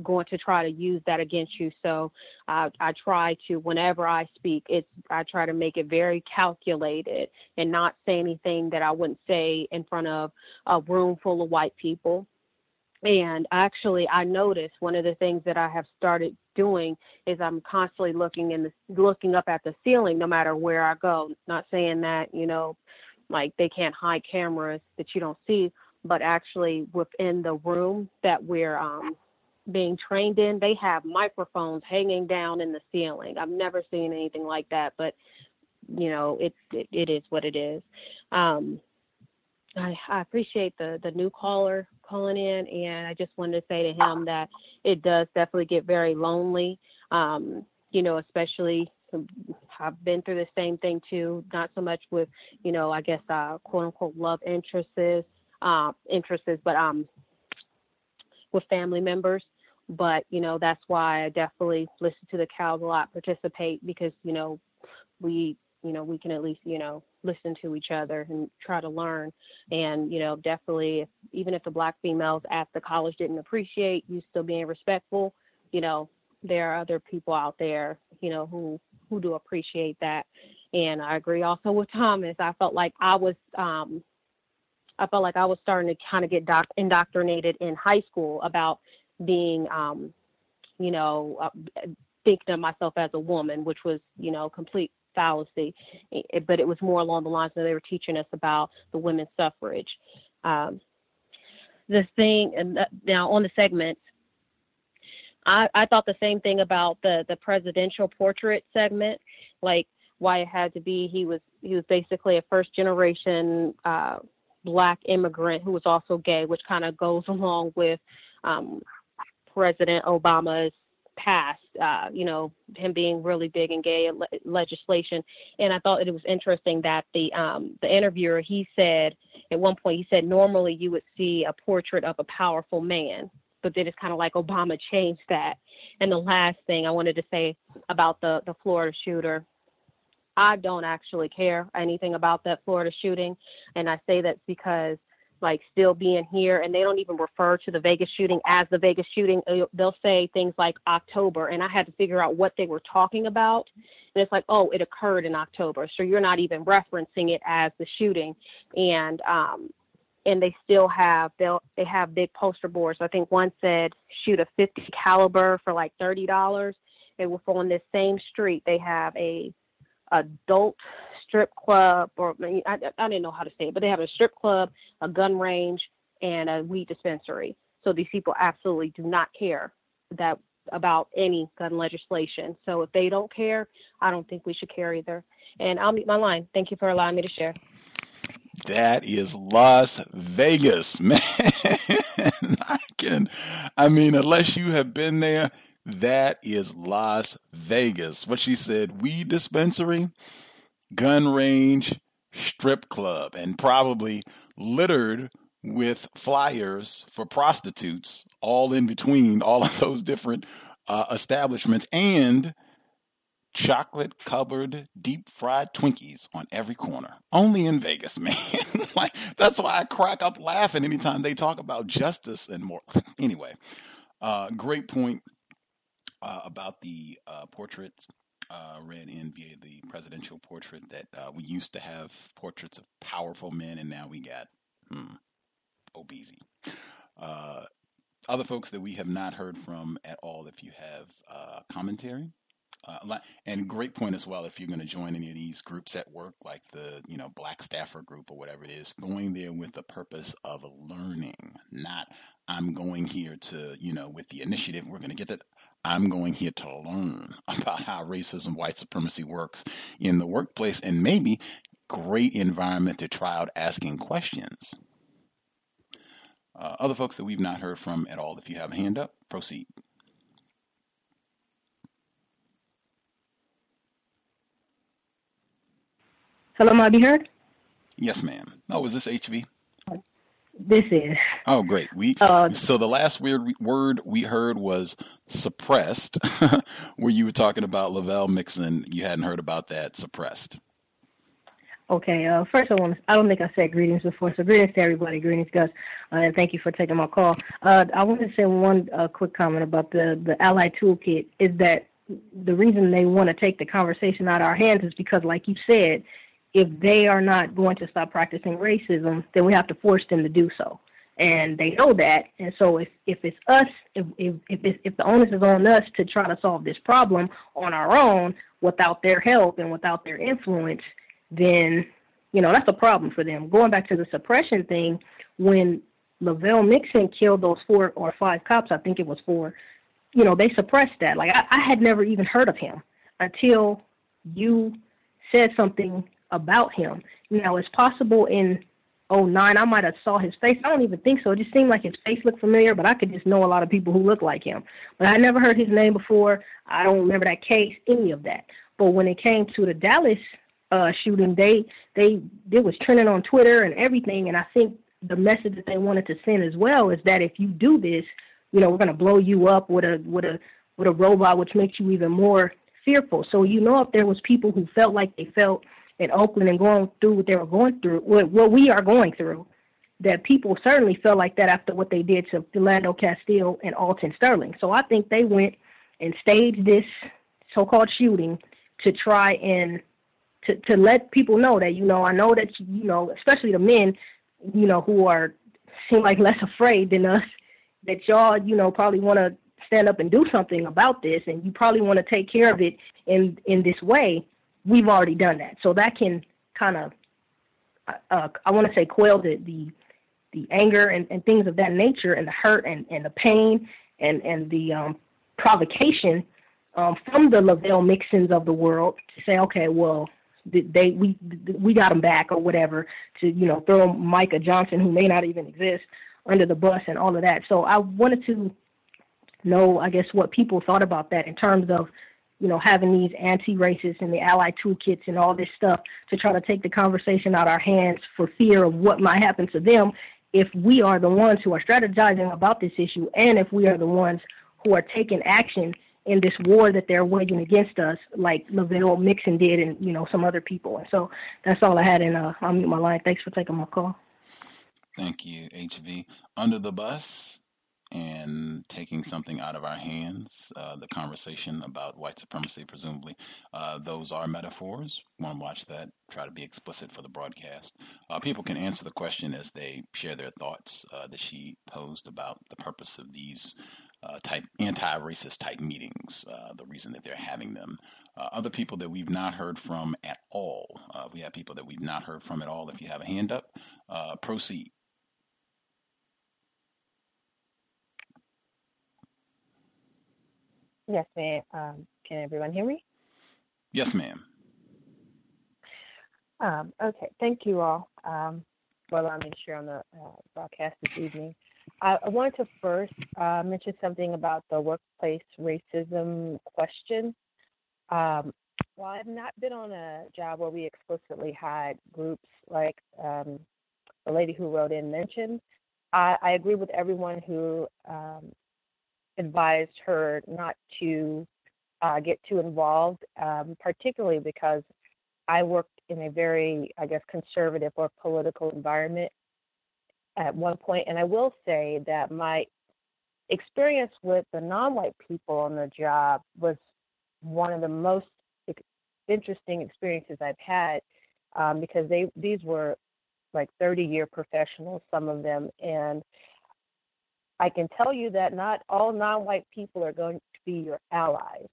going to try to use that against you. So uh, I try to, whenever I speak, it's I try to make it very calculated and not say anything that I wouldn't say in front of a room full of white people. And actually, I noticed one of the things that I have started doing is I'm constantly looking in the looking up at the ceiling, no matter where I go. Not saying that you know, like they can't hide cameras that you don't see, but actually within the room that we're um, being trained in, they have microphones hanging down in the ceiling. I've never seen anything like that, but you know, it it, it is what it is. Um, I, I appreciate the the new caller calling in, and I just wanted to say to him that it does definitely get very lonely. Um, you know, especially I've been through the same thing too. Not so much with, you know, I guess uh, quote unquote love interests uh, interests, but um, with family members. But you know, that's why I definitely listen to the cows a lot, participate because you know, we you know we can at least you know listen to each other and try to learn. And you know, definitely, even if the black females at the college didn't appreciate you still being respectful, you know, there are other people out there, you know, who who do appreciate that. And I agree also with Thomas. I felt like I was um I felt like I was starting to kind of get doc- indoctrinated in high school about being, um, you know, uh, thinking of myself as a woman, which was, you know, complete fallacy. It, but it was more along the lines that they were teaching us about the women's suffrage. Um, the thing, and now on the segments, I, I thought the same thing about the the presidential portrait segment, like why it had to be he was he was basically a first generation uh, black immigrant who was also gay, which kind of goes along with um, President Obama's past, uh, you know, him being really big in gay le- legislation. And I thought it was interesting that the um, the interviewer he said at one point he said normally you would see a portrait of a powerful man, but then it's kind of like Obama changed that. And the last thing I wanted to say about the the Florida shooter I don't actually care anything about that Florida shooting. And I say that because, like, still being here, and they don't even refer to the Vegas shooting as the Vegas shooting. Uh, they'll say things like October. And I had to figure out what they were talking about. And it's like, oh, it occurred in October. So you're not even referencing it as the shooting. And, um, and they still have they they have big poster boards. I think one said shoot a 50 caliber for like thirty dollars. It was on this same street. They have a adult strip club, or I, I didn't know how to say it, but they have a strip club, a gun range, and a weed dispensary. So these people absolutely do not care that about any gun legislation. So if they don't care, I don't think we should care either. And I'll meet my line. Thank you for allowing me to share. That is Las Vegas, man. I can, I mean, unless you have been there, that is Las Vegas. What she said, weed dispensary, gun range, strip club, and probably littered with flyers for prostitutes all in between all of those different uh, establishments and chocolate covered deep fried Twinkies on every corner. Only in Vegas, man. like that's why I crack up laughing anytime they talk about justice and more. anyway, uh, great point uh, about the uh, portraits uh, read in via the presidential portrait that uh, we used to have portraits of powerful men, and now we got hmm, obese. Uh, other folks that we have not heard from at all, if you have uh, commentary. And great point as well if you're going to join any of these groups at work like the you know black staffer group or whatever it is going there with the purpose of learning not i'm going here to you know with the initiative we're going to get that I'm going here to learn about how racism, white supremacy works in the workplace, and maybe great environment to try out asking questions. Uh, other folks that we've not heard from at all, if you have a hand up, proceed. Hello, may I be heard? Yes, ma'am. Oh, is this HV? This is. Oh, great. We uh, so the last weird word we heard was suppressed, where you were talking about Lovelle Mixon. You hadn't heard about that suppressed. Okay. Uh, first, I want to, I don't think I said greetings before, so greetings to everybody. Greetings, Gus, uh, and thank you for taking my call. Uh, I want to say one uh, quick comment about the the Ally Toolkit. Is that the reason they want to take the conversation out of our hands is because, like you said, if they are not going to stop practicing racism, then we have to force them to do so. And they know that. And so if, if it's us, if, if, if, if the onus is on us to try to solve this problem on our own without their help and without their influence, then, you know, that's a problem for them. Going back to the suppression thing, when Lovelle Mixon killed those four or five cops, I think it was four, you know, they suppressed that. Like, I, I had never even heard of him until you said something about him. Now, it's possible in 09 I might have saw his face. I don't even think so. It just seemed like his face looked familiar, but I could just know a lot of people who look like him. But I never heard his name before. I don't remember that case, any of that. But when it came to the Dallas uh, shooting, they they it was trending on Twitter and everything, and I think the message that they wanted to send as well is that if you do this, you know, we're going to blow you up with a with a with a robot, which makes you even more fearful. So you know, if there was people who felt like they felt in Oakland and going through what they were going through, what, what we are going through, that people certainly felt like that after what they did to Philando Castile and Alton Sterling. So I think they went and staged this so-called shooting to try and to to let people know that you know I know that you know especially the men you know who are seem like less afraid than us that y'all you know probably want to stand up and do something about this and you probably want to take care of it in in this way we've already done that so that can kind of uh, uh, I want to say quell the the the anger and, and things of that nature and the hurt and, and the pain and and the um, provocation um, from the Lovelle Mixons of the world to say, okay, well, they we we got them back or whatever to you know throw Micah Johnson who may not even exist under the bus and all of that. So I wanted to know, I guess, what people thought about that in terms of you know having these anti-racist and the ally toolkits and all this stuff to try to take the conversation out of our hands for fear of what might happen to them if we are the ones who are strategizing about this issue and if we are the ones who are taking action in this war that they're waging against us, like Lovelle Mixon did, and you know some other people. And so that's all I had, and uh, I'll mute my line. Thanks for taking my call. Thank you, HV. Under the bus and taking something out of our hands, uh, the conversation about white supremacy, presumably, uh, those are metaphors. Want to watch that? Try to be explicit for the broadcast. Uh, people can answer the question as they share their thoughts uh, that she posed about the purpose of these uh, type anti-racist type meetings, uh, the reason that they're having them. Other people that we've not heard from at all. We have people that we've not heard from at all. If you have a hand up, proceed. Yes, ma'am. Um, can everyone hear me? Yes, ma'am. Um, okay, thank you all um, for allowing me to share on the uh, broadcast this evening. I, I wanted to first uh, mention something about the workplace racism question. Um, while I've not been on a job where we explicitly had groups like um, the lady who wrote in mentioned, I, I agree with everyone who um, advised her not to uh, get too involved, um, particularly because I worked in a very, I guess, conservative or political environment at one point. and I will say that my experience with the non-white people on the job was one of the most interesting experiences I've had um, because they these were like 30 year professionals, some of them, and I can tell you that not all non-white people are going to be your allies.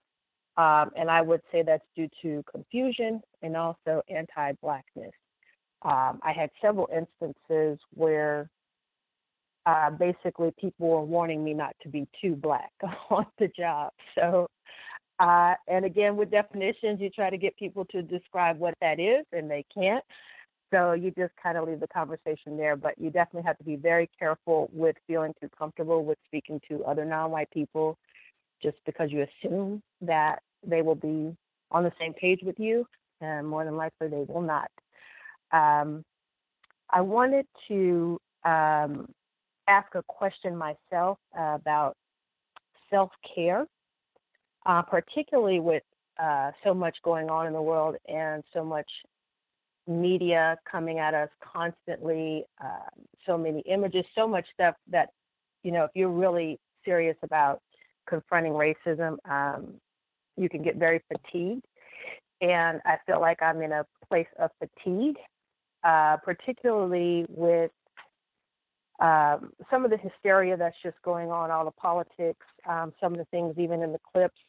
Um, and I would say that's due to confusion and also anti-blackness. Um, I had several instances where uh, basically people were warning me not to be too black on the job. So, uh, and again, with definitions, you try to get people to describe what that is, and they can't. So you just kind of leave the conversation there. But you definitely have to be very careful with feeling too comfortable with speaking to other non-white people, just because you assume that they will be on the same page with you, and more than likely they will not. Um, I wanted to um, ask a question myself about self care, uh, particularly with uh, so much going on in the world and so much media coming at us constantly, um, so many images, so much stuff that, you know, if you're really serious about confronting racism, um, you can get very fatigued. And I feel like I'm in a place of fatigue, uh, particularly with um, some of the hysteria that's just going on, all the politics, um, some of the things even in the clips.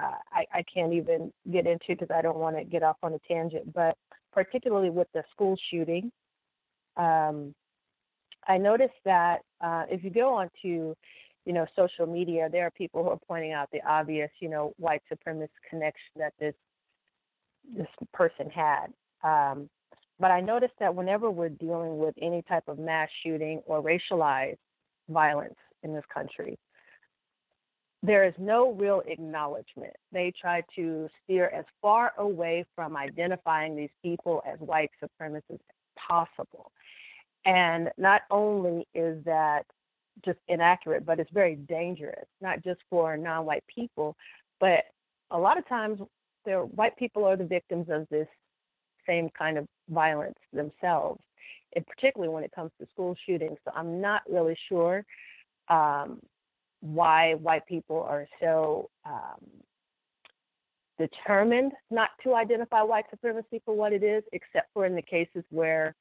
Uh, I, I can't even get into because I don't want to get off on a tangent. But particularly with the school shooting, um, I noticed that uh, if you go onto, you know, social media, there are people who are pointing out the obvious, you know, white supremacist connection that this this person had. Um, but I noticed that whenever we're dealing with any type of mass shooting or racialized violence in this country, there is no real acknowledgement. They try to steer as far away from identifying these people as white supremacists as possible. And not only is that just inaccurate, but it's very dangerous, not just for non white people, but a lot of times the white people are the victims of this same kind of violence themselves, and particularly when it comes to school shootings. So I'm not really sure um, why white people are so um, determined not to identify white supremacy for what it is, except for in the cases where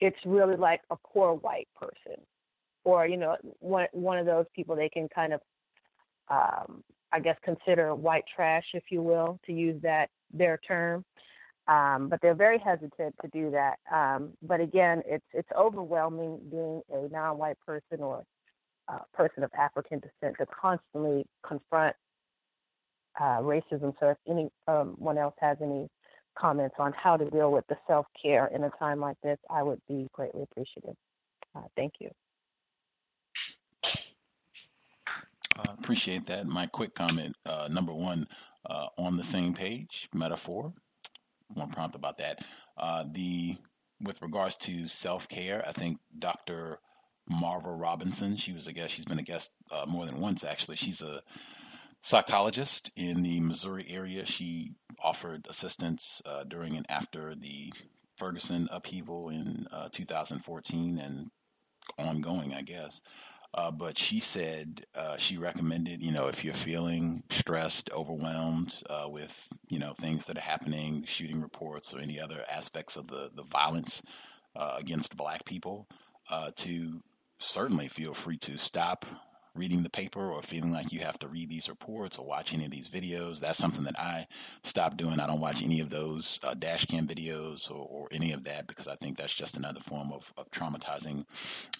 it's really like a poor white person, or you know, one one of those people they can kind of, um, I guess, consider white trash, if you will, to use that their term. Um, but they're very hesitant to do that. Um, but again, it's it's overwhelming being a non-white person or a person of African descent to constantly confront uh, racism. So if anyone um, else has any comments on how to deal with the self care in a time like this, I would be greatly appreciative. Uh, thank you. Uh, appreciate that. My quick comment uh, number one, uh, on the same page, metaphor. One prompt about that. Uh, the with regards to self care, I think Dr. Marva Robinson, she was a guest. She's been a guest uh, more than once actually. She's a psychologist in the Missouri area. She offered assistance uh, during and after the Ferguson upheaval in uh, 2014 and ongoing, I guess. Uh, but she said uh, she recommended, you know, if you're feeling stressed, overwhelmed uh, with, you know, things that are happening, shooting reports or any other aspects of the the violence against Black people, to certainly feel free to stop reading the paper or feeling like you have to read these reports or watch any of these videos. That's something that I stopped doing. I don't watch any of those uh, dash cam videos or, or, any of that because I think that's just another form of, of traumatizing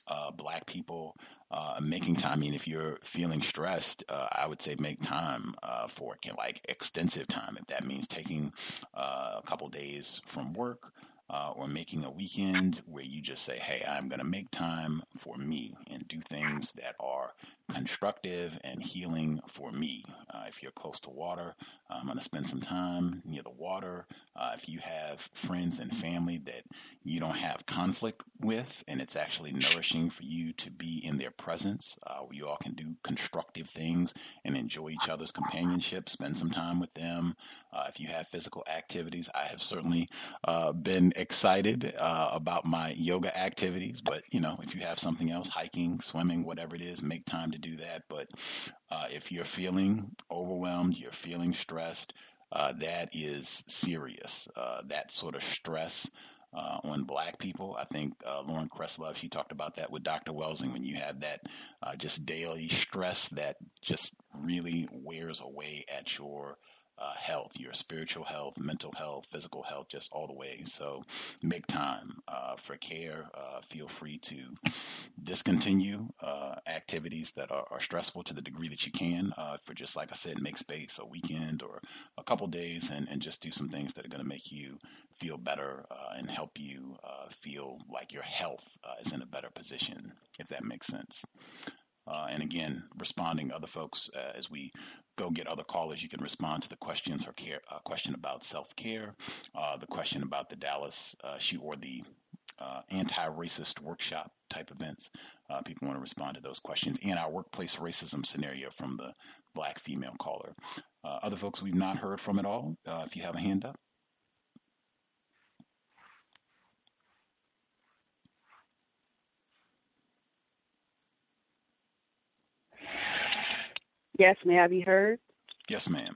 uh, black people. Uh, making time. I mean, if you're feeling stressed, uh, I would say make time uh, for like extensive time. If that means taking uh, a couple days from work, uh, or making a weekend where you just say, hey, I'm going to make time for me and do things that are constructive and healing for me. Uh, if you're close to water, I'm going to spend some time near the water. Uh, if you have friends and family that you don't have conflict with, and it's actually nourishing for you to be in their presence, uh, you all can do constructive things and enjoy each other's companionship, spend some time with them. Uh, if you have physical activities, I have certainly uh, been excited uh, about my yoga activities, but you know, if you have something else, hiking, swimming, whatever it is, make time to do that. But uh, if you're feeling overwhelmed, you're feeling stressed, uh, that is serious. Uh, that sort of stress uh, on black people. I think uh, Lauren Kresslove, she talked about that with Dr. Welsing when you have that uh, just daily stress that just really wears away at your uh, health, your spiritual health, mental health, physical health, just all the way. So make time uh, for care. Uh, feel free to discontinue uh, activities that are, are, stressful to the degree that you can. Uh, for just like I said, make space a weekend or a couple days and, and just do some things that are going to make you feel better uh, and help you feel like your health is in a better position, if that makes sense. Uh, and again, responding other folks uh, as we go get other callers, you can respond to the questions or care, uh, question about self care, uh, the question about the Dallas uh, shoot or the uh, anti racist workshop type events. people want to respond to those questions and our workplace racism scenario from the black female caller. other folks we've not heard from at all, if you have a hand up. Yes, may I be heard? Yes, ma'am.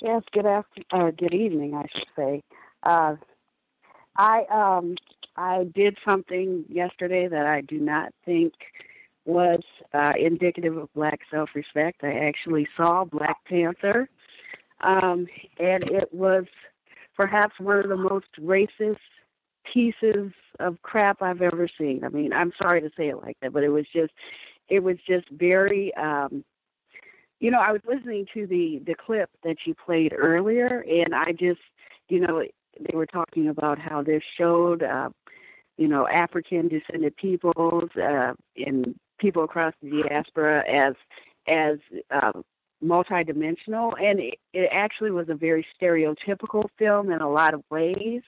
Yes, good after, uh, good evening, I should say. Uh, I um I did something yesterday that I do not think was uh, indicative of black self-respect. I actually saw Black Panther, um, and it was perhaps one of the most racist pieces of crap I've ever seen. I mean, I'm sorry to say it like that, but it was just, it was just very um, you know, I was listening to the the clip that you played earlier, and I just, you know, they were talking about how this showed, uh, you know, African descended peoples uh, and people across the diaspora as as uh, multidimensional, and it, it actually was a very stereotypical film in a lot of ways.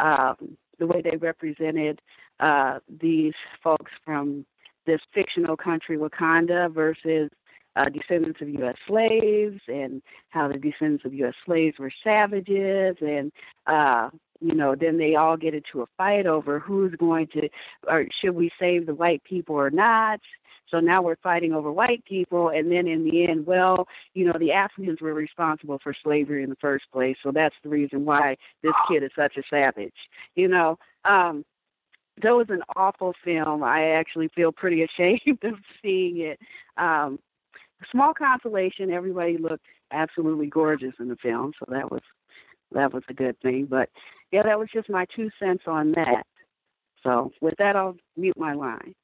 Um, the way they represented uh, these folks from this fictional country, Wakanda, versus uh, descendants of U.S. slaves, and how the descendants of U.S. slaves were savages, and uh, you know, then they all get into a fight over who's going to, or should we save the white people or not. So now we're fighting over white people, and then in the end, well, you know, the Africans were responsible for slavery in the first place, so that's the reason why this kid is such a savage. You know, um, that was an awful film. I actually feel pretty ashamed of seeing it. Um, small consolation, everybody looked absolutely gorgeous in the film, so that was that was a good thing. But yeah, that was just my two cents on that. So with that, I'll mute my line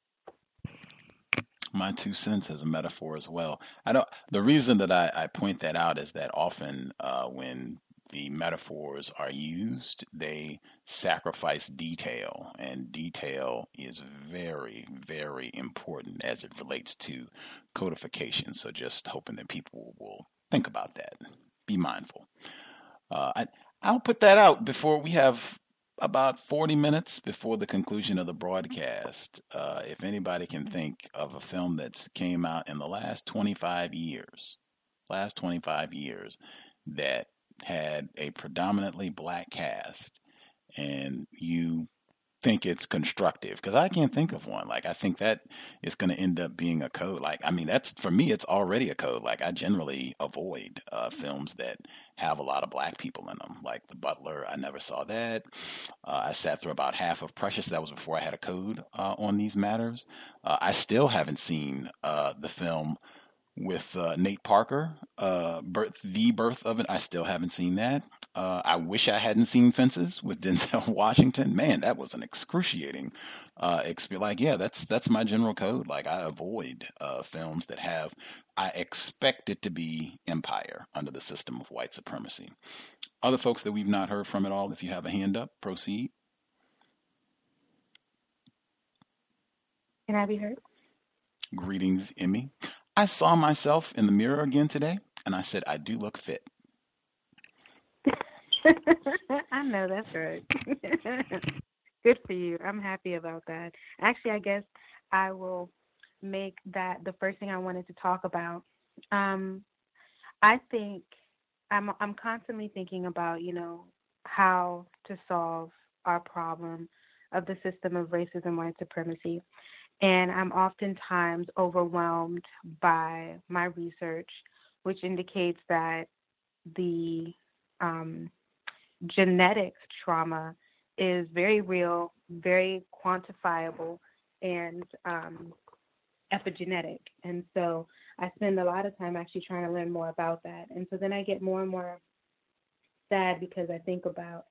my two cents as a metaphor as well. I don't. The reason that I, I point that out is that often uh, when the metaphors are used, they sacrifice detail, and detail is very, very important as it relates to codification. So, just hoping that people will think about that, be mindful. Uh, I, I'll put that out before we have about 40 minutes before the conclusion of the broadcast, uh, if anybody can think of a film that's came out in the last 25 years, last 25 years, that had a predominantly black cast, and you think it's constructive because I can't think of one. Like I think that is going to end up being a code. Like I mean, that's for me, it's already a code. Like I generally avoid uh, films that have a lot of black people in them. Like The Butler, I never saw that. Uh, I sat through about half of Precious. That was before I had a code uh, on these matters. Uh, I still haven't seen uh, the film with uh, Nate Parker, birth, The Birth of It. I still haven't seen that. Uh, I wish I hadn't seen Fences with Denzel Washington. Man, that was an excruciating uh, experience. Like, yeah, that's that's my general code. Like, I avoid uh, films that have. I expect it to be empire under the system of white supremacy. Other folks that we've not heard from at all. If you have a hand up, proceed. Can I be heard? Greetings, Emmy. I saw myself in the mirror again today, and I said, I do look fit. I know that's right. Good for you. I'm happy about that. Actually, I guess I will make that the first thing I wanted to talk about. Um, I think I'm I'm constantly thinking about you know how to solve our problem of the system of racism, white supremacy, and I'm oftentimes overwhelmed by my research, which indicates that the um, genetic trauma is very real, very quantifiable, and um, epigenetic. And so I spend a lot of time actually trying to learn more about that. And so then I get more and more sad because I think about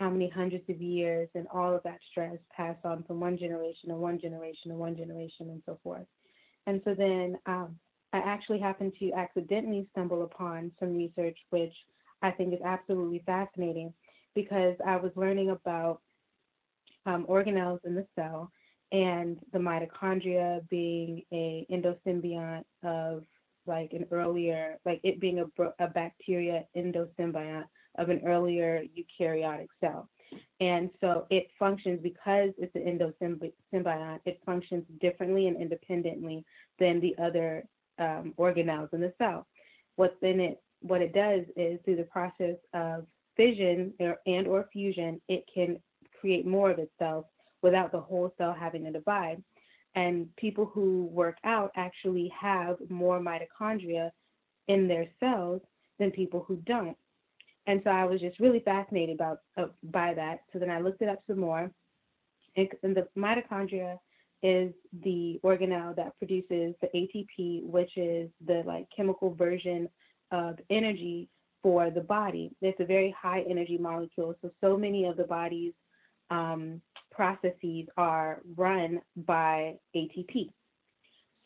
how many hundreds of years and all of that stress passed on from one generation to one generation to one generation and so forth. And so then um, I actually happened to accidentally stumble upon some research which I think is absolutely fascinating because I was learning about um, organelles in the cell and the mitochondria being a endosymbiont of like an earlier, like it being a, a bacteria endosymbiont of an earlier eukaryotic cell. And so it functions because it's an endosymbiont, it functions differently and independently than the other um, organelles in the cell. What's in it what it does is through the process of fission and or fusion, it can create more of itself without the whole cell having to divide. And people who work out actually have more mitochondria in their cells than people who don't. And so I was just really fascinated about uh, by that. So then I looked it up some more. And, and the mitochondria is the organelle that produces the ATP, which is the like chemical version of energy for the body. It's a very high energy molecule. So, so many of the body's um, processes are run by ATP.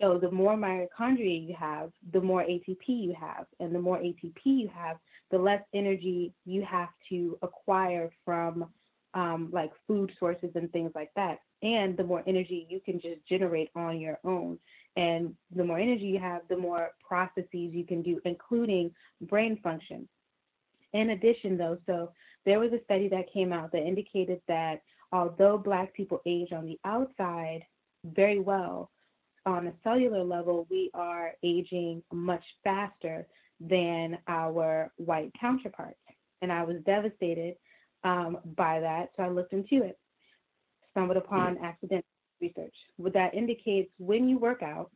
So, the more mitochondria you have, the more ATP you have. And the more ATP you have, the less energy you have to acquire from um, like food sources and things like that. And the more energy you can just generate on your own. And the more energy you have, the more processes you can do, including brain function. In addition, though, so there was a study that came out that indicated that although black people age on the outside very well, on a cellular level, we are aging much faster than our white counterparts. And I was devastated um, by that, so I looked into it. Stumbled upon accidental research. What that indicates when you work out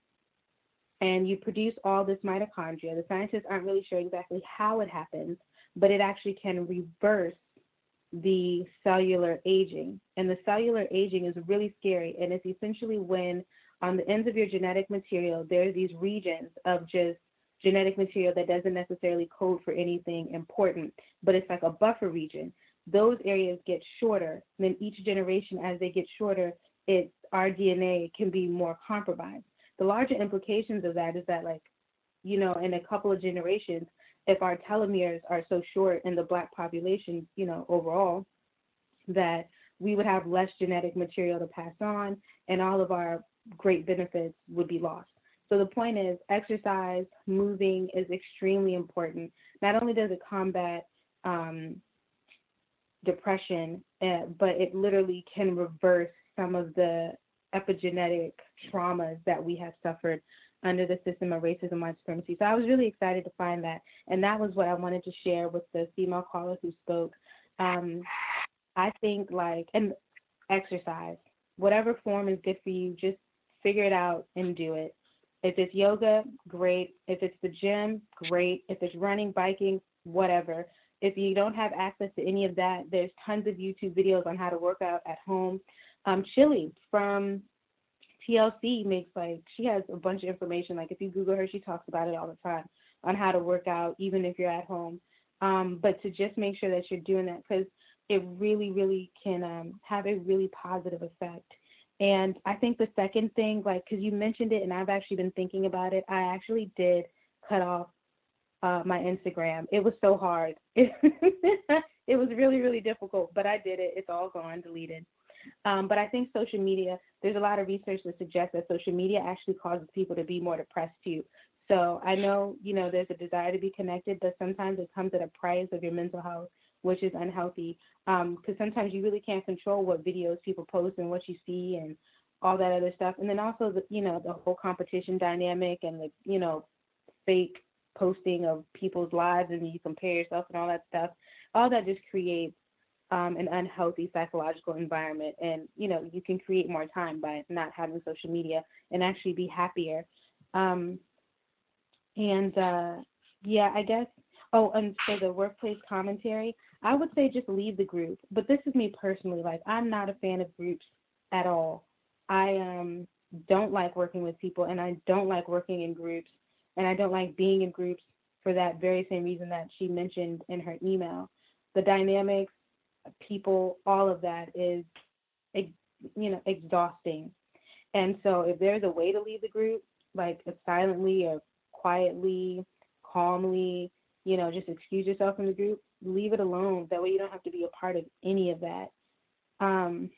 and you produce all this mitochondria, the scientists aren't really sure exactly how it happens, but it actually can reverse the cellular aging. And the cellular aging is really scary. And it's essentially when on the ends of your genetic material, there are these regions of just genetic material that doesn't necessarily code for anything important, but it's like a buffer region. Those areas get shorter. Then each generation, as they get shorter, it our DNA can be more compromised. The larger implications of that is that, like, you know, in a couple of generations, if our telomeres are so short in the black population, you know, overall, that we would have less genetic material to pass on and all of our great benefits would be lost. So the point is exercise, moving is extremely important. Not only does it combat um, depression, uh, but it literally can reverse some of the epigenetic traumas that we have suffered under the system of racism and white supremacy. So I was really excited to find that. And that was what I wanted to share with the female callers who spoke. Um, I think like and exercise, whatever form is good for you, just figure it out and do it. If it's yoga, great. If it's the gym, great. If it's running, biking, whatever. If you don't have access to any of that, there's tons of YouTube videos on how to work out at home. Um, Chili from TLC makes like she has a bunch of information. Like if you Google her, she talks about it all the time on how to work out, even if you're at home. Um, but to just make sure that you're doing that because it really, really can um, have a really positive effect. And I think the second thing, like, because you mentioned it, and I've actually been thinking about it, I actually did cut off uh, my Instagram. It was so hard. it was really, really difficult, but I did it. It's all gone, deleted. Um, but I think social media, there's a lot of research that suggests that social media actually causes people to be more depressed too. So I know, you know, there's a desire to be connected, but sometimes it comes at a price of your mental health, which is unhealthy. Because um, sometimes you really can't control what videos people post and what you see and all that other stuff. And then also, the, you know, the whole competition dynamic and the, you know, fake posting of people's lives and you compare yourself and all that stuff. All that just creates um, an unhealthy psychological environment. And, you know, you can create more time by not having social media and actually be happier. Um, and uh, yeah, I guess, oh, and for the workplace commentary, I would say just leave the group. But this is me personally. Like, I'm not a fan of groups at all. I um, don't like working with people and I don't like working in groups and I don't like being in groups for that very same reason that she mentioned in her email. The dynamics people, all of that is, you know, exhausting. And so if there's a way to leave the group, like silently or quietly, calmly, you know, just excuse yourself from the group, leave it alone. That way you don't have to be a part of any of that. Um,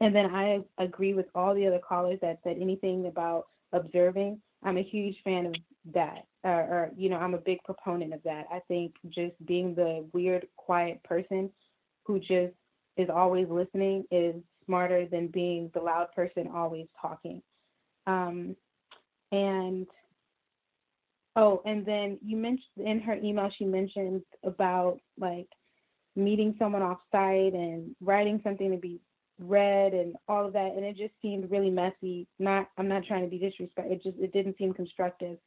and then I agree with all the other callers that said anything about observing. I'm a huge fan of that or, you know i'm a big proponent of that i think just being the weird quiet person who just is always listening is smarter than being the loud person always talking um, and oh and then you mentioned in her email she mentioned about like meeting someone off site and writing something to be read and all of that and it just seemed really messy. Not i'm not trying to be disrespectful it just it didn't seem constructive.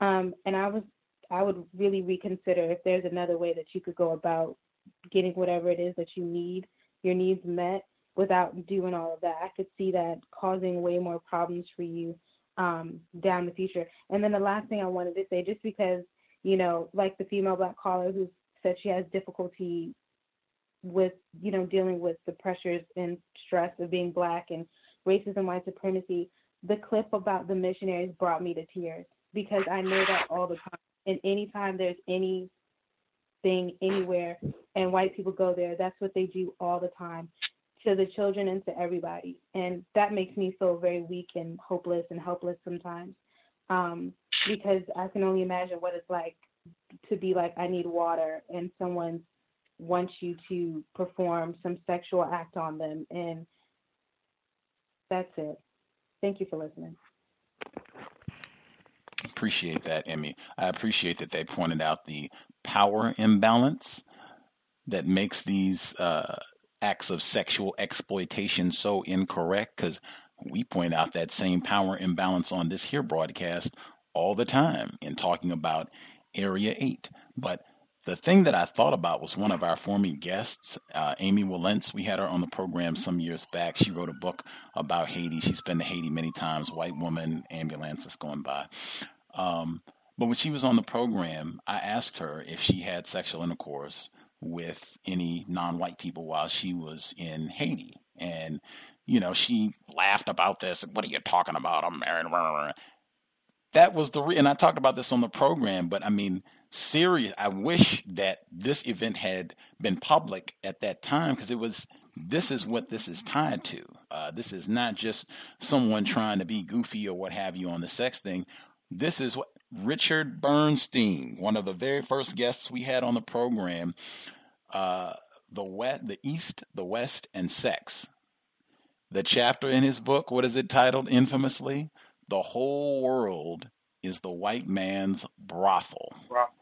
Um, and I was I would really reconsider if there's another way that you could go about getting whatever it is that you need, your needs met without doing all of that. I could see that causing way more problems for you um, down the future. And then the last thing I wanted to say, just because, you know, like the female black caller who said she has difficulty with, you know, dealing with the pressures and stress of being black and racism, white supremacy, the clip about the missionaries brought me to tears because I know that all the time. And anytime there's anything anywhere and white people go there, that's what they do all the time to the children and to everybody. And that makes me feel very weak and hopeless and helpless sometimes. Um, because I can only imagine what it's like to be like, I need water, and someone wants you to perform some sexual act on them. And that's it. Thank you for listening. Appreciate that, Emmy. I appreciate that they pointed out the power imbalance that makes these uh, acts of sexual exploitation so incorrect because we point out that same power imbalance on this here broadcast all the time in talking about Area 8. But the thing that I thought about was one of our former guests, uh, Amy Wilentz. We had her on the program some years back. She wrote a book about Haiti. She's been to Haiti many times, white woman, ambulances going by. Um, but when she was on the program, I asked her if she had sexual intercourse with any non white people while she was in Haiti. And, you know, she laughed about this. What are you talking about? I'm married. That was the, re- and I talked about this on the program, but I mean, serious. I wish that this event had been public at that time because it was. This is what this is tied to. Uh, this is not just someone trying to be goofy or what have you on the sex thing. This is what Richard Bernstein, one of the very first guests we had on the program, uh, the west, the East, the West, and sex. The chapter in his book, what is it titled infamously? The whole world is the white man's brothel. brothel.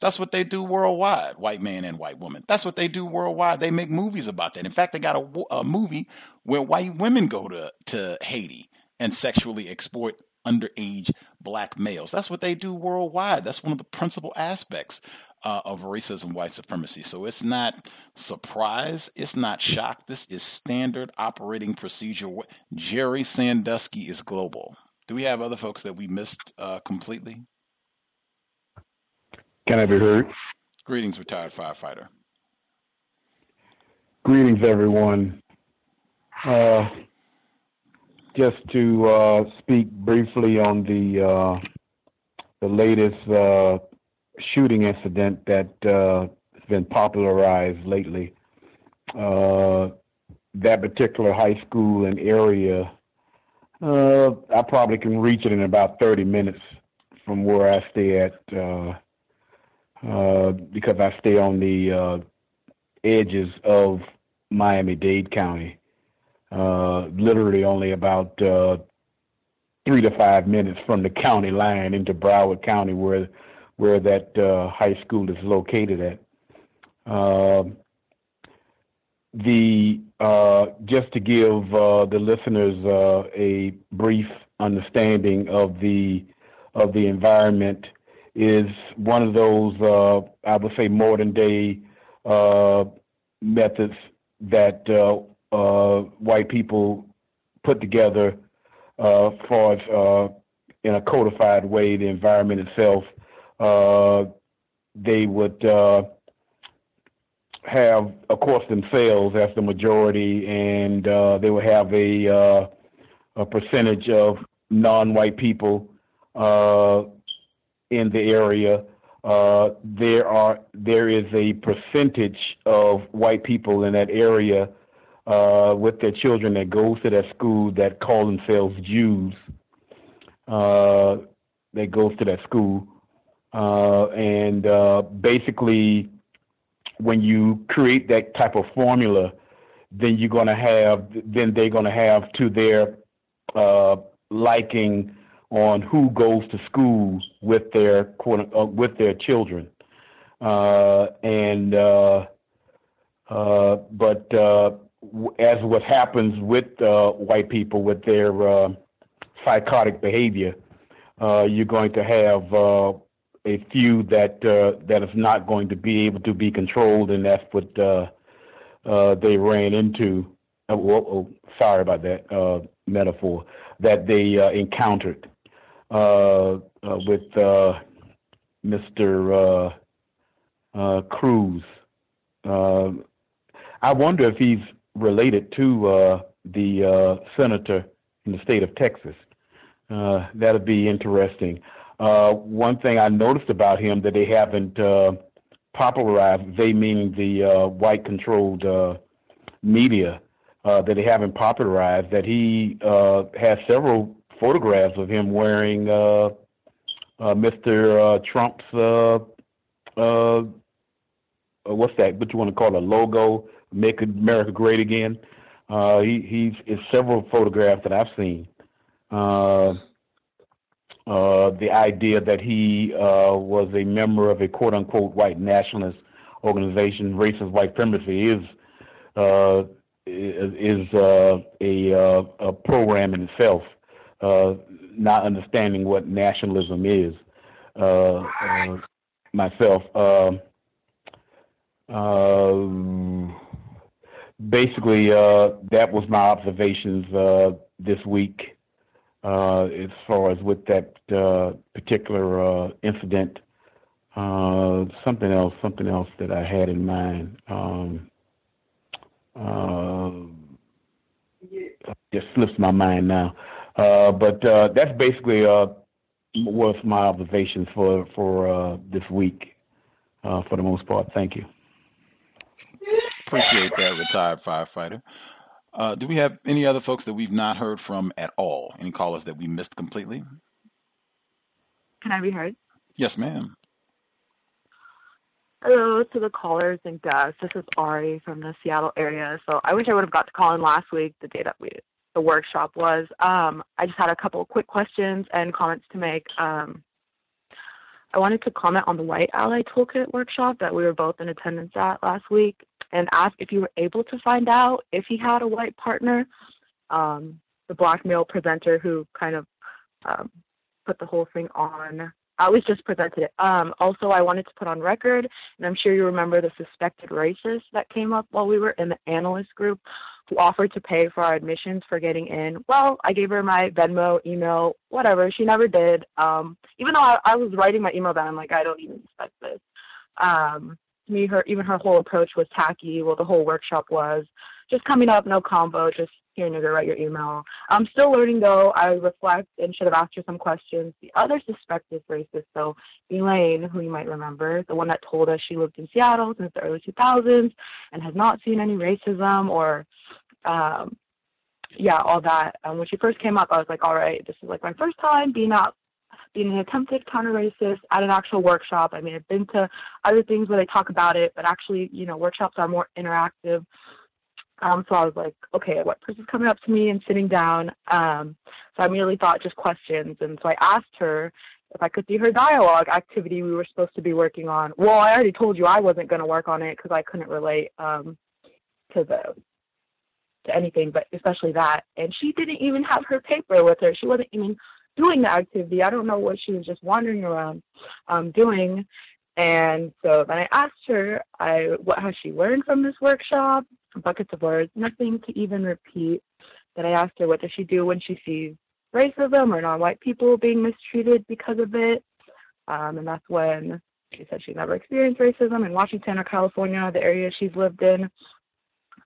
That's what they do worldwide, white man and white woman. That's what they do worldwide. They make movies about that. In fact, they got a, a movie where white women go to, to Haiti and sexually exploit underage black males. That's what they do worldwide. That's one of the principal aspects uh, of racism, white supremacy. So it's not surprise. It's not shock. This is standard operating procedure. Jerry Sandusky is global. Do we have other folks that we missed uh, completely? Can I be heard? Greetings, retired firefighter. Greetings, everyone. Uh, just to uh, speak briefly on the uh, the latest uh, shooting incident that uh, has been popularized lately. Uh, that particular high school and area, uh, I probably can reach it in about 30 minutes from where I stay at because I stay on the edges of Miami Dade County literally only about uh, three to five minutes from the county line into Broward County, where where that uh, high school is located at. Uh, the uh, just to give uh, the listeners uh, a brief understanding of the of the environment is one of those uh, I would say modern day uh, methods that uh, white people put together uh, far as uh, in a codified way the environment itself. Uh, they would uh, have, of course, themselves as the majority, and uh, they would have a uh, a percentage of non-white people uh, in the area. Uh, there are there is a percentage of white people in that area uh, with their children that goes to that school that call themselves Jews. Uh, that goes to that school, uh, and uh, basically, when you create that type of formula, then you're to have, then they're going to have to their uh, liking on who goes to school with their quote, uh, with their children, and but as what happens with uh, white people with their uh, psychotic behavior, uh, you're going to have uh, a few that uh, that is not going to be able to be controlled, and that's what uh, they ran into. Oh, oh, sorry about that metaphor that they encountered with Mr. Cruz. I wonder if he's related to uh, the uh, senator in the state of Texas. Uh, that'll be interesting. Uh, one thing I noticed about him that they haven't uh, popularized, they meaning the uh, white controlled media, that they haven't popularized, that he has several photographs of him wearing Mr. Trump's what's that? What you want to call a logo? Make America Great Again. Uh, he he's in several photographs that I've seen. Uh, uh, the idea that he uh, was a member of a quote unquote white nationalist organization, racist white supremacy, is uh, is uh, a, uh, a program in itself. Uh, not understanding what nationalism is. Uh, uh, myself, um, um, basically, uh, that was my observations this week as far as with that particular incident. something else, something else that I had in mind. Um, uh, just slips my mind now. Uh, but uh, that's basically uh, was my observations for for uh, this week, uh, for the most part. Thank you. Appreciate that, retired firefighter. Uh, do we have any other folks that we've not heard from at all? Any callers that we missed completely? Can I be heard? Yes, ma'am. Hello to the callers and guests. This is Ari from the Seattle area. So I wish I would have got to call in last week, the day that we the workshop was. Um, I just had a couple of quick questions and comments to make. Um, I wanted to comment on the White Ally Toolkit workshop that we were both in attendance at last week and ask if you were able to find out if he had a white partner, um, the black male presenter who kind of um, put the whole thing on. I was just presented it. Um, also, I wanted to put on record, and I'm sure you remember the suspected racist that came up while we were in the analyst group who offered to pay for our admissions for getting in. Well, I gave her my Venmo, email, whatever. She never did. Um, even though I, I was writing my email down, I'm like, I don't even expect this. Um, to me, her even her whole approach was tacky. Well, the whole workshop was just coming up, no combo, just here, nigga, write your email. I'm still learning though. I reflect and should have asked her some questions. The other suspected racist, though, Elaine, who you might remember, the one that told us she lived in Seattle since the early 2000s and has not seen any racism or, um, yeah, all that. Um, when she first came up, I was like, all right, this is like my first time being out being an attempted counter racist at an actual workshop. I mean, I've been to other things where they talk about it, but actually, you know, workshops are more interactive. Um, so I was like, okay, what person's coming up to me and sitting down? Um, so I immediately thought just questions. And so I asked her if I could see her dialogue activity we were supposed to be working on. Well, I already told you I wasn't going to work on it because I couldn't relate um, to the to anything, but especially that. And she didn't even have her paper with her. She wasn't even doing the activity. I don't know what she was just wandering around um, doing. And so then I asked her, I what has she learned from this workshop? Buckets of words, nothing to even repeat. Then I asked her, what does she do when she sees racism or non-white people being mistreated because of it? Um, and that's when she said she never experienced racism in Washington or California, the area she's lived in.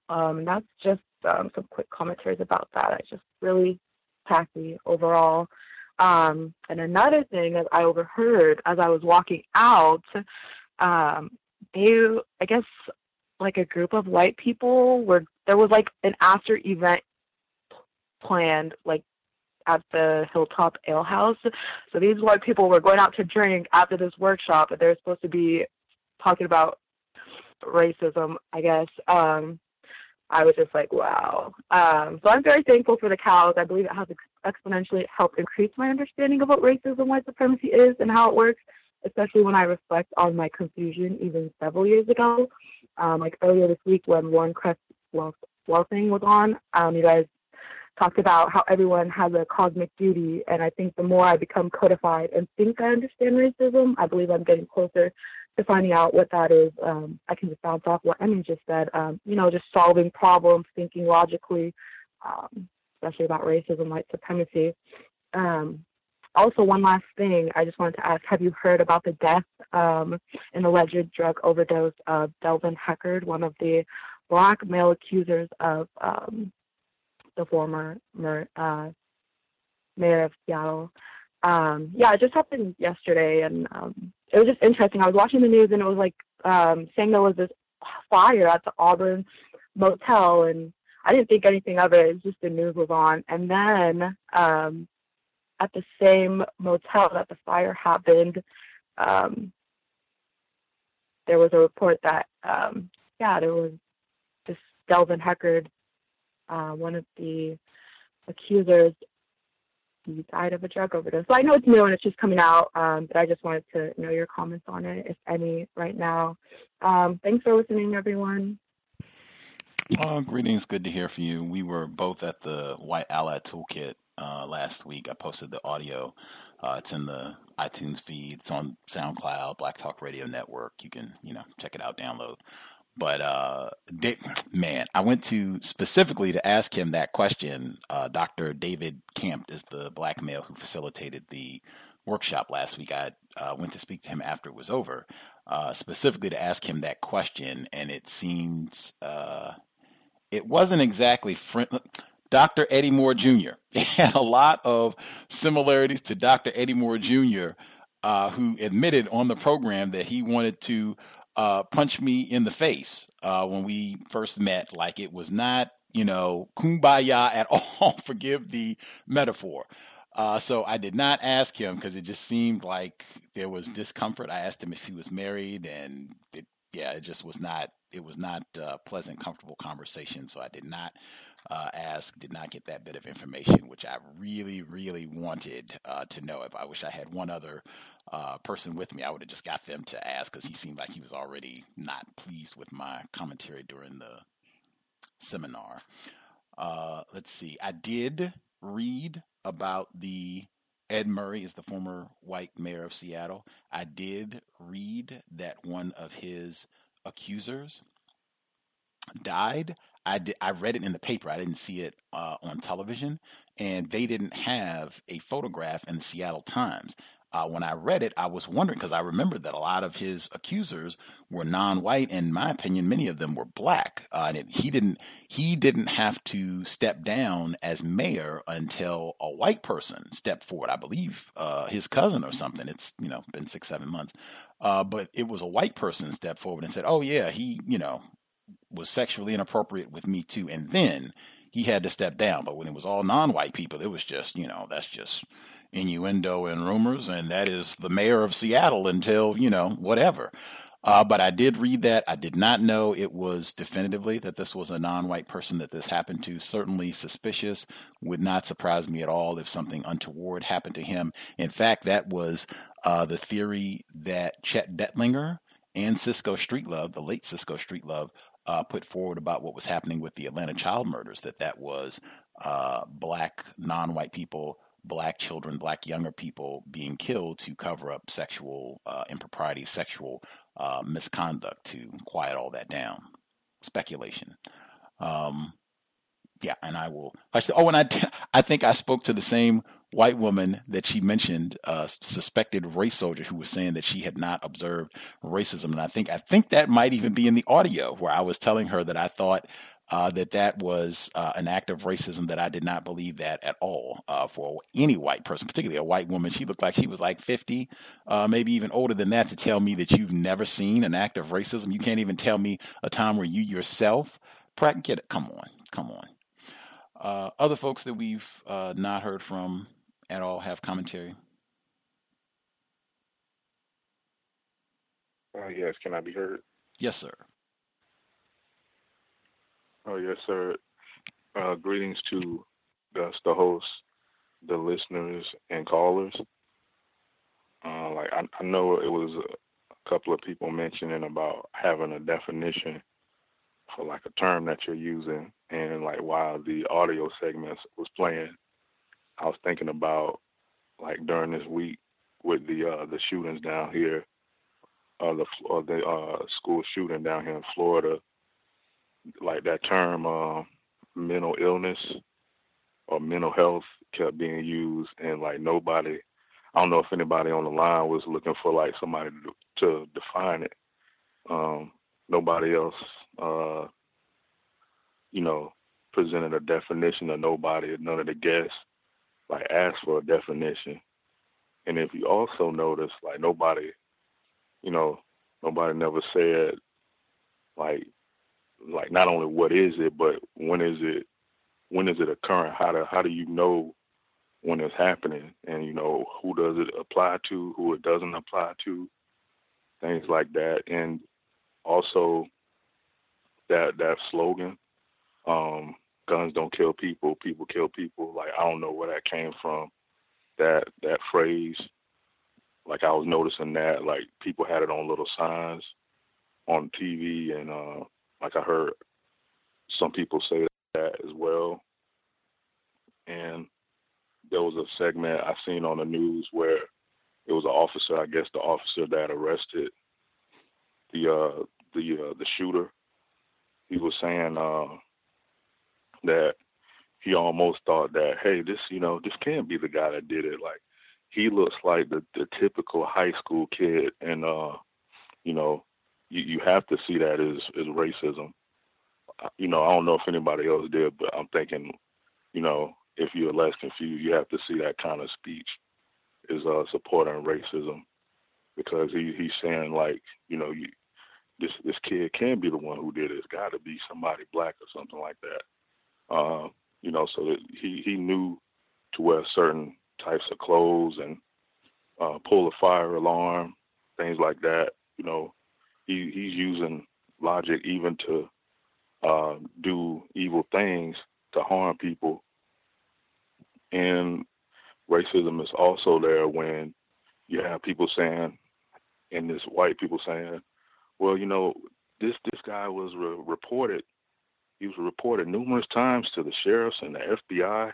Um, that's just um, some quick commentaries about that. I just really tacky overall. Um, and another thing that I overheard as I was walking out, um, they, I guess, like a group of white people were there was like an after event planned, like at the Hilltop Ale House. So these white people were going out to drink after this workshop, but they're supposed to be talking about racism, I guess. Um, I was just like, wow. Um, so I'm very thankful for the cows. I believe it has exponentially helped increase my understanding of what racism, white supremacy is, and how it works, especially when I reflect on my confusion even several years ago. Um, like earlier this week when Warren Cress Welsing was on, um, you guys talked about how everyone has a cosmic duty, and I think the more I become codified and think I understand racism, I believe I'm getting closer to finding out what that is. Um, I can just bounce off what Emmy just said. Um, you know, just solving problems, thinking logically, um, especially about racism, white supremacy. Um, also, one last thing, I just wanted to ask: Have you heard about the death um, and alleged drug overdose of Delvin Heckard, one of the black male accusers of um, the former uh, mayor of Seattle? Um, yeah, it just happened yesterday, and it was just interesting. I was watching the news, and it was like um, saying there was this fire at the Auburn motel, and I didn't think anything of it. It's just the news was on, and then um, at the same motel that the fire happened, um, there was a report that um, yeah, there was this Delvin Heckard, uh, one of the accusers, he died of a drug overdose. So I know it's new and it's just coming out, um, but I just wanted to know your comments on it, if any, right now. Um, thanks for listening, everyone. Uh, greetings. Good to hear from you. We were both at the White Ally Toolkit uh, last week. I posted the audio. Uh, it's in the iTunes feed. It's on SoundCloud, Black Talk Radio Network. You can, you know, check it out, download. But uh, man, I went to specifically to ask him that question. Uh, Dr. David Campt is the black male who facilitated the workshop last week. I uh, went to speak to him after it was over, uh, specifically to ask him that question, and it seemed uh, it wasn't exactly friendly. Dr. Eddie Moore Jr. had a lot of similarities to Dr. Eddie Moore Jr., uh, who admitted on the program that he wanted to uh, punch me in the face uh, when we first met. Like it was not, you know, kumbaya at all. Forgive the metaphor. Uh, so I did not ask him because it just seemed like there was discomfort. I asked him if he was married, and it, yeah, it just was not. It was not a pleasant, comfortable conversation. So I did not uh, ask, did not get that bit of information, which I really, really wanted uh, to know. If I wish I had one other uh, person with me, I would have just got them to ask because he seemed like he was already not pleased with my commentary during the seminar. Uh, let's see. I did read about the Ed Murray is the former white mayor of Seattle. I did read that one of his accusers died. I did, I read it in the paper. I didn't see it uh, on television, and they didn't have a photograph in the Seattle Times. Uh, when I read it, I was wondering because I remembered that a lot of his accusers were non-white, and in my opinion, many of them were black. Uh, and it, he didn't he didn't have to step down as mayor until a white person stepped forward. I believe uh, his cousin or something. It's you know been six seven months, uh, but it was a white person stepped forward and said, "Oh yeah, he you know was sexually inappropriate with me too," and then he had to step down. But when it was all non-white people, it was just you know that's just innuendo and rumors, and that is the mayor of Seattle until, you know, whatever. Uh, but I did read that. I did not know it was definitively that this was a non white person that this happened to. Certainly suspicious. Would not surprise me at all if something untoward happened to him. In fact, that was uh, the theory that Chet Dettlinger and Cisco Streetlove, the late Cisco Streetlove, uh, put forward about what was happening with the Atlanta child murders, that that was uh, black non white people black children, black younger people being killed to cover up sexual uh, impropriety, sexual uh, misconduct to quiet all that down. Speculation. Um, yeah, and I will. Oh, and I, I think I spoke to the same white woman that she mentioned, uh, suspected race soldier, who was saying that she had not observed racism, and I think I think that might even be in the audio where I was telling her that I thought uh, that that was uh, an act of racism that I did not believe that at all uh, for any white person, particularly a white woman. She looked like she was like 50, uh, maybe even older than that, to tell me that you've never seen an act of racism. You can't even tell me a time where you yourself, it. Come on, come on. Uh, other folks that we've uh, not heard from at all have commentary. yes, can I be heard? Yes, sir. Oh, yes, sir. Uh, greetings to the, the host, the listeners, and callers. Uh, like I, I, know it was a couple of people mentioning about having a definition for like a term that you're using, and like while the audio segments was playing, I was thinking about like during this week with the uh, the shootings down here, uh, the uh, the uh, school shooting down here in Florida like that term uh, mental illness or mental health kept being used and like nobody I don't know if anybody on the line was looking for like somebody to, to define it. Um, nobody else, uh, you know, presented a definition or nobody, none of the guests like ask for a definition. And if you also notice, like nobody, you know, nobody never said like like not only what is it, but when is it when is it occurring? How do how do you know when it's happening? And you know who does it apply to, who it doesn't apply to, things like that. And also that that slogan, um, guns don't kill people, people kill people. Like I don't know where that came from. That that phrase. Like I was noticing that like people had it on little signs on TV and uh like I heard some people say that as well. And there was a segment I seen on the news where it was an officer, I guess the officer that arrested the uh the uh the shooter. He was saying uh that he almost thought that, hey, this you know, this can't be the guy that did it. Like he looks like the the typical high school kid and uh you know, you, you have to see that as as racism. You know, I don't know if anybody else did, but I'm thinking, you know, if you're less confused, you have to see that kind of speech is uh, supporting racism because he he's saying like, you know, you this this kid can be the one who did it. It's got to be somebody black or something like that. Uh, you know, so that he he knew to wear certain types of clothes and uh, pull a fire alarm, things like that. You know, he he's using logic even to uh, do evil things to harm people. And racism is also there when you have people saying, and this white people saying, well, you know, this this guy was re- reported. He was reported numerous times to the sheriffs and the FBI,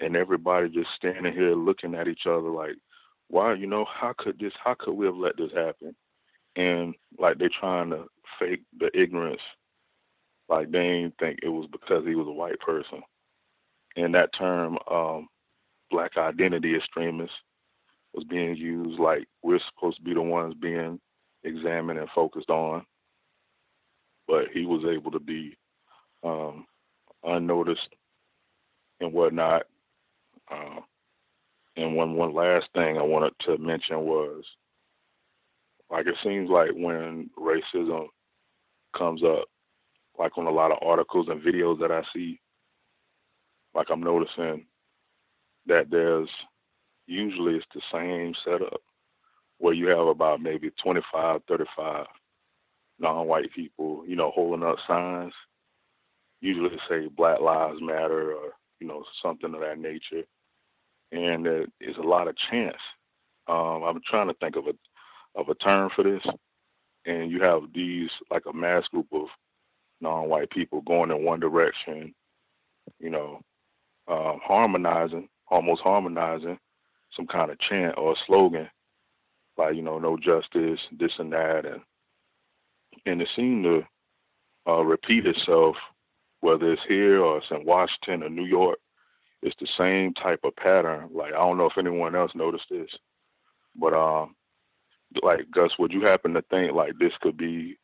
and everybody just standing here looking at each other like, why? You know, how could this? How could we have let this happen? And like they're trying to fake the ignorance, like they didn't think it was because he was a white person. And that term, um, black identity extremists, was being used like we're supposed to be the ones being examined and focused on. But he was able to be um, unnoticed and whatnot. Uh, and one one last thing I wanted to mention was, like it seems like when racism comes up, like on a lot of articles and videos that I see, like I'm noticing that there's usually it's the same setup where you have about maybe 25, 35 non-white people, you know, holding up signs. Usually say Black Lives Matter or you know something of that nature, and there is a lot of chance. Um, I'm trying to think of a of a term for this, and you have these like a mass group of non-white people going in one direction, you know, um, harmonizing, almost harmonizing some kind of chant or slogan, like you know, no justice, this and that, and and it seemed to uh, repeat itself, whether it's here or it's in Washington or New York. It's the same type of pattern. Like I don't know if anyone else noticed this, but um, like Gus, would you happen to think like this could be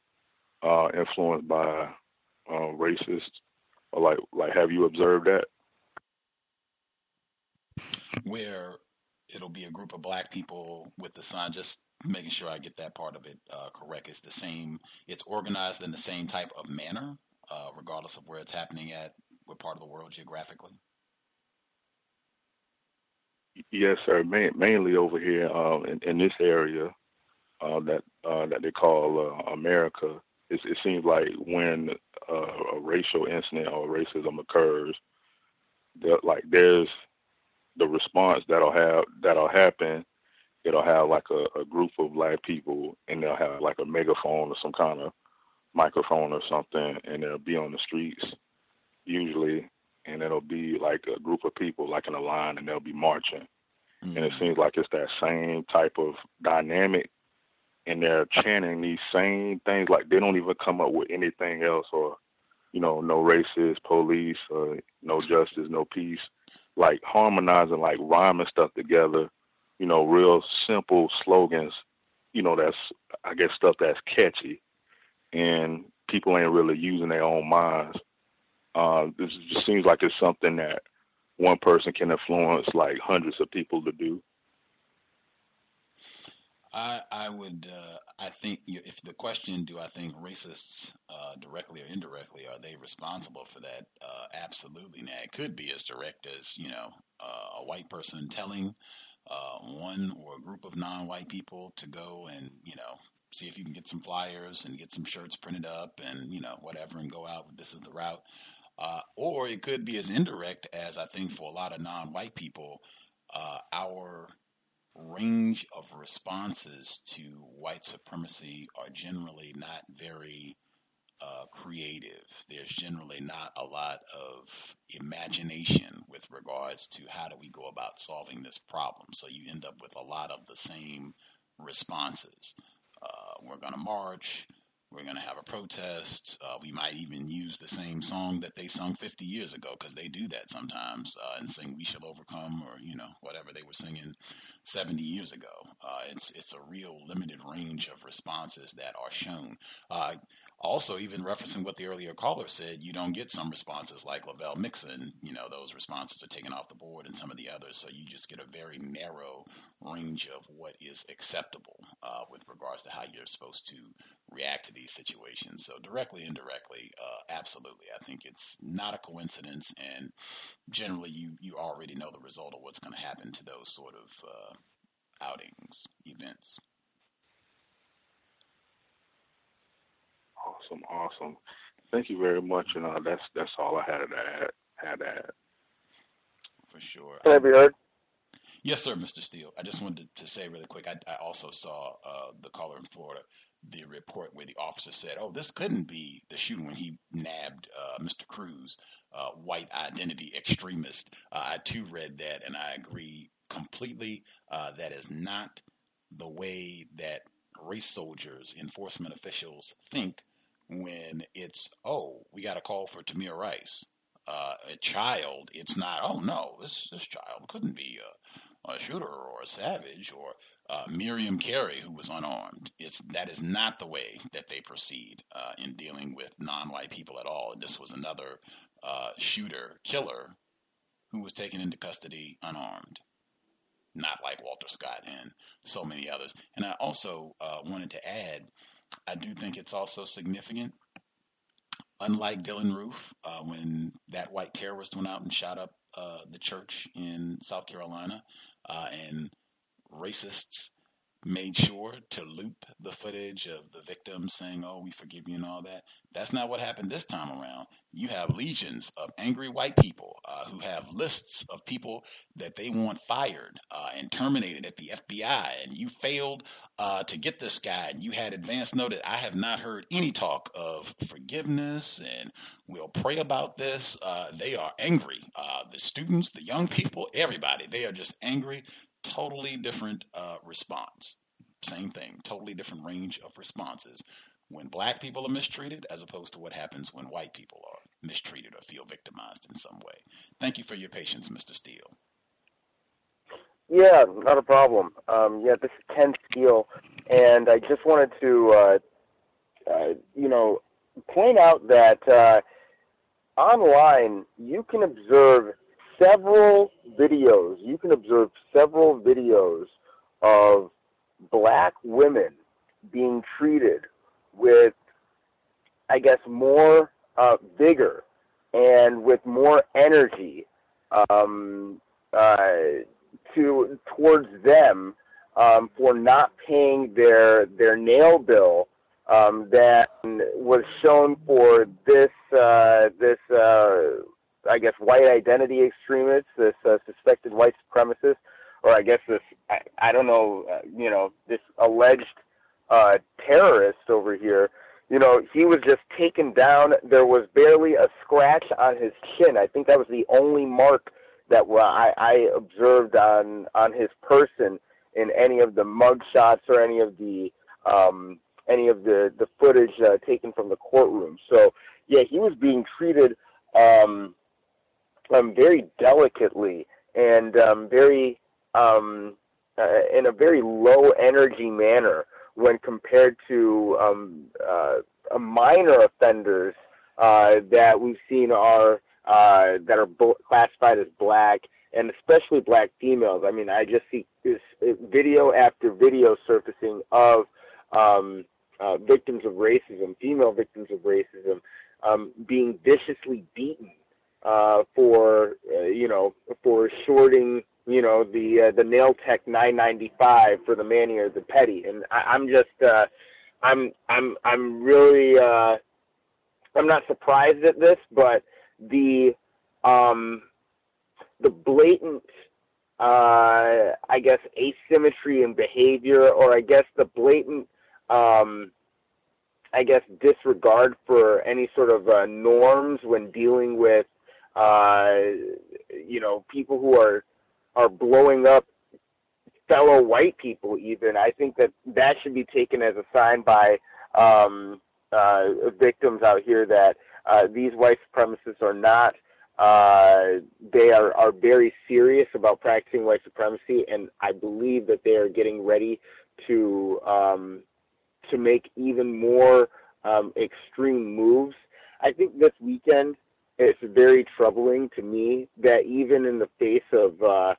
uh, influenced by uh, racists, or like like have you observed that? Where it'll be a group of black people with the sign. Just making sure I get that part of it uh, correct. It's the same. It's organized in the same type of manner, uh, regardless of where it's happening at, what part of the world geographically. Yes, sir. Ma- mainly over here uh, in, in this area uh, that uh, that they call uh, America. It, it seems like when uh, a racial incident or racism occurs, that like there's the response that'll have that'll happen. It'll have like a, a group of black people, and they'll have like a megaphone or some kind of microphone or something, and they'll be on the streets usually, and it'll be like a group of people like in a line, and they'll be marching. Mm-hmm. And it seems like it's that same type of dynamic and they're chanting these same things like they don't even come up with anything else or you know no racist police or no justice no peace like harmonizing like rhyming stuff together you know real simple slogans you know that's i guess stuff that's catchy and people ain't really using their own minds uh this just seems like it's something that one person can influence like hundreds of people to do I I would uh, I think if the question do I think racists uh, directly or indirectly are they responsible for that? Uh, absolutely. Now it could be as direct as you know uh, a white person telling uh, one or a group of non-white people to go and you know see if you can get some flyers and get some shirts printed up and you know whatever and go out. This is the route. Uh, or it could be as indirect as I think for a lot of non-white people, uh, our range of responses to white supremacy are generally not very uh, creative. There's generally not a lot of imagination with regards to how do we go about solving this problem. So you end up with a lot of the same responses. Uh, we're going to march. We're going to have a protest. Uh, we might even use the same song that they sung 50 years ago because they do that sometimes uh, and sing "We Shall Overcome" or you know whatever they were singing 70 years ago. Uh, it's it's a real limited range of responses that are shown. Also, even referencing what the earlier caller said, you don't get some responses like Lovelle Mixon. You know, those responses are taken off the board and some of the others. So you just get a very narrow range of what is acceptable uh, with regards to how you're supposed to react to these situations. So directly, indirectly, uh, absolutely. I think it's not a coincidence. And generally, you, you already know the result of what's going to happen to those sort of uh, outings, events. Awesome, awesome. Thank you very much, and uh, that's that's all I had to add. Had to add. For sure. Can I be heard? Yes, sir, Mr. Steele. I just wanted to say really quick. I, I also saw uh, the caller in Florida, the report where the officer said, "Oh, this couldn't be the shooting when he nabbed uh, Mr. Cruz, uh, white identity extremist." Uh, I too read that, and I agree completely. Uh, that is not the way that race soldiers, enforcement officials think when it's, oh, we got a call for Tamir Rice. Uh, a child, it's not, oh no, this, this child couldn't be a, a shooter or a savage or uh, Miriam Carey, who was unarmed. It's, that is not the way that they proceed uh, in dealing with non white people at all. And this was another uh, shooter, killer, who was taken into custody unarmed not like Walter Scott and so many others. And I also uh, wanted to add I do think it's also significant. Unlike Dylann Roof, uh, when that white terrorist went out and shot up uh, the church in South Carolina, uh, and racists made sure to loop the footage of the victims saying, Oh, we forgive you and all that. That's not what happened this time around. You have legions of angry white people uh, who have lists of people that they want fired uh, and terminated at the FBI. And you failed uh, to get this guy, and you had advance notice. I have not heard any talk of forgiveness and we'll pray about this. Uh, they are angry. Uh, the students, the young people, everybody, they are just angry totally different uh, response. Same thing, totally different range of responses when black people are mistreated as opposed to what happens when white people are mistreated or feel victimized in some way. Thank you for your patience, Mr. Steele. Yeah, not a problem. Um, yeah, this is Ken Steele, and I just wanted to, uh, uh, you know, point out that uh, online you can observe several videos. You can observe several videos of black women being treated with, I guess, more uh, vigor and with more energy um, uh, to towards them um, for not paying their their nail bill um, that was shown for this uh, this uh, I guess, white identity extremists, this uh, suspected white supremacist, or I guess this, I, I don't know, uh, you know, this alleged uh, terrorist over here, you know, he was just taken down. There was barely a scratch on his chin. I think that was the only mark that I, I observed on on his person in any of the mug shots or any of the um, any of the the footage uh, taken from the courtroom. So yeah, he was being treated um, um, very delicately and um, very um, uh, in a very low energy manner when compared to um, uh, minor offenders uh, that we've seen are uh, that are bo- classified as black and especially black females. I mean, I just see this video after video surfacing of um, uh, victims of racism, female victims of racism, um, being viciously beaten uh, for uh, you know for shorting you know the uh, the nail tech 995 for the mani or the petty. And I, i'm just uh I'm I'm I'm really uh, I'm not surprised at this, but the um, the blatant uh, I guess asymmetry in behavior, or I guess the blatant um, I guess disregard for any sort of uh, norms when dealing with uh, you know people who are are blowing up fellow white people even i think that that should be taken as a sign by um uh victims out here that uh these white supremacists are not uh they are are very serious about practicing white supremacy and i believe that they are getting ready to um to make even more um extreme moves. I think this weekend it's very troubling to me that even in the face of uh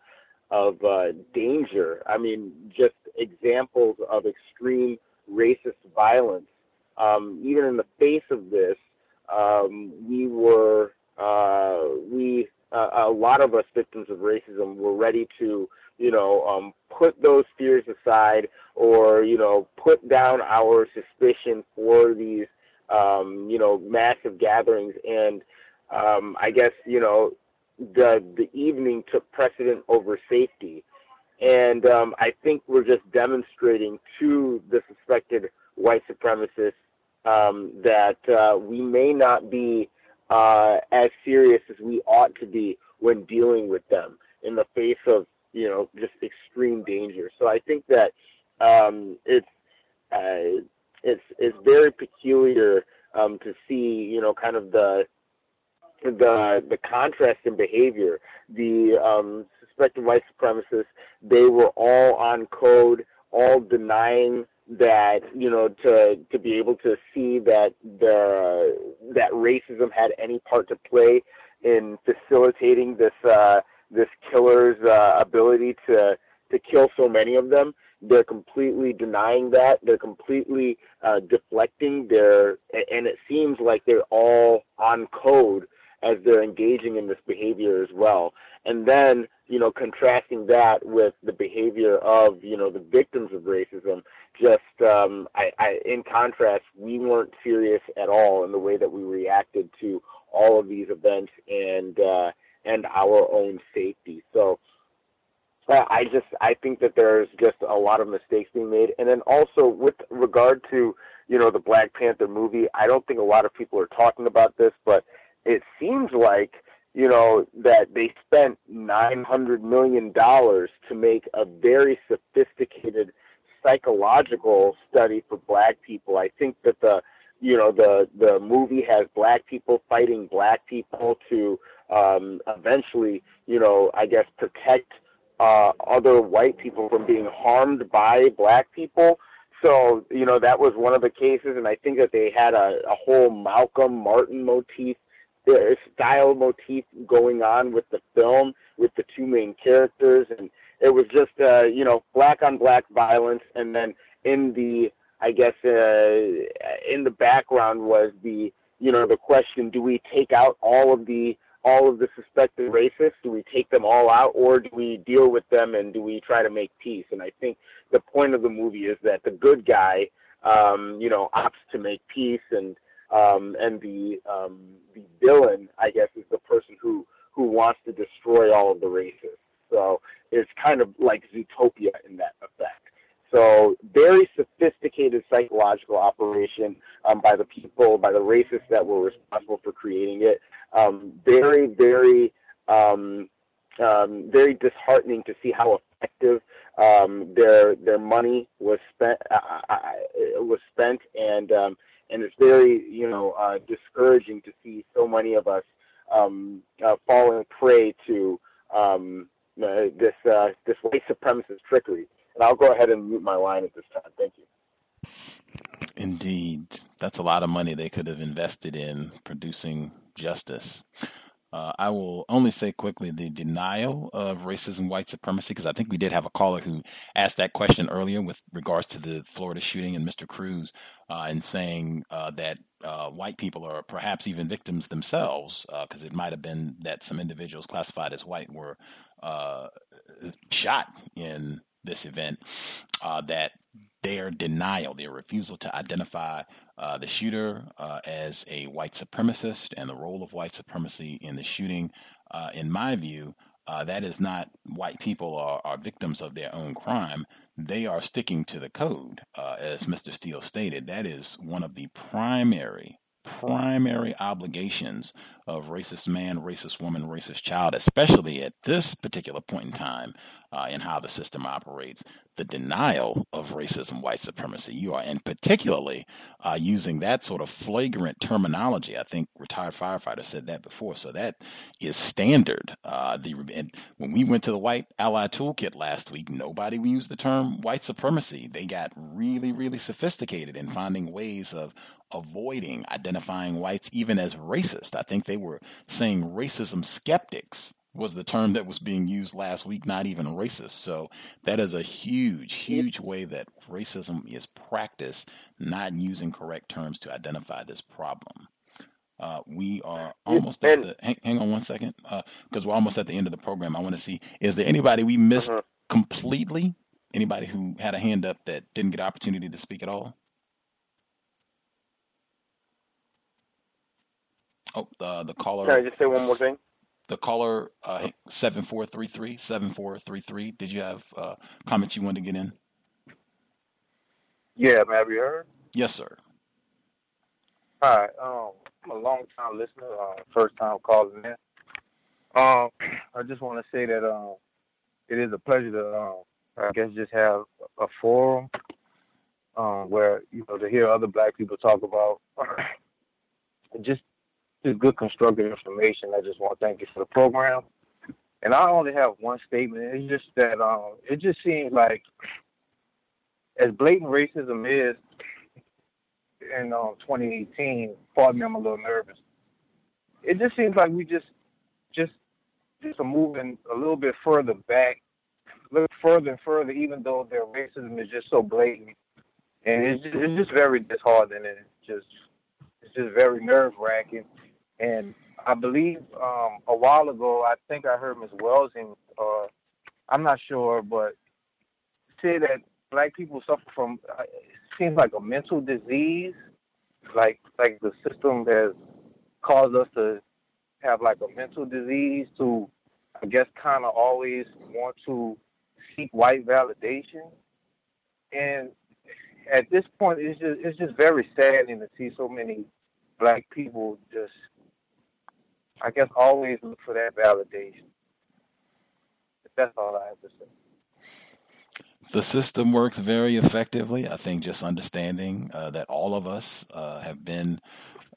of uh, danger. I mean, just examples of extreme racist violence. Um, even in the face of this, um, we were uh, we uh, a lot of us victims of racism were ready to you know um, put those fears aside or you know put down our suspicion for these um, you know massive gatherings and um, I guess you know the the evening took precedent over safety, and um, I think we're just demonstrating to the suspected white supremacists um, that uh, we may not be uh, as serious as we ought to be when dealing with them in the face of you know just extreme danger. So I think that um, it's uh, it's it's very peculiar um, to see you know kind of the the the contrast in behavior. The um, suspected white supremacists, they were all on code, all denying that you know to to be able to see that the that racism had any part to play in facilitating this uh, this killer's uh, ability to to kill so many of them. They're completely denying that. They're completely uh, deflecting. Their and it seems like they're all on code as they're engaging in this behavior as well. And then, you know, contrasting that with the behavior of, you know, the victims of racism, just, um, I, I, in contrast, we weren't serious at all in the way that we reacted to all of these events and, uh, and our own safety. So, I just I think that there's just a lot of mistakes being made, and then also with regard to you know the Black Panther movie, I don't think a lot of people are talking about this, but it seems like you know that they spent nine hundred million dollars to make a very sophisticated psychological study for black people. I think that the you know the the movie has black people fighting black people to um, eventually you know I guess protect uh, other white people from being harmed by black people. So you know that was one of the cases, and I think that they had a, a whole Malcolm Martin motif the style motif going on with the film with the two main characters and it was just uh you know black on black violence and then in the i guess uh in the background was the you know the question do we take out all of the all of the suspected racists? Do we take them all out or do we deal with them and do we try to make peace? And i think the point of the movie is that the good guy um you know opts to make peace and um, and the um, the villain, I guess, is the person who who wants to destroy all of the races. So it's kind of like Zootopia in that effect. So very sophisticated psychological operation um, by the people, by the racists that were responsible for creating it. Um, very, very, um, um, very disheartening to see how effective um, their their money was spent uh, uh, uh was spent, and um, and it's very you know uh, discouraging to see so many of us um, uh, falling prey to um, uh, this uh, this white supremacist trickery. And I'll go ahead and mute my line at this time. Thank you. Indeed, that's a lot of money they could have invested in producing justice. Uh, I will only say quickly the denial of racism, white supremacy, because I think we did have a caller who asked that question earlier with regards to the Florida shooting and Mr. Cruz, uh, and saying uh, that uh, white people are perhaps even victims themselves, because uh, it might have been that some individuals classified as white were uh, shot in this event. that their denial, their refusal to identify uh, the shooter uh, as a white supremacist and the role of white supremacy in the shooting, uh, in my view, uh, that is not white people are, are, victims of their own crime. They are sticking to the code, uh, as Mr. Steele stated. That is one of the primary primary obligations of racist man, racist woman, racist child, especially at this particular point in time uh, in how the system operates, the denial of racism, white supremacy. You are, and particularly uh, using that sort of flagrant terminology. I think retired firefighter said that before, so that is standard. Uh, the when we went to the White Ally Toolkit last week, nobody used the term white supremacy. They got really, really sophisticated in finding ways of avoiding identifying whites even as racist. I think they were saying racism skeptics was the term that was being used last week, not even racist. So that is a huge, huge way that racism is practiced, not using correct terms to identify this problem. Uh, we are almost at the. Hang, hang on one second, because uh, we're almost at the end of the program. I want to see is there anybody we missed uh-huh. completely? Anybody who had a hand up that didn't get opportunity to speak at all? Oh, the the caller. Can I just say one more thing? The caller uh, seven four three three seven four three three. Did you have uh, comments you wanted to get in? Yeah, have you heard? Yes, sir. Hi, um, I'm a long time listener, uh, first time calling in. Um, I just want to say that um, it is a pleasure to, um, I guess, just have a forum um, where you know to hear other Black people talk about just just good constructive information. I just want to thank you for the program. And I only have one statement. It's just that um, it just seems like as blatant racism is in um, 2018, pardon me, I'm a little nervous. It just seems like we just just just are moving a little bit further back, little further and further, even though their racism is just so blatant. And it's just, it's just very disheartening and it's just it's just very nerve wracking. And I believe um, a while ago, I think I heard Ms. Welsing, uh, I'm not sure, but say that black people suffer from uh, seems like a mental disease, like like the system has caused us to have like a mental disease to, I guess, kind of always want to seek white validation. And at this point, it's just it's just very saddening to see so many black people just I guess always look for that validation. That's all I have to say. The system works very effectively. I think just understanding uh, that all of us uh, have been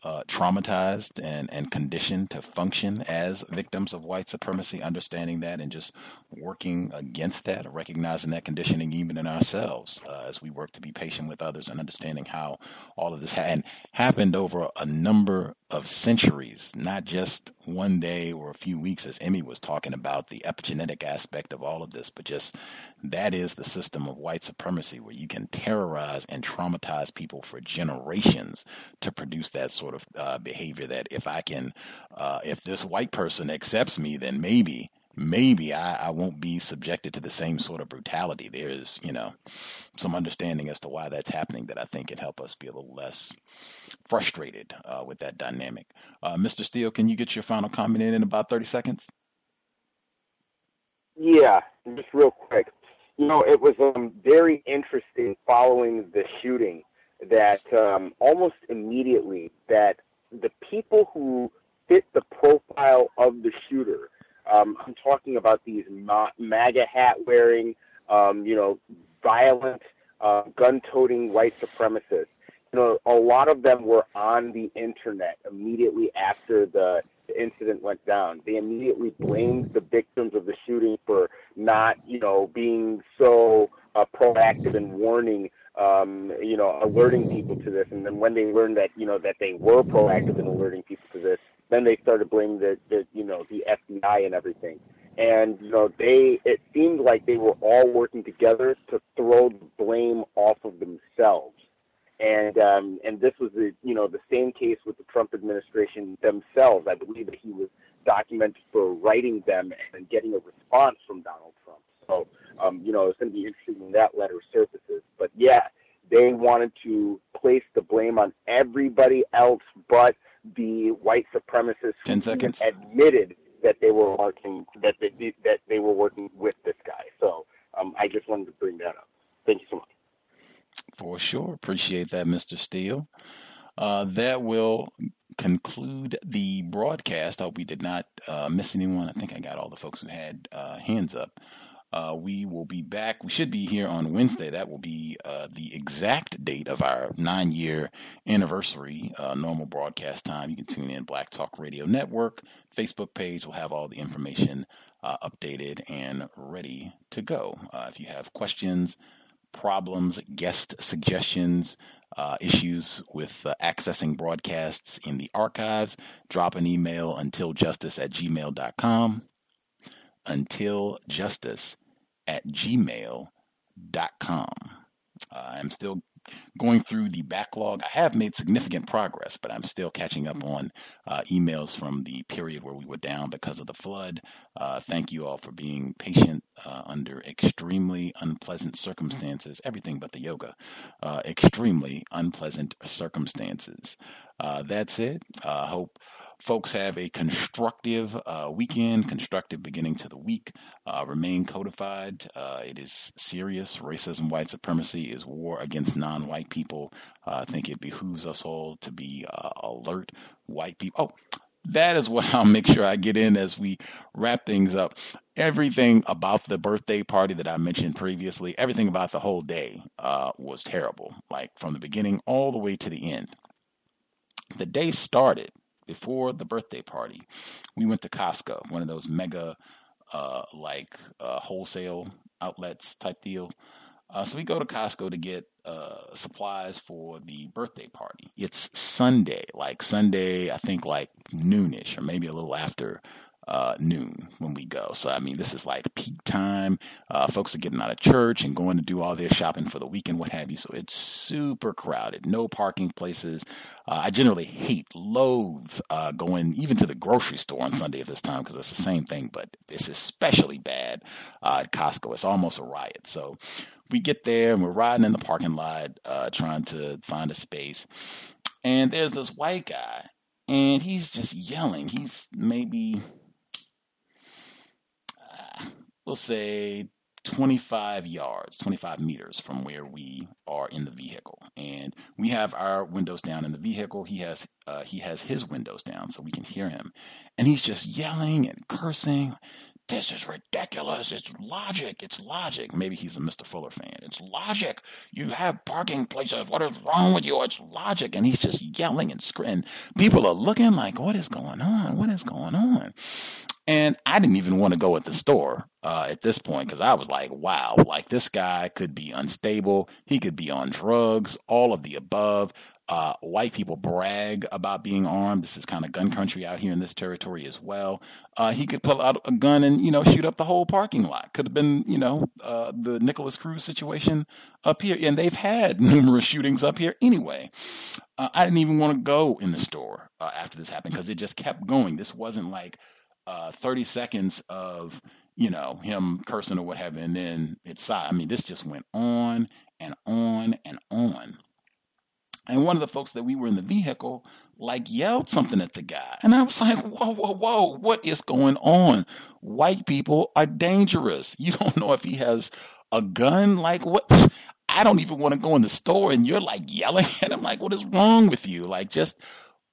uh, traumatized and, and conditioned to function as victims of white supremacy, understanding that and just working against that, recognizing that conditioning even in ourselves uh, as we work to be patient with others and understanding how all of this ha- happened over a number of centuries, not just one day or a few weeks, as Emmy was talking about the epigenetic aspect of all of this, but just that is the system of white supremacy where you can terrorize and traumatize people for generations to produce that sort of uh, behavior. That if I can, uh, if this white person accepts me, then maybe maybe I, I won't be subjected to the same sort of brutality. There's, you know, some understanding as to why that's happening that I think can help us be a little less frustrated uh, with that dynamic. Uh, Mr. Steele, can you get your final comment in in about 30 seconds? Yeah, just real quick. You know, it was um, very interesting following the shooting that um, almost immediately that the people who fit the profile of the shooter um, I'm talking about these ma- MAGA hat wearing, um, you know, violent, uh, gun toting white supremacists. You know, a lot of them were on the internet immediately after the, the incident went down. They immediately blamed the victims of the shooting for not, you know, being so uh, proactive and warning um, you know, alerting people to this. And then when they learned that, you know, that they were proactive in alerting people to this, then they started blaming the, the you know the FBI and everything. And you know they it seemed like they were all working together to throw the blame off of themselves. And um, and this was the you know the same case with the Trump administration themselves. I believe that he was documented for writing them and getting a response from Donald Trump. So um, you know, it's going to be interesting when that letter surfaces. But yeah, they wanted to place the blame on everybody else but the white supremacists Ten seconds. admitted that they were working that they that they were working with this guy. So um, I just wanted to bring that up. Thank you so much. For sure. Appreciate that, Mr. Steele. Uh, that will conclude the broadcast. I hope we did not uh, miss anyone. I think I got all the folks who had uh, hands up. Uh, we will be back. We should be here on Wednesday. That will be uh, the exact date of our nine year anniversary, uh, normal broadcast time. You can tune in Black Talk Radio Network. Facebook page will have all the information uh, updated and ready to go. Uh, if you have questions, problems, guest suggestions, uh, issues with uh, accessing broadcasts in the archives, drop an email until justice at gmail.com. Until justice at gmail.com. Uh, I'm still going through the backlog. I have made significant progress, but I'm still catching up on uh, emails from the period where we were down because of the flood. Uh, thank you all for being patient uh, under extremely unpleasant circumstances, everything but the yoga, uh, extremely unpleasant circumstances. Uh, that's it. I hope folks have a constructive uh, weekend, constructive beginning to the week. Uh, remain codified. Uh, it is serious. Racism, white supremacy is war against non white people. Uh, I think it behooves us all to be uh, alert. White people. Oh, that is what I'll make sure I get in as we wrap things up. Everything about the birthday party that I mentioned previously, everything about the whole day uh, was terrible, like from the beginning all the way to the end. The day started before the birthday party, we went to Costco, one of those mega uh, like uh, wholesale outlets type deal. Uh, so we go to Costco to get uh, supplies for the birthday party. It's Sunday, like Sunday, I think like noonish or maybe a little after uh, noon when we go. So, I mean, this is like peak time. Uh, folks are getting out of church and going to do all their shopping for the weekend, what have you. So it's super crowded, no parking places. Uh, I generally hate, loathe uh, going even to the grocery store on Sunday at this time because it's the same thing, but it's especially bad uh, at Costco. It's almost a riot. So we get there and we're riding in the parking lot uh, trying to find a space. And there's this white guy and he's just yelling. He's maybe we'll say 25 yards, 25 meters from where we are in the vehicle, and we have our windows down in the vehicle. He has uh, he has his windows down, so we can hear him, and he's just yelling and cursing. This is ridiculous. It's logic. It's logic. Maybe he's a Mr. Fuller fan. It's logic. You have parking places. What is wrong with you? It's logic. And he's just yelling and screaming. People are looking like, what is going on? What is going on? And I didn't even want to go at the store uh, at this point because I was like, wow, like this guy could be unstable. He could be on drugs, all of the above. Uh, white people brag about being armed. This is kind of gun country out here in this territory as well. Uh, he could pull out a gun and, you know, shoot up the whole parking lot. Could have been, you know, uh, the Nicholas Cruz situation up here. And they've had numerous shootings up here anyway. Uh, I didn't even want to go in the store uh, after this happened because it just kept going. This wasn't like uh, 30 seconds of you know him cursing or what have you, and then it's I mean this just went on and on and on. And one of the folks that we were in the vehicle like yelled something at the guy, and I was like, "Whoa, whoa, whoa! What is going on? White people are dangerous. You don't know if he has a gun. Like what?" I don't even want to go in the store, and you're like yelling at him. Like, what is wrong with you? Like, just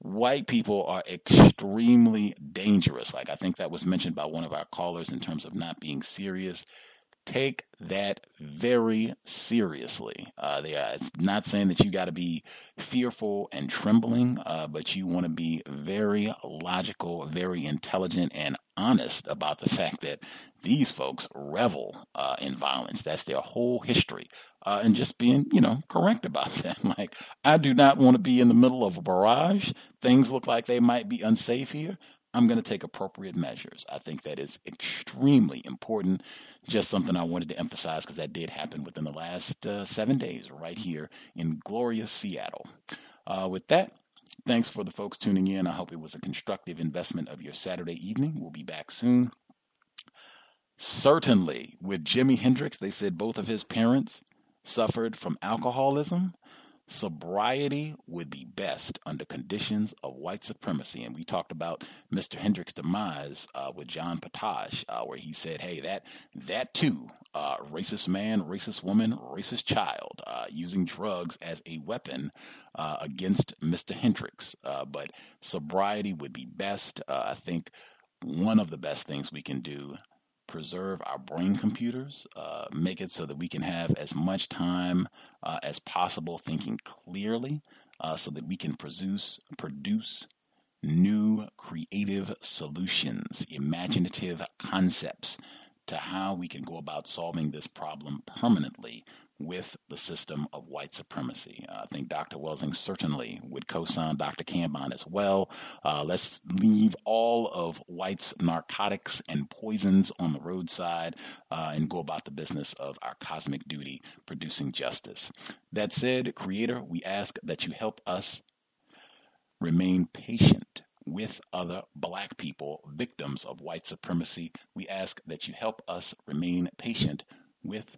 white people are extremely dangerous. Like I think that was mentioned by one of our callers in terms of not being serious. Take that very seriously. Uh, they are, it's not saying that you got to be fearful and trembling, uh, but you want to be very logical, very intelligent, and honest about the fact that these folks revel uh, in violence. That's their whole history uh, and just being, you know, correct about that. Like, I do not want to be in the middle of a barrage. Things look like they might be unsafe here. I'm going to take appropriate measures. I think that is extremely important. Just something I wanted to emphasize because that did happen within the last uh, seven days right here in glorious Seattle. Uh, with that, thanks for the folks tuning in. I hope it was a constructive investment of your Saturday evening. We'll be back soon. Certainly, with Jimi Hendrix, they said both of his parents suffered from alcoholism. Sobriety would be best under conditions of white supremacy. And we talked about Mr. Hendrix's demise uh, with John Potash, uh, where he said, hey, that, that too, uh, racist man, racist woman, racist child, uh, using drugs as a weapon uh, against Mr. Hendrix. Uh, but sobriety would be best. I think one of the best things we can do preserve our brain computers, uh, make it so that we can have as much time uh, as possible thinking clearly, uh, so that we can produce produce new creative solutions, imaginative concepts to how we can go about solving this problem permanently with the system of white supremacy. Uh, I think Dr. Welsing certainly would co sign Dr. Kambon as well. Uh, let's leave all of white's narcotics and poisons on the roadside uh, and go about the business of our cosmic duty, producing justice. That said, Creator, we ask that you help us remain patient with other black people, victims of white supremacy. We ask that you help us remain patient with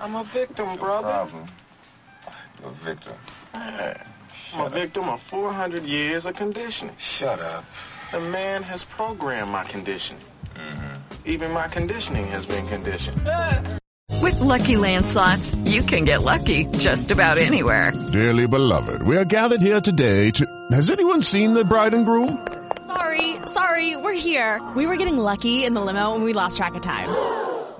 I'm a victim, brother. Problem. You're a victim. I'm a victim of 400 years of conditioning. Shut up. The man has programmed my conditioning. Mm-hmm. Even my conditioning has been conditioned. With Lucky Land slots, you can get lucky just about anywhere. Dearly beloved, we are gathered here today to. Has anyone seen the bride and groom? Sorry, sorry, we're here. We were getting lucky in the limo and we lost track of time.